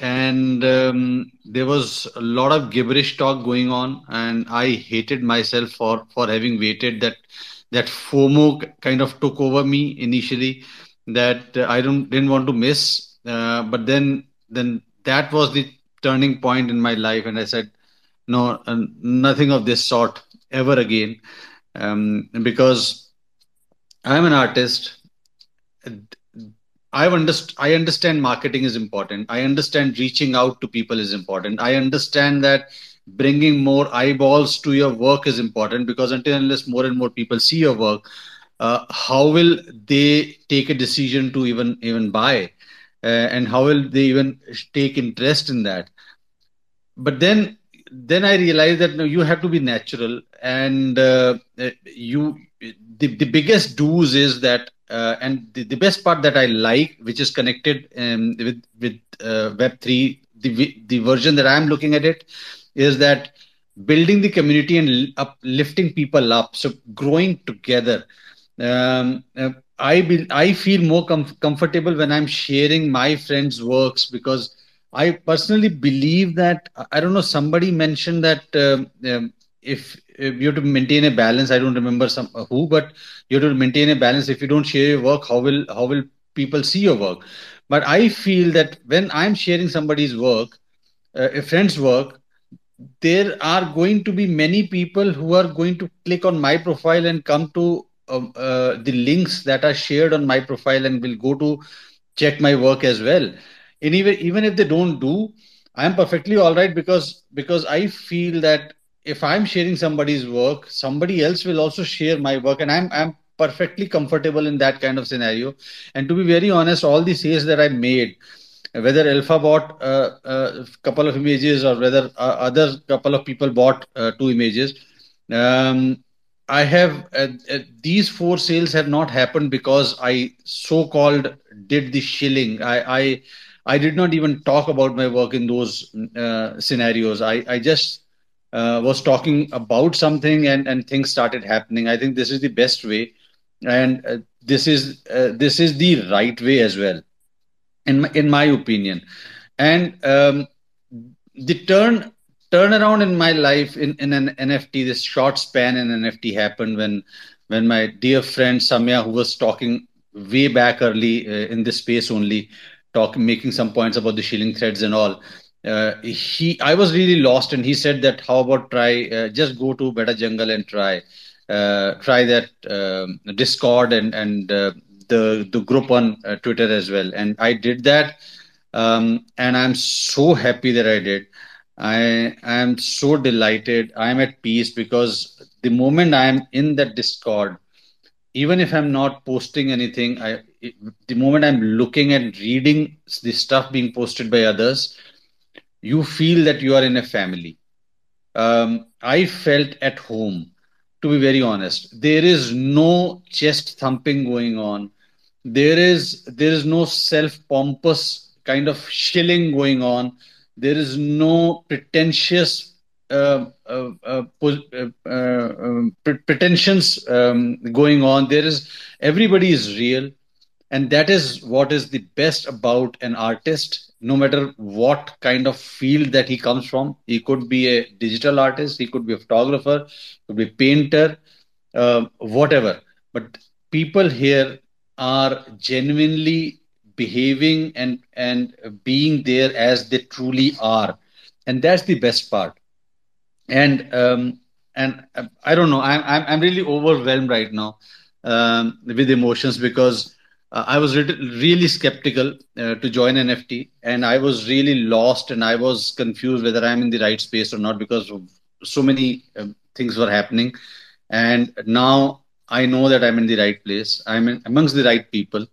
and um, there was a lot of gibberish talk going on and i hated myself for for having waited that that fomo kind of took over me initially that uh, i don't didn't want to miss. Uh, but then then that was the turning point in my life and i said no uh, nothing of this sort ever again. Um, because i'm an artist I understand. I understand marketing is important. I understand reaching out to people is important. I understand that bringing more eyeballs to your work is important because until unless more and more people see your work, uh, how will they take a decision to even even buy, uh, and how will they even take interest in that? But then then I realized that no, you have to be natural, and uh, you the, the biggest do's is that uh, and the, the best part that I like, which is connected um, with with uh, Web three the the version that I'm looking at it is that building the community and uplifting people up, so growing together. Um, uh, I be, I feel more com- comfortable when I'm sharing my friends' works because I personally believe that I don't know. Somebody mentioned that um, um, if, if, you have to maintain a balance, I don't remember some who, but you have to maintain a balance. If you don't share your work, how will how will people see your work? But I feel that when I'm sharing somebody's work, uh, a friend's work, there are going to be many people who are going to click on my profile and come to um, uh, the links that are shared on my profile and will go to check my work as well anyway even if they don't do i'm perfectly all right because because i feel that if i'm sharing somebody's work somebody else will also share my work and i'm i'm perfectly comfortable in that kind of scenario. And to be very honest all the sales that i made whether alpha bought uh, a couple of images or whether uh, other couple of people bought uh, two images um, i have uh, uh, these four sales have not happened because i so called did the shilling. I i i did not even talk about my work in those uh, scenarios. I i just was talking about something and and things started happening. I think this is the best way. And this is this is the right way as well in my, in my opinion. And um, the turn turnaround in my life in, in an nft this short span in nft happened when when my dear friend samya who was talking way back early uh, in this space only talking making some points about the shilling threads and all uh, he i was really lost and he said that how about try uh, just go to MetaJungle and try uh, try that um, discord and and uh, the the group on uh, Twitter as well, and I did that, um, and I'm so happy that I did. I am so delighted. I'm at peace because the moment I'm in that Discord, even if I'm not posting anything, I the moment I'm looking and reading the stuff being posted by others, you feel that you are in a family. Um, I felt at home to be very honest. There is no chest thumping going on. There is there is no self pompous kind of shilling going on. There is no pretentious uh, uh, uh, uh, uh um, pretensions um, going on. There is everybody is real. And that is what is the best about an artist no matter what kind of field that he comes from he could be a digital artist he could be a photographer could be a painter uh, whatever. But people here are genuinely behaving and and being there as they truly are. And that's the best part. And um and i don't know i'm i'm, I'm really overwhelmed right now um, with emotions because uh, i was re- really skeptical uh, to join nft and i was really lost and i was confused whether i'm in the right space or not because so many um, things were happening and now I know that I'm in the right place. I'm in, amongst the right people,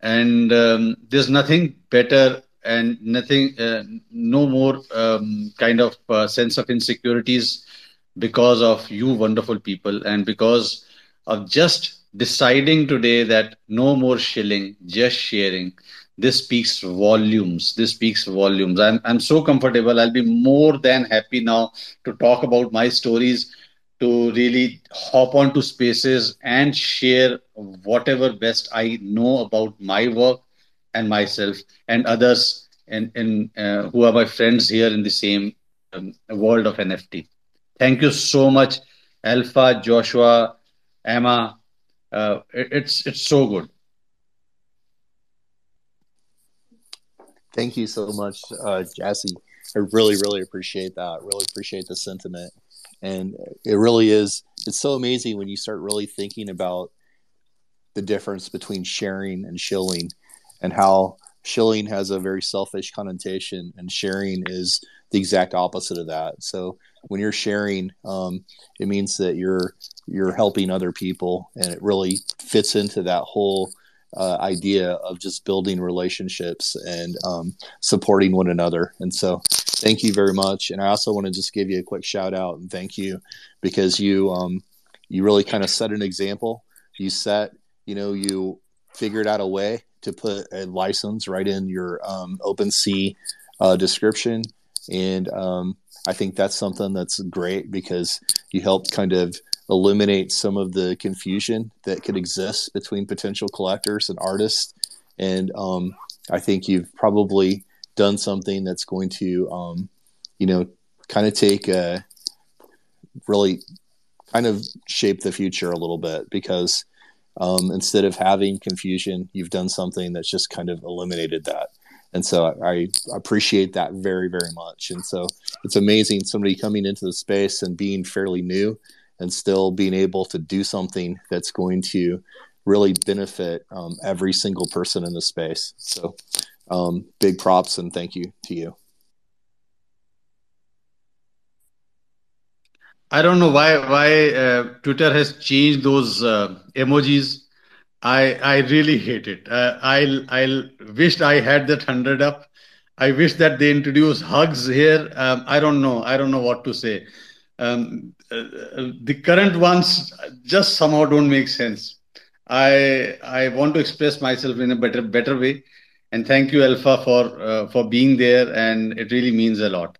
and um, there's nothing better and nothing, uh, no more um, kind of uh, sense of insecurities because of you, wonderful people, and because of just deciding today that no more shilling, just sharing. This speaks volumes. This speaks volumes. I'm I'm so comfortable. I'll be more than happy now to talk about my stories to really hop onto spaces and share whatever best I know about my work and myself and others and, and uh, who are my friends here in the same um, world of NFT. Thank you so much, Alpha, Joshua, Emma. Uh, it, it's it's so good. Thank you so much, uh, Jassy. I really, really appreciate that. Really appreciate the sentiment and it really is it's so amazing when you start really thinking about the difference between sharing and shilling and how shilling has a very selfish connotation and sharing is the exact opposite of that so when you're sharing um, it means that you're you're helping other people and it really fits into that whole uh, idea of just building relationships and um, supporting one another. And so, thank you very much. And I also want to just give you a quick shout out and thank you because you um, you really kind of set an example. You set, you know, you figured out a way to put a license right in your um, OpenSea uh, description, and um, I think that's something that's great because you help kind of eliminate some of the confusion that could exist between potential collectors and artists. And um, I think you've probably done something that's going to, um, you know, kind of take a really kind of shape the future a little bit because um, instead of having confusion, you've done something that's just kind of eliminated that. And so I, I appreciate that very, very much. And so it's amazing somebody coming into the space and being fairly new and still being able to do something that's going to really benefit um, every single person in the space. So um, big props and thank you to you. I don't know why why uh, Twitter has changed those uh, emojis. I I really hate it. Uh, I I wished I had that hundred up. I wish that they introduce hugs here. Um, I don't know. I don't know what to say. Um, uh, the current ones just somehow don't make sense. I I want to express myself in a better better way, and thank you Alpha for uh, for being there, and it really means a lot.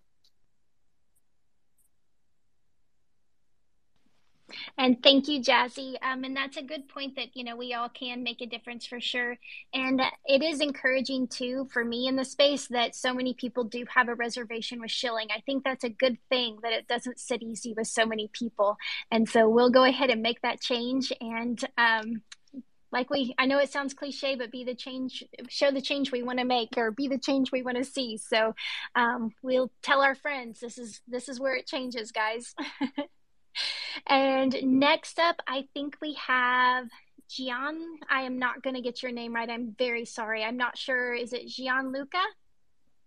And thank you, Jazzy. Um, and that's a good point that, you know, we all can make a difference for sure. And it is encouraging too for me in the space that so many people do have a reservation with shilling. I think that's a good thing that it doesn't sit easy with so many people. And so we'll go ahead and make that change. And um, like we i know it sounds cliche but be the change show the change we want to make or be the change we want to see so um, we'll tell our friends this is this is where it changes guys *laughs* And next up, I think we have Gian. I am not going to get your name right. I'm very sorry. I'm not sure. Is it Gianluca?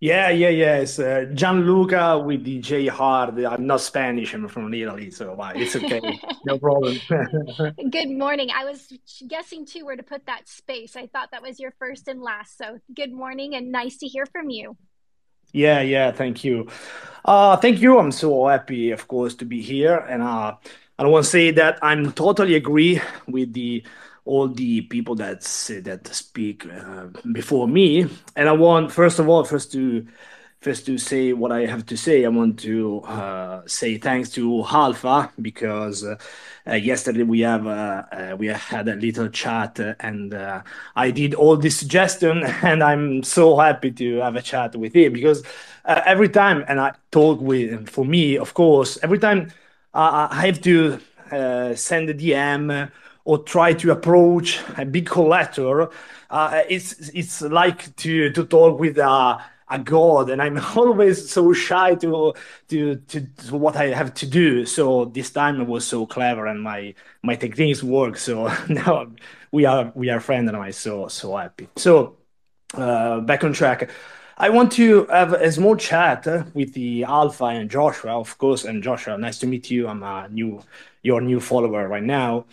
Yeah, yeah, yeah. It's uh, Gianluca with the J hard. I'm not Spanish. I'm from Italy, so uh, it's okay. *laughs* no problem. *laughs* good morning. I was guessing too where to put that space. I thought that was your first and last. So good morning and nice to hear from you. Yeah, yeah, thank you. Uh, thank you. I'm so happy, of course, to be here. And uh, I want to say that I'm totally agree with the all the people that that speak uh, before me. And I want, first of all, first to first to say what I have to say. I want to uh, say thanks to Alpha because uh, uh, yesterday we have uh, uh, we had a little chat uh, and I did all the suggestion *laughs* and I'm so happy to have a chat with him because every time and I talk with him, for me of course every time I have to send a DM or try to approach a big collector it's it's like to to talk with a a god and i'm *laughs* always so shy to, to to to what i have to do. So this time it was so clever and my my techniques work. So *laughs* now we are we are friends and i'm so so happy. So uh, back on track. I want to have a small chat with the Alpha and Joshua, of course. And Joshua, nice to meet you. I'm a new, your new follower right now,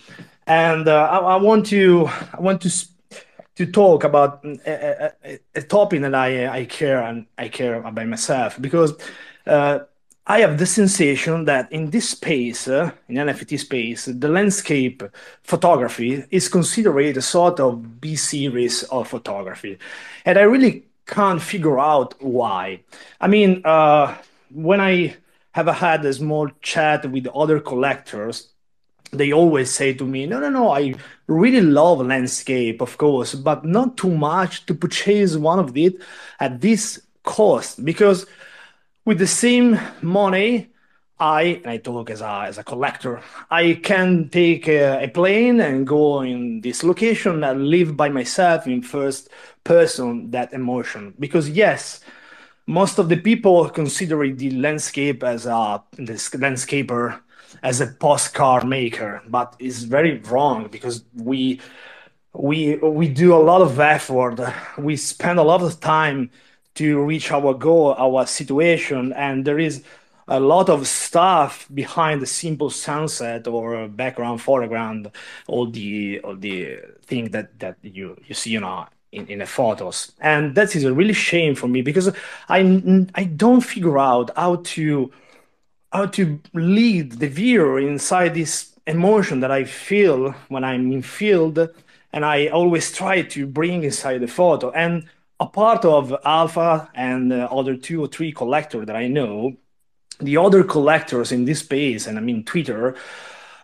and uh, I, I, want to, I want to to talk about a, a, a, topic that I I care and I care about myself because uh, I have the sensation that in this space, uh, in NFT space, the landscape photography is considered a sort of B series of photography, and I really can't figure out why. I mean, uh, when I have had a small chat with other collectors they always say to me, no, no, no, I really love landscape, of course, but not too much to purchase one of it at this cost. Because with the same money, I, and I talk as a, as a collector, I can take a, a plane and go in this location and live by myself in first person that emotion. Because yes, most of the people consider the landscape as a landscaper as a postcard maker, but it's very wrong because we we we do a lot of effort. We spend a lot of time to reach our goal, our situation, and there is a lot of stuff behind the simple sunset or background foreground, all the all the thing that that you you see you know in, in the photos and that is a really shame for me because i i don't figure out how to how to lead the viewer inside this emotion that I feel when I'm in field, and I always try to bring inside the photo. And a part of Alpha and uh, other two or three collectors that I know, the other collectors in this space, and I mean Twitter,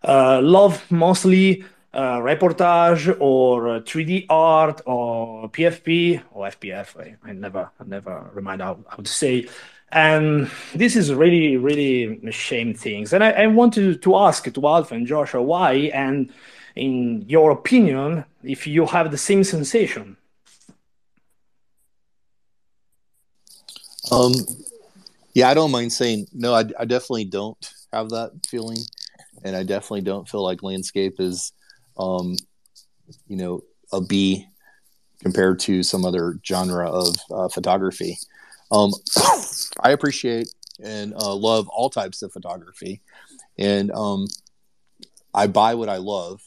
uh, love mostly uh, reportage or 3D art or PFP or FPF. I, I never, I never remind how, how to say. And this is really, really a shame things. And I, I want to, ask to Alpha and Joshua why, and in your opinion, if you have the same sensation. Um, yeah, I don't mind saying no. I, I definitely don't have that feeling, and I definitely don't feel like landscape is, um, you know, a B compared to some other genre of uh, photography. Um, I appreciate and uh, love all types of photography, and um, I buy what I love.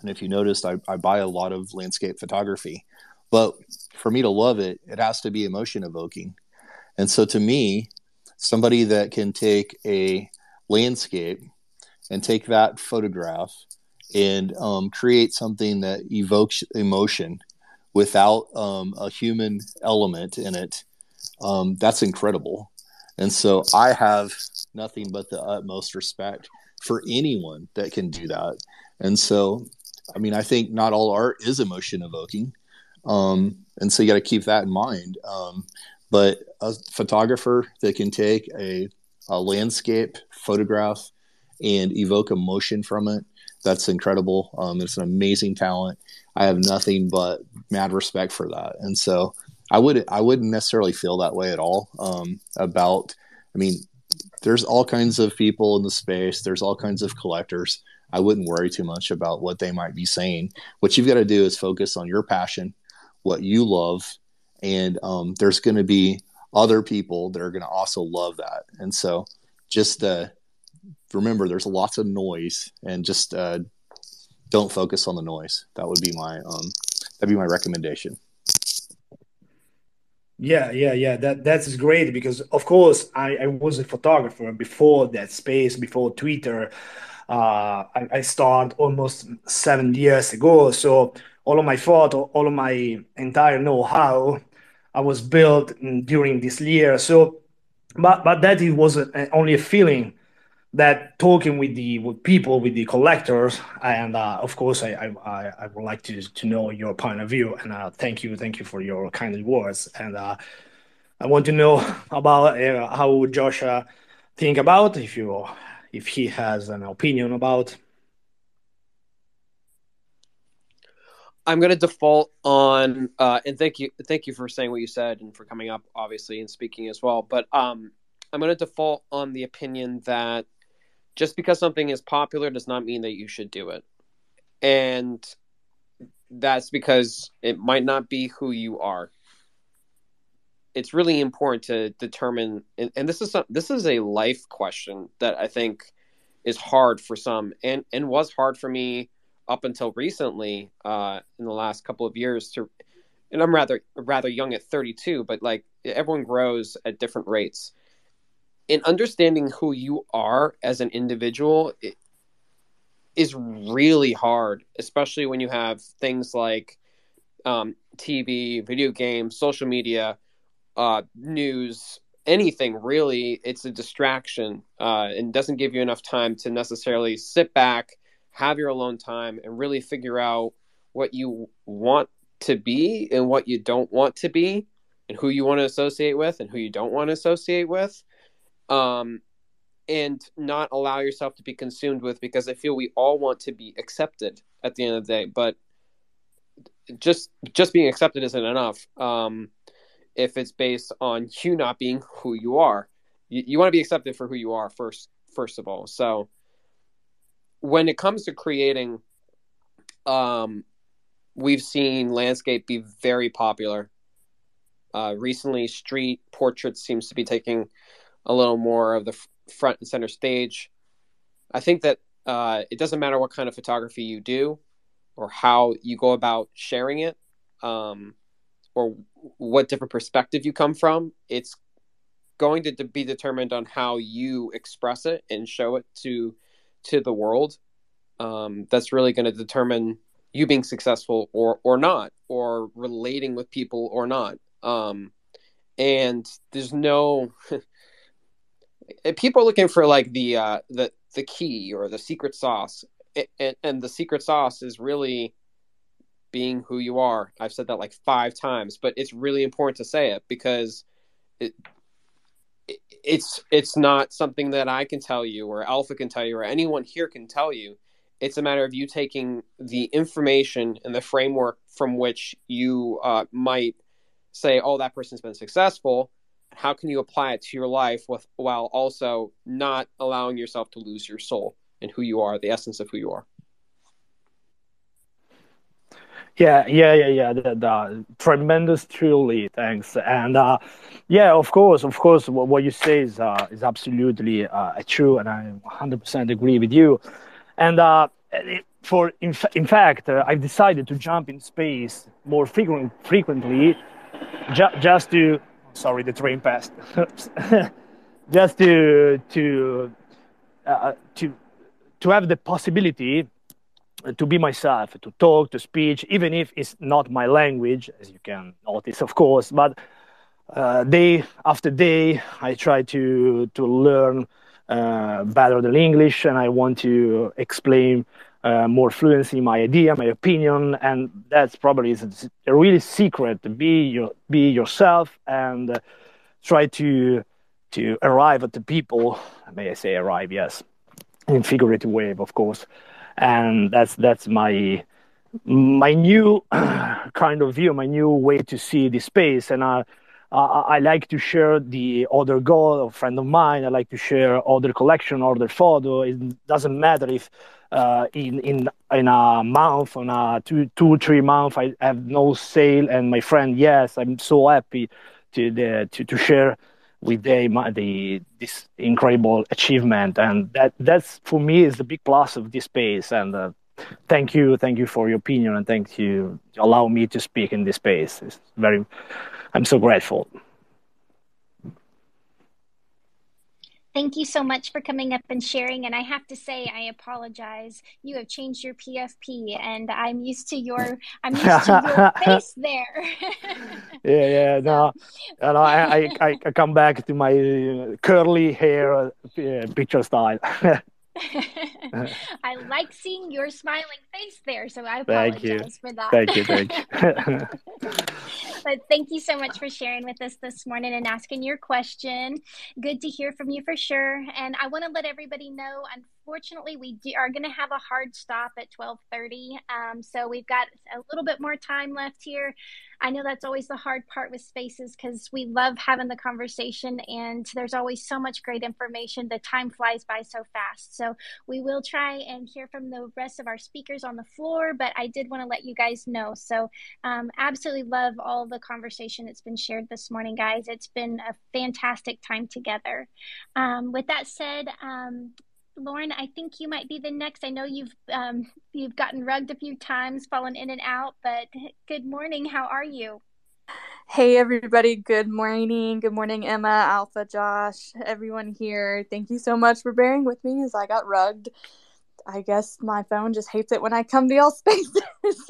And if you noticed, I, I buy a lot of landscape photography, but for me to love it, it has to be emotion evoking. And so to me, somebody that can take a landscape and take that photograph and um, create something that evokes emotion without um, a human element in it, um, that's incredible. And so I have nothing but the utmost respect for anyone that can do that. And so, I mean, I think not all art is emotion evoking. Um, and so you got to keep that in mind. Um, but a photographer that can take a, a landscape photograph and evoke emotion from it, that's incredible. Um, it's an amazing talent. I have nothing but mad respect for that. And so I would I wouldn't necessarily feel that way at all um, about. I mean, there's all kinds of people in the space. There's all kinds of collectors. I wouldn't worry too much about what they might be saying. What you've got to do is focus on your passion, what you love, and um, there's going to be other people that are going to also love that. And so, just uh, remember, there's lots of noise, and just uh, don't focus on the noise. That would be my um, that'd be my recommendation. Yeah, yeah, yeah. That that's great because of course I, I was a photographer before that space, before Twitter. Uh, I, I started almost seven years ago. So all of my photo, all of my entire know-how, I was built during this year. So, but but that it was a, only a feeling that talking with the with people with the collectors and uh, of course I, I I would like to to know your point of view and uh, thank you thank you for your kind words and uh, I want to know *laughs* about uh, how Joshua think about if you if he has an opinion about. I'm going to default on uh, and thank you thank you for saying what you said and for coming up obviously and speaking as well but um I'm going to default on the opinion that just because something is popular does not mean that you should do it. And that's because it might not be who you are. It's really important to determine and, and this is some, this is a life question that I think is hard for some and and was hard for me up until recently uh in the last couple of years to and I'm rather rather young at 32 but like everyone grows at different rates in understanding who you are as an individual is really hard, especially when you have things like um, TV, video games, social media, uh, news, anything really. It's a distraction uh, and doesn't give you enough time to necessarily sit back, have your alone time, and really figure out what you want to be and what you don't want to be, and who you want to associate with and who you don't want to associate with um, and not allow yourself to be consumed with because I feel we all want to be accepted at the end of the day, but just just being accepted isn't enough. Um, if it's based on you not being who you are, you, you want to be accepted for who you are first. First of all, so when it comes to creating, um, we've seen landscape be very popular. Uh, recently, street portraits seems to be taking a little more of the front and center stage. I think that uh, it doesn't matter what kind of photography you do or how you go about sharing it um, or what different perspective you come from. It's going to be determined on how you express it and show it to to the world. Um, that's really going to determine you being successful or or not or relating with people or not um and there's no *laughs* people are looking for like the uh the the key or the secret sauce and, and the secret sauce is really being who you are i've said that like five times but it's really important to say it because it, it it's it's not something that i can tell you or alpha can tell you or anyone here can tell you it's a matter of you taking the information and the framework from which you uh, might say, "Oh, that person's been successful." How can you apply it to your life with while also not allowing yourself to lose your soul and who you are, the essence of who you are? Yeah, yeah, yeah, yeah. The, the tremendous, truly, thanks. And uh, yeah, of course, of course, what, what you say is uh, is absolutely uh, true, and I 100% agree with you. And uh, for in, fa- in fact, uh, I've decided to jump in space more frequent, frequently, ju- just to sorry, the train passed. *laughs* just to to uh, to to have the possibility to be myself, to talk, to speak, even if it's not my language, as you can notice, of course. But uh, day after day, I try to to learn uh, better the English, and I want to explain uh, more fluency my idea, my opinion, and that's probably is a really secret. Be your be yourself and uh, try to to arrive at the people. May I say arrive? Yes, in figurative way, of course, and that's that's my my new *clears throat* kind of view, my new way to see the space, and I uh, I like to share the other goal, a friend of mine. I like to share other collection, other photo. It doesn't matter if uh, in in in a month, on a two two three month, I have no sale, and my friend, yes, I'm so happy to the to, to share with them the this incredible achievement, and that that's for me is the big plus of this space. And uh, thank you, thank you for your opinion, and thank you to allow me to speak in this space. It's very I'm so grateful. Thank you so much for coming up and sharing. And I have to say, I apologize. You have changed your PFP, and I'm used to your I'm used to *laughs* your face there. *laughs* yeah, yeah, *laughs* no, and I, I, I come back to my curly hair uh, picture style. I like seeing your smiling face there, so I apologize thank you. for that. Thank you, thank you. *laughs* *laughs* but thank you so much for sharing with us this morning and asking your question. Good to hear from you for sure. And I want to let everybody know, unfortunately, we do, are going to have a hard stop at 12:30. Um, so we've got a little bit more time left here. I know that's always the hard part with spaces because we love having the conversation and there's always so much great information. The time flies by so fast. So we will try and hear from the rest of our speakers on the floor, but I did want to let you guys know. So um, absolutely love all the conversation that's been shared this morning, guys. It's been a fantastic time together. Um, with that said, um, Lauren, I think you might be the next. I know you've um, you've gotten rugged a few times, fallen in and out, but good morning. How are you? Hey everybody, good morning. Good morning, Emma, Alpha, Josh, everyone here. Thank you so much for bearing with me as I got rugged. I guess my phone just hates it when I come to y'all *laughs* spaces. it's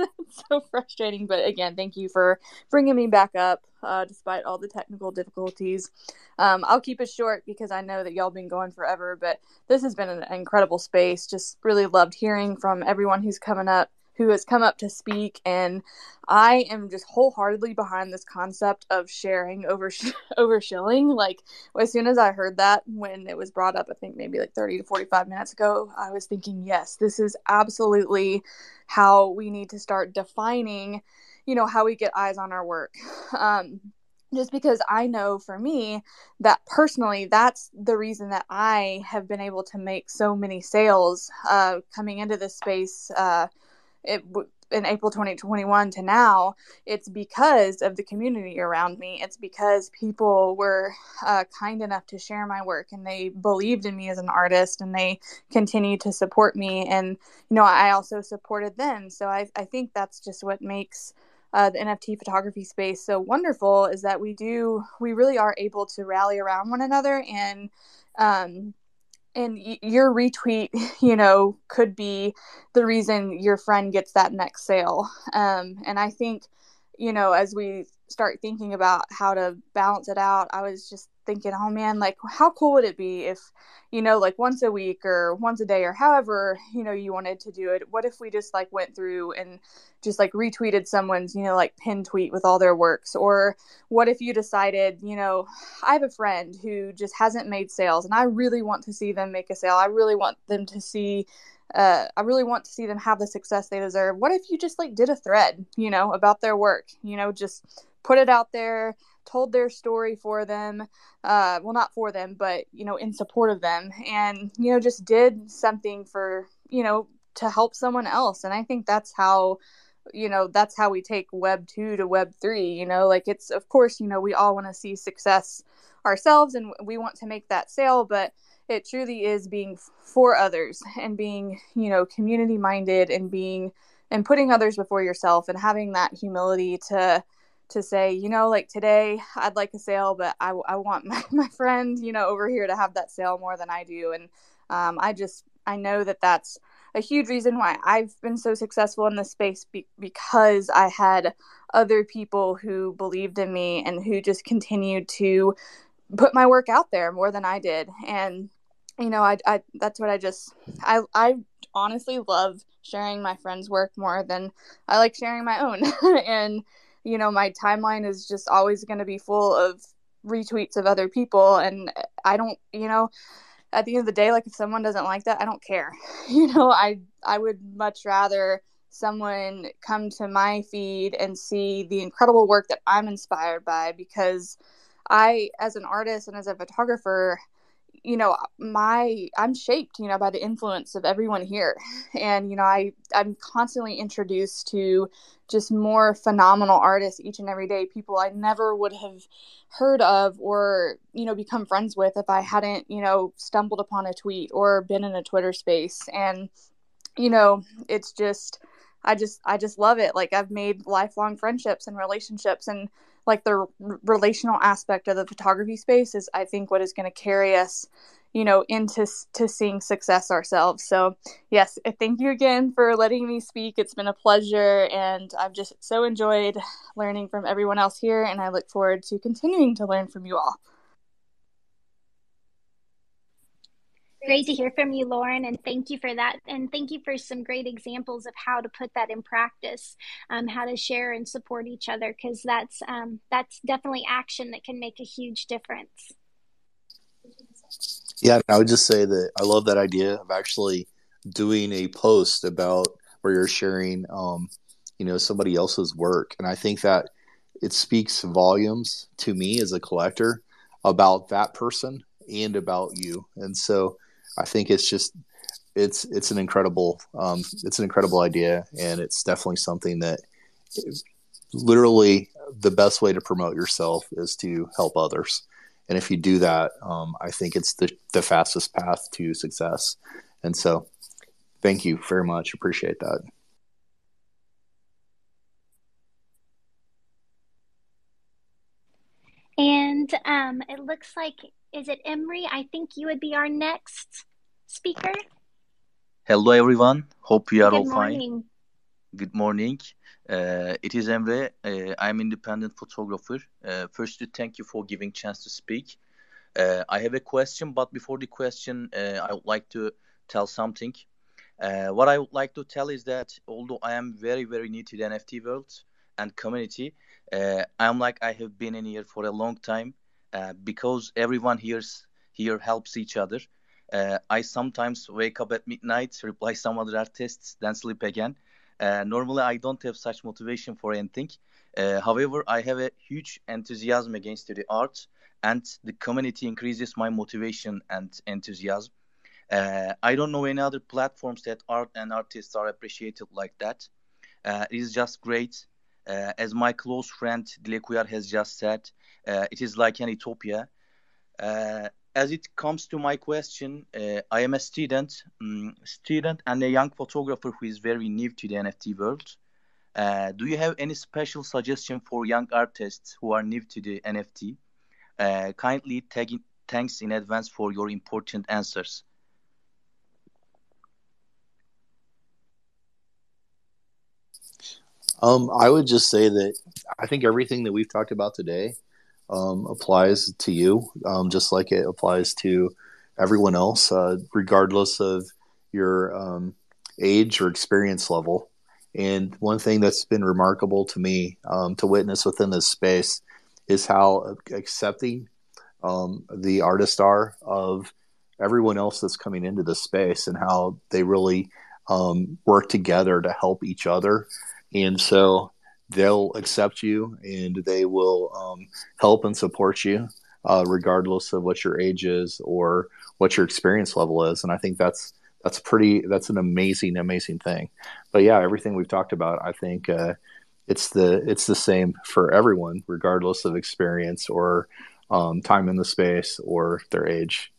so frustrating. But again, thank you for bringing me back up uh, despite all the technical difficulties. Um, I'll keep it short because I know that y'all been going forever. But this has been an incredible space. Just really loved hearing from everyone who's coming up who has come up to speak and i am just wholeheartedly behind this concept of sharing over *laughs* over shilling like as soon as i heard that when it was brought up i think maybe like 30 to 45 minutes ago i was thinking yes this is absolutely how we need to start defining you know how we get eyes on our work *laughs* um, just because I know for me that personally, that's the reason that I have been able to make so many sales uh, coming into this space. Uh, it in April 2021 to now, it's because of the community around me. It's because people were uh, kind enough to share my work and they believed in me as an artist and they continue to support me. And, you know, I also supported them. So I, I think that's just what makes uh, the NFT photography space so wonderful is that we do, we really are able to rally around one another and, um, and y- your retweet *laughs* you know could be the reason your friend gets that next sale. Um, and i think you know as we start thinking about how to balance it out i was just thinking oh man like how cool would it be if you know like once a week or once a day or however you know you wanted to do it what if we just like went through and just like retweeted someone's you know like pin tweet with all their works or what if you decided you know i have a friend who just hasn't made sales and i really want to see them make a sale i really want them to see uh, I really want to see them have the success they deserve. What if you just like did a thread, you know, about their work? You know, just put it out there, told their story for them uh, well not for them but you know in support of them and you know just did something for you know to help someone else. And i think that's how you know that's how we take web 2 to web 3 you know like it's of course you know we all want to see success ourselves and we want to make that sale but it truly is being for others and being you know community minded and being and putting others before yourself and having that humility to to say, you know, like today I'd like a sale, but I, I want my, *laughs* my friend, you know, over here to have that sale more than I do. And um, I just, I know that that's a huge reason why I've been so successful in this space be- because I had other people who believed in me and who just continued to put my work out there more than I did. And, you know, I, I, that's what I just, I, I honestly love sharing my friends' work more than I like sharing my own. *laughs* and, you know, my timeline is just always going to be full of retweets of other people. And I don't, you know, at the end of the day, like if someone doesn't like that, I don't care. *laughs* You know, I, I would much rather someone come to my feed and see the incredible work that I'm inspired by because I, as an artist and as a photographer, you know my i'm shaped you know by the influence of everyone here. *laughs* And you know i i'm constantly introduced to just more phenomenal artists each and every day people i never would have heard of or you know become friends with if i hadn't you know stumbled upon a tweet or been in a twitter space. And you know it's just i just i just love it. Like i've made lifelong friendships and relationships and like the r- relational aspect of the photography space is i think what is going to carry us you know into to seeing success ourselves. So yes thank you again for letting me speak. It's been a pleasure and i've just so enjoyed learning from everyone else here and i look forward to continuing to learn from you all Great to hear from you, Lauren, and thank you for that. And thank you for some great examples of how to put that in practice, um, how to share and support each other, because that's um, that's definitely action that can make a huge difference. Yeah, I would just say that I love that idea of actually doing a post about where you're sharing, um, you know, somebody else's work, and I think that it speaks volumes to me as a collector about that person and about you, and so I think it's just it's it's an incredible um, it's an incredible idea, and it's definitely something that literally the best way to promote yourself is to help others. And if you do that, um, I think it's the, the fastest path to success. And so, thank you very much. Appreciate that. And um, it looks like, is it Emery? I think you would be our next speaker. Hello, everyone. Hope you are Good all fine. morning. Good morning. Uh, it is Emre. Uh, I'm independent photographer. Uh, firstly, thank you for giving chance to speak. Uh, I have a question, but before the question, uh, I would like to tell something. Uh, what I would like to tell is that although I am very, very new to the NFT world and community, uh, I'm like I have been in here for a long time uh, because everyone here's here helps each other. Uh, I sometimes wake up at midnight, reply some other artists, then sleep again. Uh, normally, I don't have such motivation for anything. Uh, however, I have a huge enthusiasm against the art, and the community increases my motivation and enthusiasm. Uh, I don't know any other platforms that art and artists are appreciated like that. Uh, it is just great. Uh, as my close friend Dilekuyar has just said, it is like an utopia. Uh, as it comes to my question, uh, I am a student, um, student and a young photographer who is very new to the NFT world. Uh, do you have any special suggestion for young artists who are new to the NFT? Uh, kindly in, thanks in advance for your important answers. Um, I would just say that I think everything that we've talked about today um, applies to you, um, just like it applies to everyone else, uh, regardless of your um, age or experience level. And one thing that's been remarkable to me um, to witness within this space is how accepting um, the artists are of everyone else that's coming into this space and how they really um, work together to help each other. And so they'll accept you and they will um, help and support you uh, regardless of what your age is or what your experience level is. And I think that's that's pretty that's an amazing amazing thing. But yeah, everything we've talked about, I think uh, it's the it's the same for everyone, regardless of experience or um, time in the space or their age.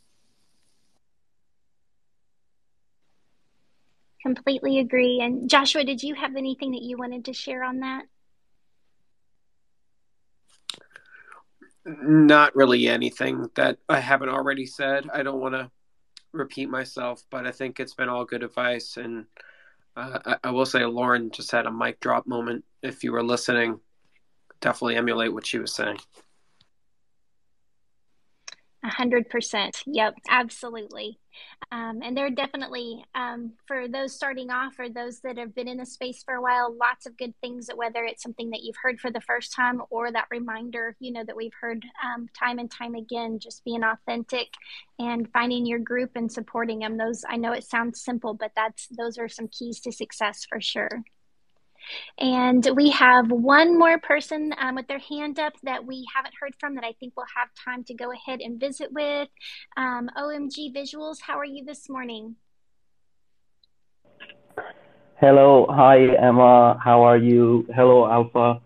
Completely agree. And Joshua, did you have anything that you wanted to share on that? Not really anything that I haven't already said. I don't want to repeat myself, but I think it's been all good advice. And uh, I, I will say, Lauren just had a mic drop moment. If you were listening, definitely emulate what she was saying. A hundred percent. Yep, absolutely. Um, and there are definitely, um, for those starting off or those that have been in the space for a while, lots of good things. Whether it's something that you've heard for the first time or that reminder, you know, that we've heard um, time and time again, just being authentic and finding your group and supporting them. Those I know it sounds simple, but that's those are some keys to success for sure. And we have one more person um, with their hand up that we haven't heard from that I think we'll have time to go ahead and visit with. Um, OMG Visuals, how are you this morning? Hello, hi Emma, how are you? Hello Alpha,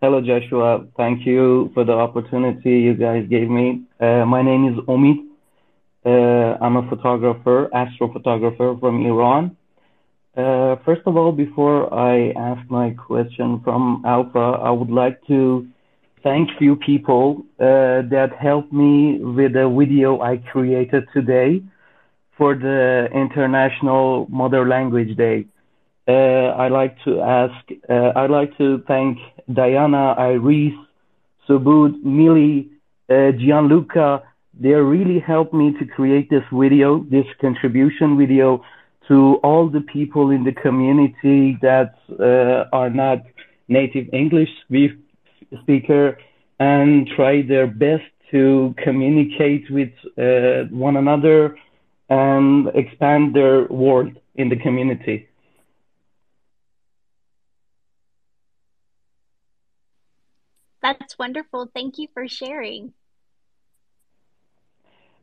hello Joshua. Thank you for the opportunity you guys gave me. Uh, my name is Omid. Uh, I'm a photographer, astrophotographer from Iran. Uh, first of all, before I ask my question from Alpha, I would like to thank few people uh, that helped me with a video I created today for the International Mother Language Day. Uh, I like to ask, I'd like to thank Diana, Iris, Subud, Millie, uh, Gianluca. They really helped me to create this video, this contribution video to all the people in the community that uh, are not native English speaker and try their best to communicate with uh, one another and expand their world in the community. That's wonderful. Thank you for sharing.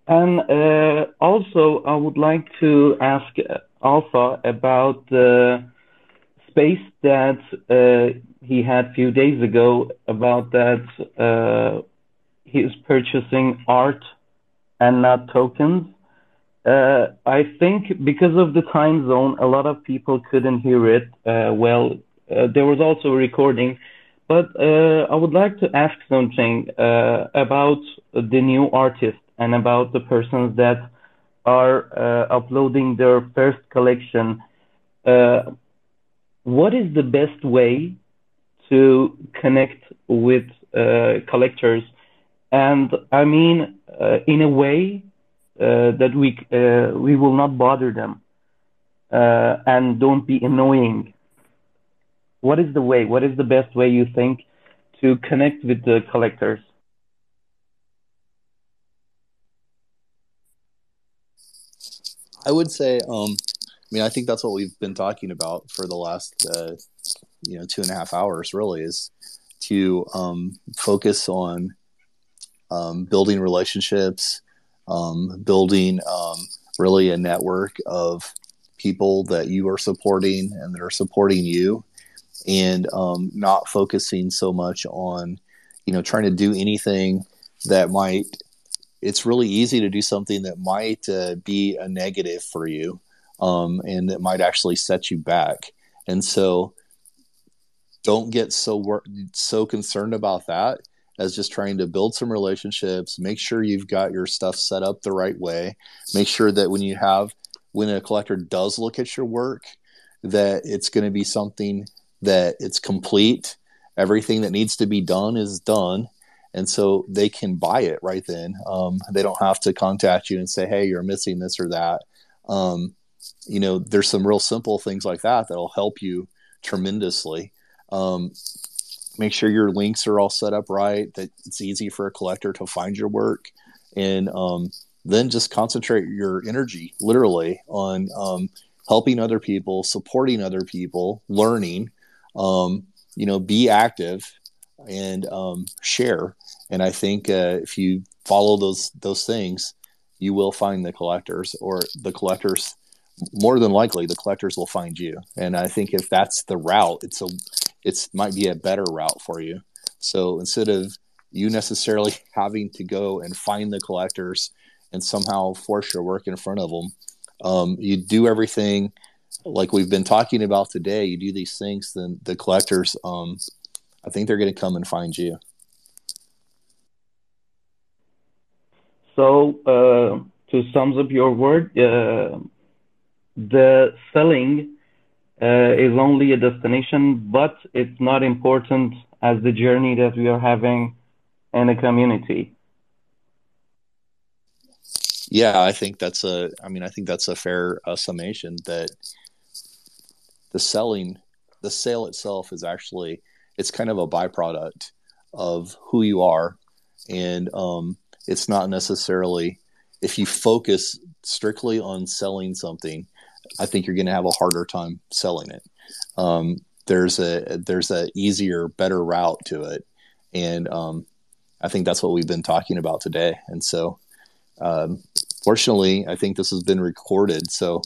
And uh, also, I would like to ask Alpha about the space that uh, he had a few days ago about that uh, he is purchasing art and not tokens. Uh, I think because of the time zone, a lot of people couldn't hear it uh, well. Uh, there was also a recording, but uh, I would like to ask something about the new artist and about the persons that are uh, uploading their first collection, uh, what is the best way to connect with uh, collectors? And I mean, in a way that we we will not bother them and don't be annoying. What is the way? What is the best way you think to connect with the collectors? I would say, um, I mean, I think that's what we've been talking about for the last, uh, you know, two and a half hours. Really, is to um, focus on um, building relationships, um, building um, really a network of people that you are supporting and that are supporting you, and um, not focusing so much on, you know, trying to do anything that might it's really easy to do something that might uh, be a negative for you um, and that might actually set you back. And so don't get so wor- so concerned about that as just trying to build some relationships, make sure you've got your stuff set up the right way, make sure that when you have when a collector does look at your work that it's going to be something that it's complete. Everything that needs to be done is done. And so they can buy it right then. Um, they don't have to contact you and say, hey, you're missing this or that. Um, you know, there's some real simple things like that that'll help you tremendously. Um, make sure your links are all set up right, that it's easy for a collector to find your work. And um, then just concentrate your energy literally on um, helping other people, supporting other people, learning. Um, you know, be active and um, share. And I think uh, if you follow those those things, you will find the collectors, or the collectors. More than likely, the collectors will find you. And I think if that's the route, it's a it's might be a better route for you. So instead of you necessarily *laughs* having to go and find the collectors and somehow force your work in front of them, um, you do everything like we've been talking about today. You do these things, then the collectors, um, I think they're going to come and find you. So, uh, to sum up your word, uh, the selling uh, is only a destination, but it's not important as the journey that we are having in a community. Yeah, I think that's a. I mean, I think that's a fair uh, summation. That the selling, the sale itself is actually it's kind of a byproduct of who you are, and um, it's not necessarily if you focus strictly on selling something I think you're going to have a harder time selling it. Um, there's a there's a easier, better route to it, and um, I think that's what we've been talking about today. And so, um, fortunately, I think this has been recorded. So,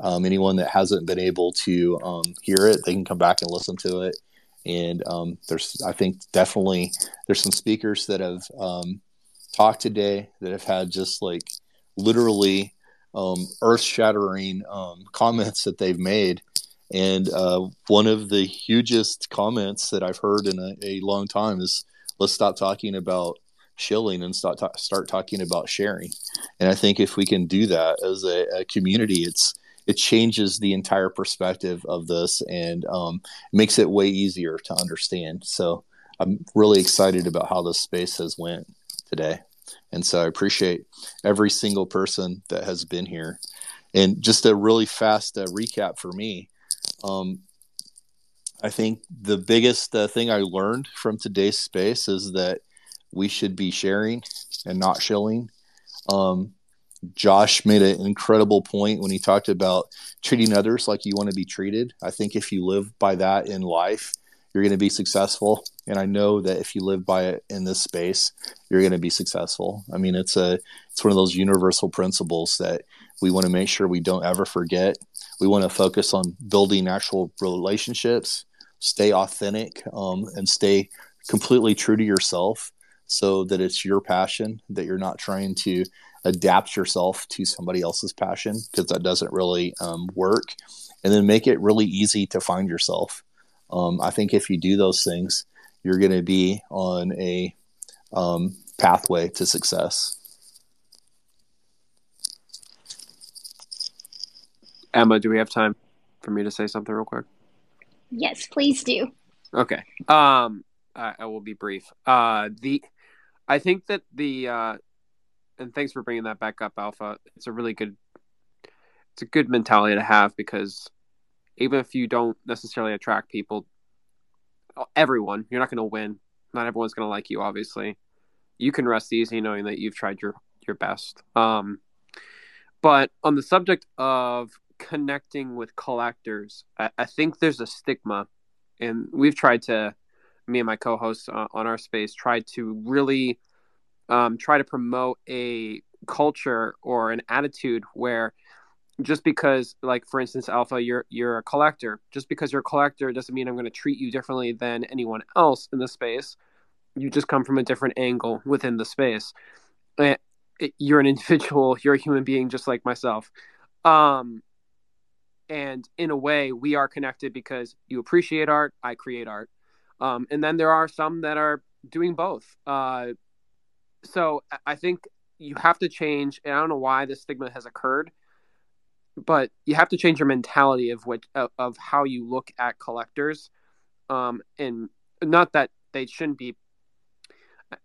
um, anyone that hasn't been able to um, hear it, they can come back and listen to it. And um, there's, I think, definitely there's some speakers that have talked today that have had just like literally um, earth shattering um, *laughs* comments that they've made. And uh, one of the hugest comments that I've heard in a, a long time is let's stop talking about shilling and start, ta- start talking about sharing. And I think if we can do that as a, a community, it's it changes the entire perspective of this and um, makes it way easier to understand. So I'm really excited about how this space has went today. And so I appreciate every single person that has been here. And just a really fast uh, recap for me. Um, I think the biggest uh, thing I learned from today's space is that we should be sharing and not shilling. Um, Josh made an incredible point when he talked about treating others like you want to be treated. I think if you live by that in life, you're going to be successful. And I know that if you live by it in this space, you're going to be successful. I mean, it's a it's one of those universal principles that we want to make sure we don't ever forget. We want to focus on building actual relationships, stay authentic, um, and stay completely true to yourself, so that it's your passion that you're not trying to adapt yourself to somebody else's passion because that doesn't really um, work. And then make it really easy to find yourself um, I think if you do those things, you're going to be on a um, pathway to success. Emma, do we have time for me to say something real quick? Yes, please do. Okay. Um, I, I will be brief. Uh, the, I think that the, uh, and thanks for bringing that back up, Alpha. It's a really good, it's a good mentality to have because even if you don't necessarily attract people, everyone, you're not going to win. Not everyone's going to like you, obviously. You can rest easy knowing that you've tried your your best. Um, but on the subject of connecting with collectors, I, I think there's a stigma, and we've tried to, me and my co-hosts uh, on our space, tried to really um, try to promote a culture or an attitude where just because like for instance alpha you're you're a collector. Just because you're a collector doesn't mean i'm going to treat you differently than anyone else in the space. You just come from a different angle within the space. Eh, you're an *laughs* individual you're a human being just like myself. Um and in a way we are connected because you appreciate art i create art. Um and then there are some that are doing both. Uh so i think you have to change and i don't know why this stigma has occurred but you have to change your mentality of what of, how you look at collectors um, and not that they shouldn't be.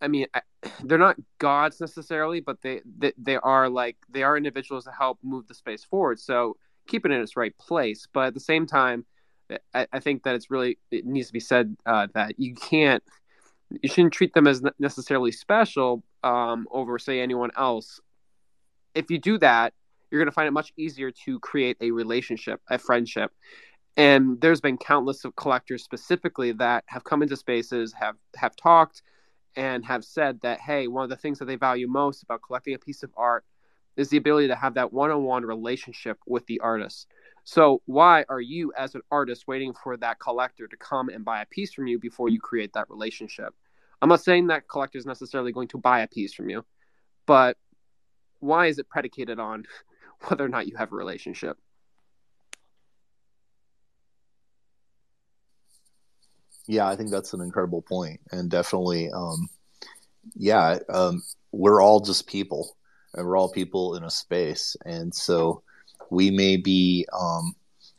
I mean, I, they're not gods necessarily, but they, they they are like they are individuals that help move the space forward. So keep it in its right place, but at the same time, I, I think that it's really it needs to be said uh, that you can't you shouldn't treat them as necessarily special um, over say anyone else. If you do that, you're going to find it much easier to create a relationship, a friendship. And there's been countless of collectors specifically that have come into spaces, have have talked, and have said that hey, one of the things that they value most about collecting a piece of art is the ability to have that one-on-one relationship with the artist. So why are you as an artist waiting for that collector to come and buy a piece from you before you create that relationship? I'm not saying that collector is necessarily going to buy a piece from you, but why is it predicated on *laughs* whether or not you have a relationship? Yeah, I think that's an incredible point, and definitely, um, yeah, um, we're all just people, and we're all people in a space, and so we may be, um,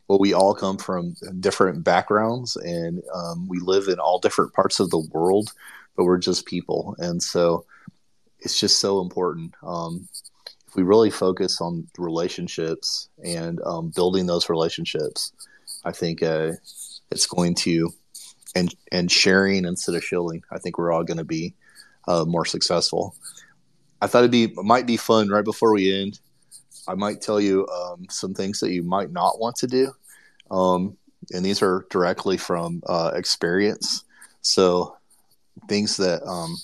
well, we all come from different backgrounds, and um, we live in all different parts of the world, but we're just people, and so it's just so important. Um, if we really focus on relationships and um, building those relationships, I think uh, it's going to and and sharing instead of shilling. I think we're all going to be uh, more successful. I thought it'd be might be fun right before we end. I might tell you um, some things that you might not want to do, um, and these are directly from uh, experience. So things that um,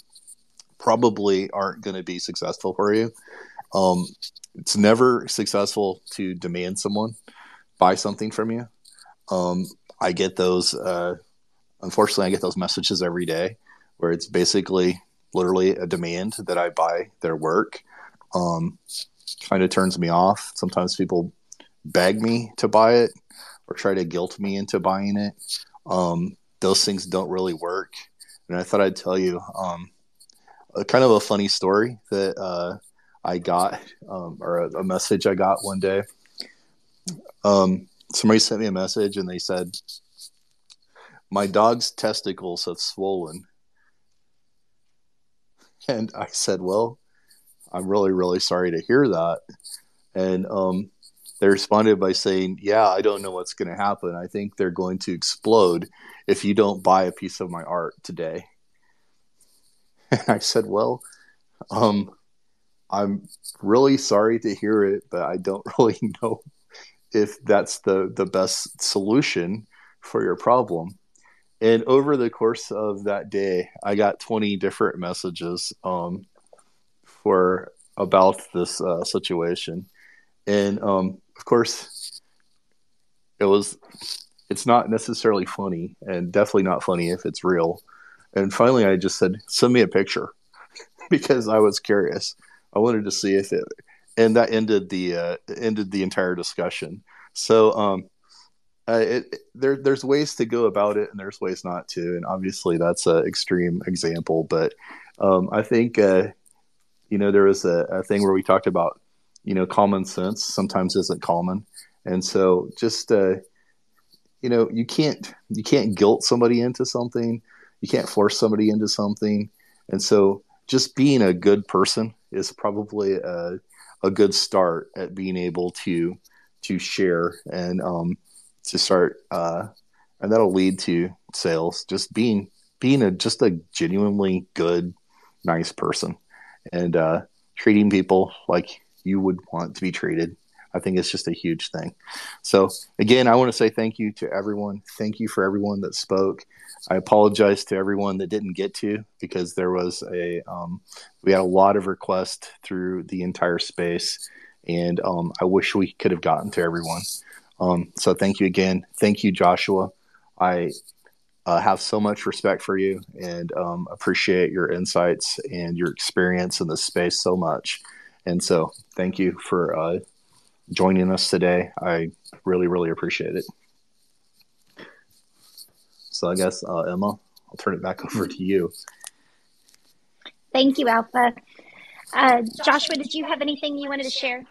probably aren't going to be successful for you. Um, it's never successful to demand someone buy something from you. Um, I get those. Uh, unfortunately, I get those messages every day where it's basically literally a demand that I buy their work. Um, kind of turns me off. Sometimes people beg me to buy it or try to guilt me into buying it. Um, those things don't really work. And I thought I'd tell you um, a kind of a funny story that uh, I got, um, or a, a, message I got one day. Um, somebody sent me a message and they said, My dog's testicles have swollen. *laughs* And I said, Well, I'm really, really sorry to hear that. And um, they responded by saying, Yeah, I don't know what's going to happen. I think they're going to explode if you don't buy a piece of my art today. And *laughs* I said, Well, um, I'm really sorry to hear it, but I don't *laughs* really know if that's the, the best solution for your problem. And over the course of that day, I got 20 different messages um, for about this uh, situation. And um, of course, it was, it's not necessarily funny and definitely not funny if it's real. And finally, I just said, send me a picture *laughs* because I was curious. I wanted to see if it, and that ended the uh, ended the entire discussion. So um, uh, it, there there's ways to go about it, and there's ways not to, and obviously that's an extreme example. But um, I think uh, you know there was a, a thing where we talked about you know common sense sometimes isn't common, and so just uh, you know you can't you can't guilt somebody into something, you can't force somebody into something, and so just being a good person is probably a, a good start at being able to to share and um, to start uh, and that'll lead to sales. Just being being a just a genuinely good nice person. And uh, treating people like you would want to be treated I think it's just a huge thing. So again, I want to say thank you to everyone. Thank you for everyone that spoke. I apologize to everyone that didn't get to because there was a um, we had a lot of requests through the entire space, and um, I wish we could have gotten to everyone. Um, so thank you again. Thank you, Joshua. I uh, have so much respect for you and um, appreciate your insights and your experience in this space so much. And so, thank you for uh, joining us today. I really, really appreciate it. So I guess uh, Emma, I'll turn it back over to you. Thank you, Alpha. Uh, Joshua, did you have anything you wanted to share?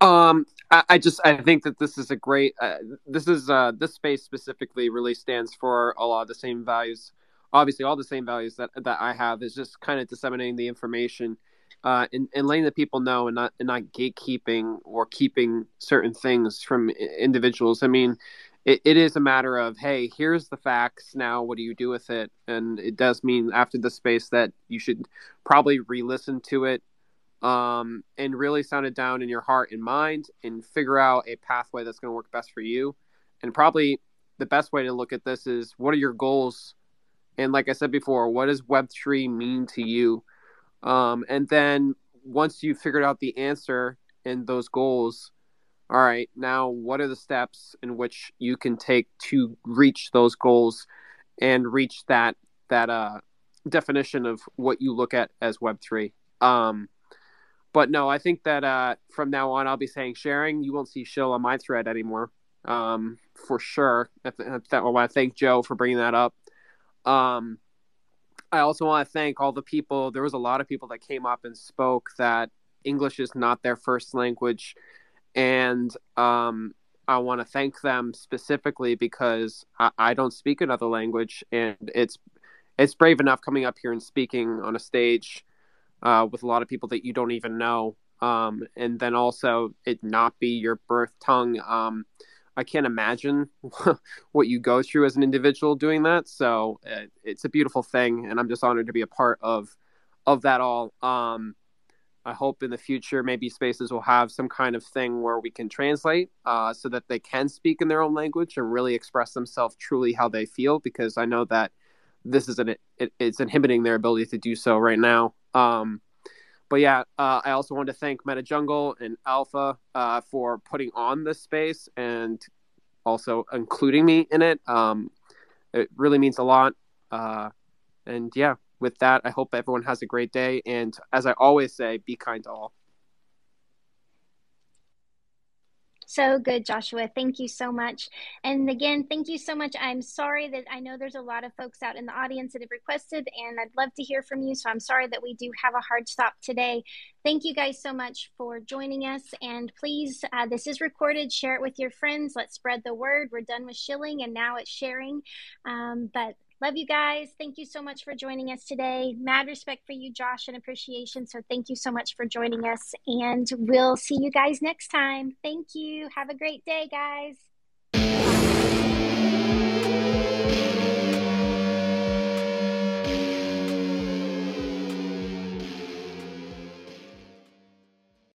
Um, I, I just I think that this is a great. Uh, this is uh, this space specifically really stands for a lot of the same values. Obviously, all the same values that that I have is just kind of disseminating the information. Uh, and, and letting the people know and not and not gatekeeping or keeping certain things from individuals. I mean, it, it is a matter of hey here's the facts now what do you do with it and it does mean after the space that you should probably re-listen to it um, and really sound it down in your heart and mind and figure out a pathway that's going to work best for you and probably the best way to look at this is what are your goals and like i said before what does web3 mean to you um, and then once you've figured out the answer and those goals all right, now what are the steps in which you can take to reach those goals and reach that that uh, definition of what you look at as Web three? Um, but no, I think that uh, from now on, I'll be saying sharing. You won't see shill on my thread anymore, um, for sure. I, I want to thank Joe for bringing that up. Um, I also want to thank all the people. There was a lot of people that came up and spoke that English is not their first language and um, I want to thank them specifically because I, I, don't speak another language, and it's it's brave enough coming up here and speaking on a stage uh, with a lot of people that you don't even know, um, and then also it not be your birth tongue. Um, I can't imagine *laughs* what you go through as an individual doing that. So it, uh, it's a beautiful thing, and I'm just honored to be a part of of that all. Um, I hope in the future maybe spaces will have some kind of thing where we can translate uh, so that they can speak in their own language and really express themselves truly how they feel because I know that this is an it, it's inhibiting their ability to do so right now. Um, but yeah, uh, I also want to thank MetaJungle and Alpha uh, for putting on this space and also including me in it. Um, it really means a lot. Uh, and yeah, with that, I hope everyone has a great day. And as I always say, be kind to all. So good, Joshua. Thank you so much. And again, thank you so much. I'm sorry that I know there's a lot of folks out in the audience that have requested, and I'd love to hear from you. So I'm sorry that we do have a hard stop today. Thank you guys so much for joining us. And please, uh, this is recorded. Share it with your friends. Let's spread the word. We're done with shilling, and now it's sharing. Um, but Love you guys. Thank you so much for joining us today. Mad respect for you, Josh, and appreciation. So thank you so much for joining us. And we'll see you guys next time. Thank you. Have a great day, guys.